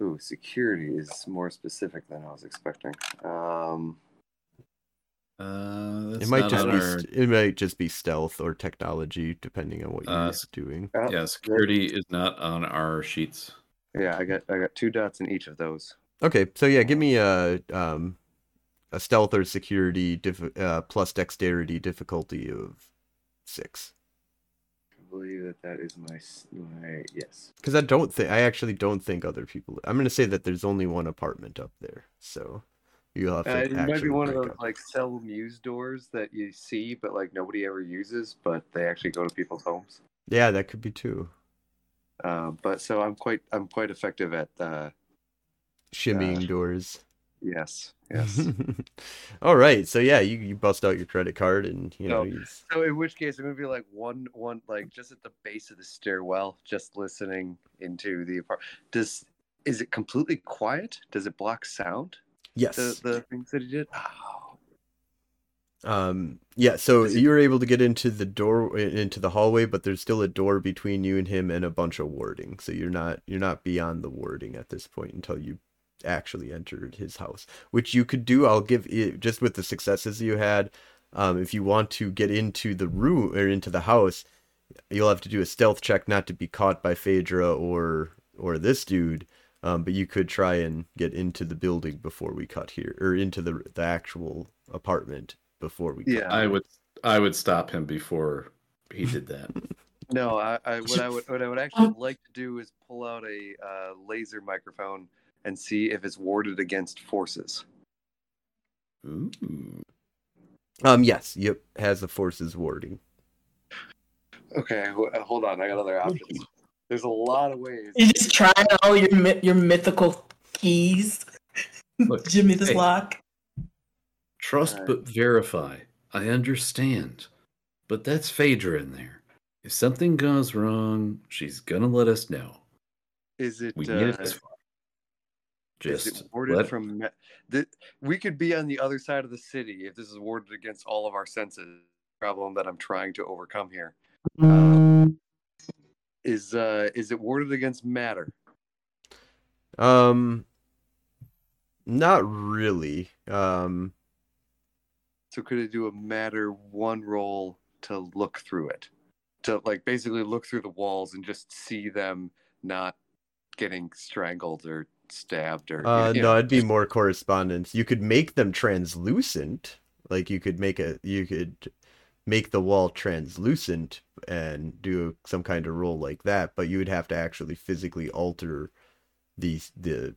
Ooh, security is more specific than I was expecting. Um, Uh, that's it might not just be our- st- it might just be stealth or technology depending on what you're Uh, doing. oh, yeah, security is not on our sheets. yeah, I got I got two dots in each of those. Okay, so yeah, give me a um a stealth or security diff- uh, plus dexterity difficulty of six. I believe that that is my my yes. Because I don't think I actually don't think other people. I'm gonna say that there's only one apartment up there, so you'll have to. Uh, it might be one of those up. like sell muse doors that you see, but like nobody ever uses, but they actually go to people's homes. Yeah, that could be too. Uh, but so I'm quite I'm quite effective at uh, Shimmying Uh, doors. yes yes. All right, so yeah, you, you bust out your credit card and you know No. you so in which case I'm gonna be like one one like just at the base of the stairwell, just listening into the apartment. Does is it completely quiet? Does it block sound? Yes. The the things that he did. Oh, Um, yeah, so Is you're able to get into the door into the hallway, but there's still a door between you and him and a bunch of warding. So you're not you're not beyond the warding at this point until you actually entered his house, which you could do. I'll give it just with the successes you had. Um, if you want to get into the room or into the house, you'll have to do a stealth check not to be caught by Phaedra or or this dude. Um, but you could try and get into the building before we cut here, or into the the actual apartment before we. cut Yeah. I would, I would stop him before he did that. No, I, I what I would what I would actually like to do is pull out a uh, laser microphone and see if it's warded against forces. Ooh. Um, yes, yep, has the forces warding. Okay, wh- hold on. I got other options. There's a lot of ways. You're just trying all your your mythical keys. Look, Jimmy this hey. lock. Trust Alright. but verify. I understand. But that's Phaedra in there. If something goes wrong, she's gonna let us know. Is it? We Uh, get it this is Just it warded let- from? Me- the, we could be on the other side of the city if this is warded against all of our senses. Problem that I'm trying to overcome here is uh is it warded against matter? Um, not really. Um, So could it do a matter one roll to look through it? To like basically look through the walls and just see them not getting strangled or stabbed or uh, you no, know, it'd be more correspondence. You could make them translucent. Like you could make a, you could make the wall translucent and do some kind of roll like that, but you would have to actually physically alter the the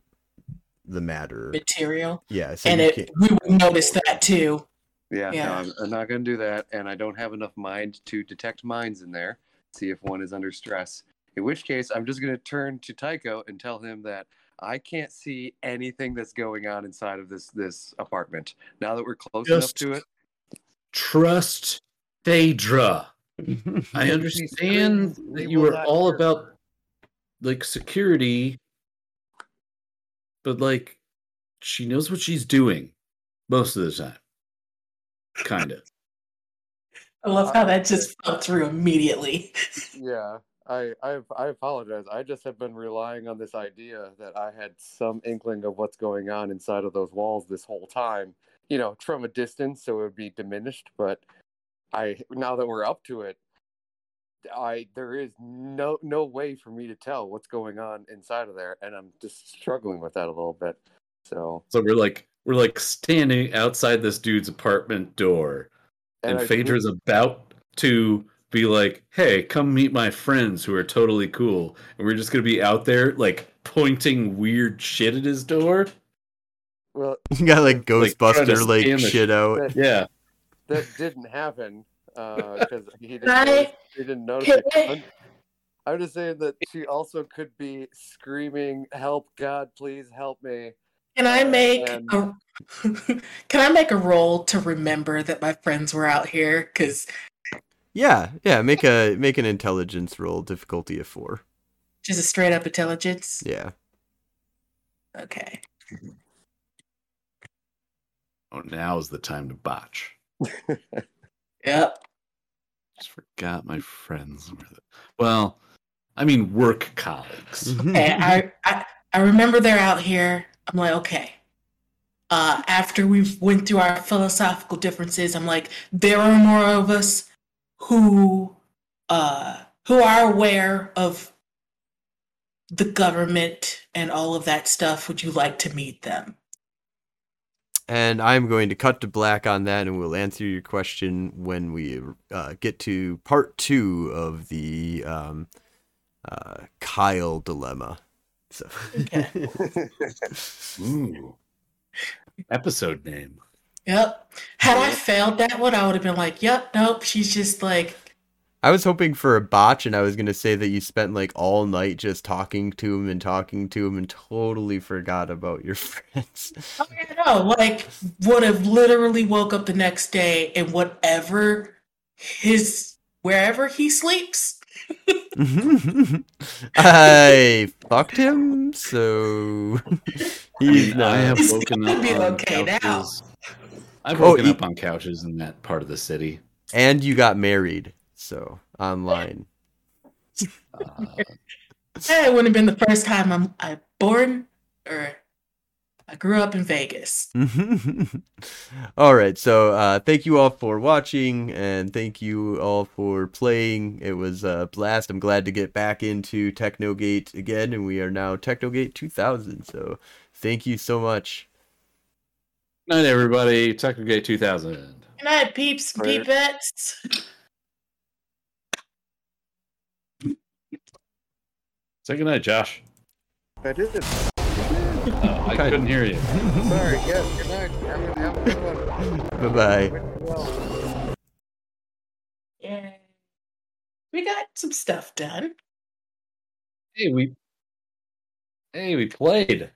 the matter. Material. Yeah, so and you it we would notice that too. Yeah, Yeah. no, I'm, I'm not going to do that, and I don't have enough mind to detect minds in there. See if one is under stress. In which case, I'm just going to turn to Tycho and tell him that I can't see anything that's going on inside of this this apartment. Now that we're close Just- enough to it, Trust Phaedra. I understand that you will are all about like security, but like she knows what she's doing most of the time. Kind of. I love how that just fell through immediately. Yeah, I, I I apologize. I just have been relying on this idea that I had some inkling of what's going on inside of those walls this whole time. You know, from a distance, so it would be diminished. But I now that we're up to it, I there is no no way for me to tell what's going on inside of there, and I'm just struggling with that a little bit. So So we're like we're like standing outside this dude's apartment door, and, I- Phaedra's about to be like, "Hey, come meet my friends who are totally cool," and we're just gonna be out there like pointing weird shit at his door. well, you got like Like, Ghostbuster like scan the shit out. Yeah, that didn't happen because he didn't. Notice- he didn't notice. It. I- I'm- I'm just saying that she also could be screaming, "Help, God, please help me!" Can I Uh, make and- a Can I make a roll to remember that my friends were out here? Because Yeah, yeah. Make a make an intelligence roll, difficulty of four. just a straight up intelligence. Yeah. Okay. Oh, now's the time to botch. Yep. Just forgot my friends well, I mean work colleagues. Okay. I, I I remember they're out here. I'm like, okay. Uh, after we've went through our philosophical differences, I'm like, there are more of us who uh who are aware of the government and all of that stuff. Would you like to meet them? And I'm going to cut to black on that, and we'll answer your question when we uh, get to part two of the um, uh, Kyle dilemma. So, Okay. Ooh. Episode name. Yep. Had I failed that one, I would have been like, yep, nope. She's just like, I was hoping for a botch, and I was going to say that you spent like all night just talking to him and talking to him, and totally forgot about your friends. oh, yeah, no, like, would have literally woke up the next day and whatever his, wherever he sleeps. I fucked him, so I, he's mean, I not. have woken up Be on okay now. I've Oh, woken he- up on couches in that part of the city. And you got married, so online. Uh, It wouldn't have been the first time I'm I born or I grew up in Vegas. all right, so uh, thank you all for watching, and thank you all for playing. It was a blast. I'm glad to get back into Technogate again, and we are now Technogate 2000. So thank you so much. night, everybody. Technogate 2000. Good night, peeps and Right. peepettes. Say goodnight, Josh. I did. Oh, I Okay. couldn't hear you. Sorry. Yes. Good night. Have a, have a good one. Bye bye. Wish you well. Yeah. We got some stuff done. Hey, we. Hey, we played.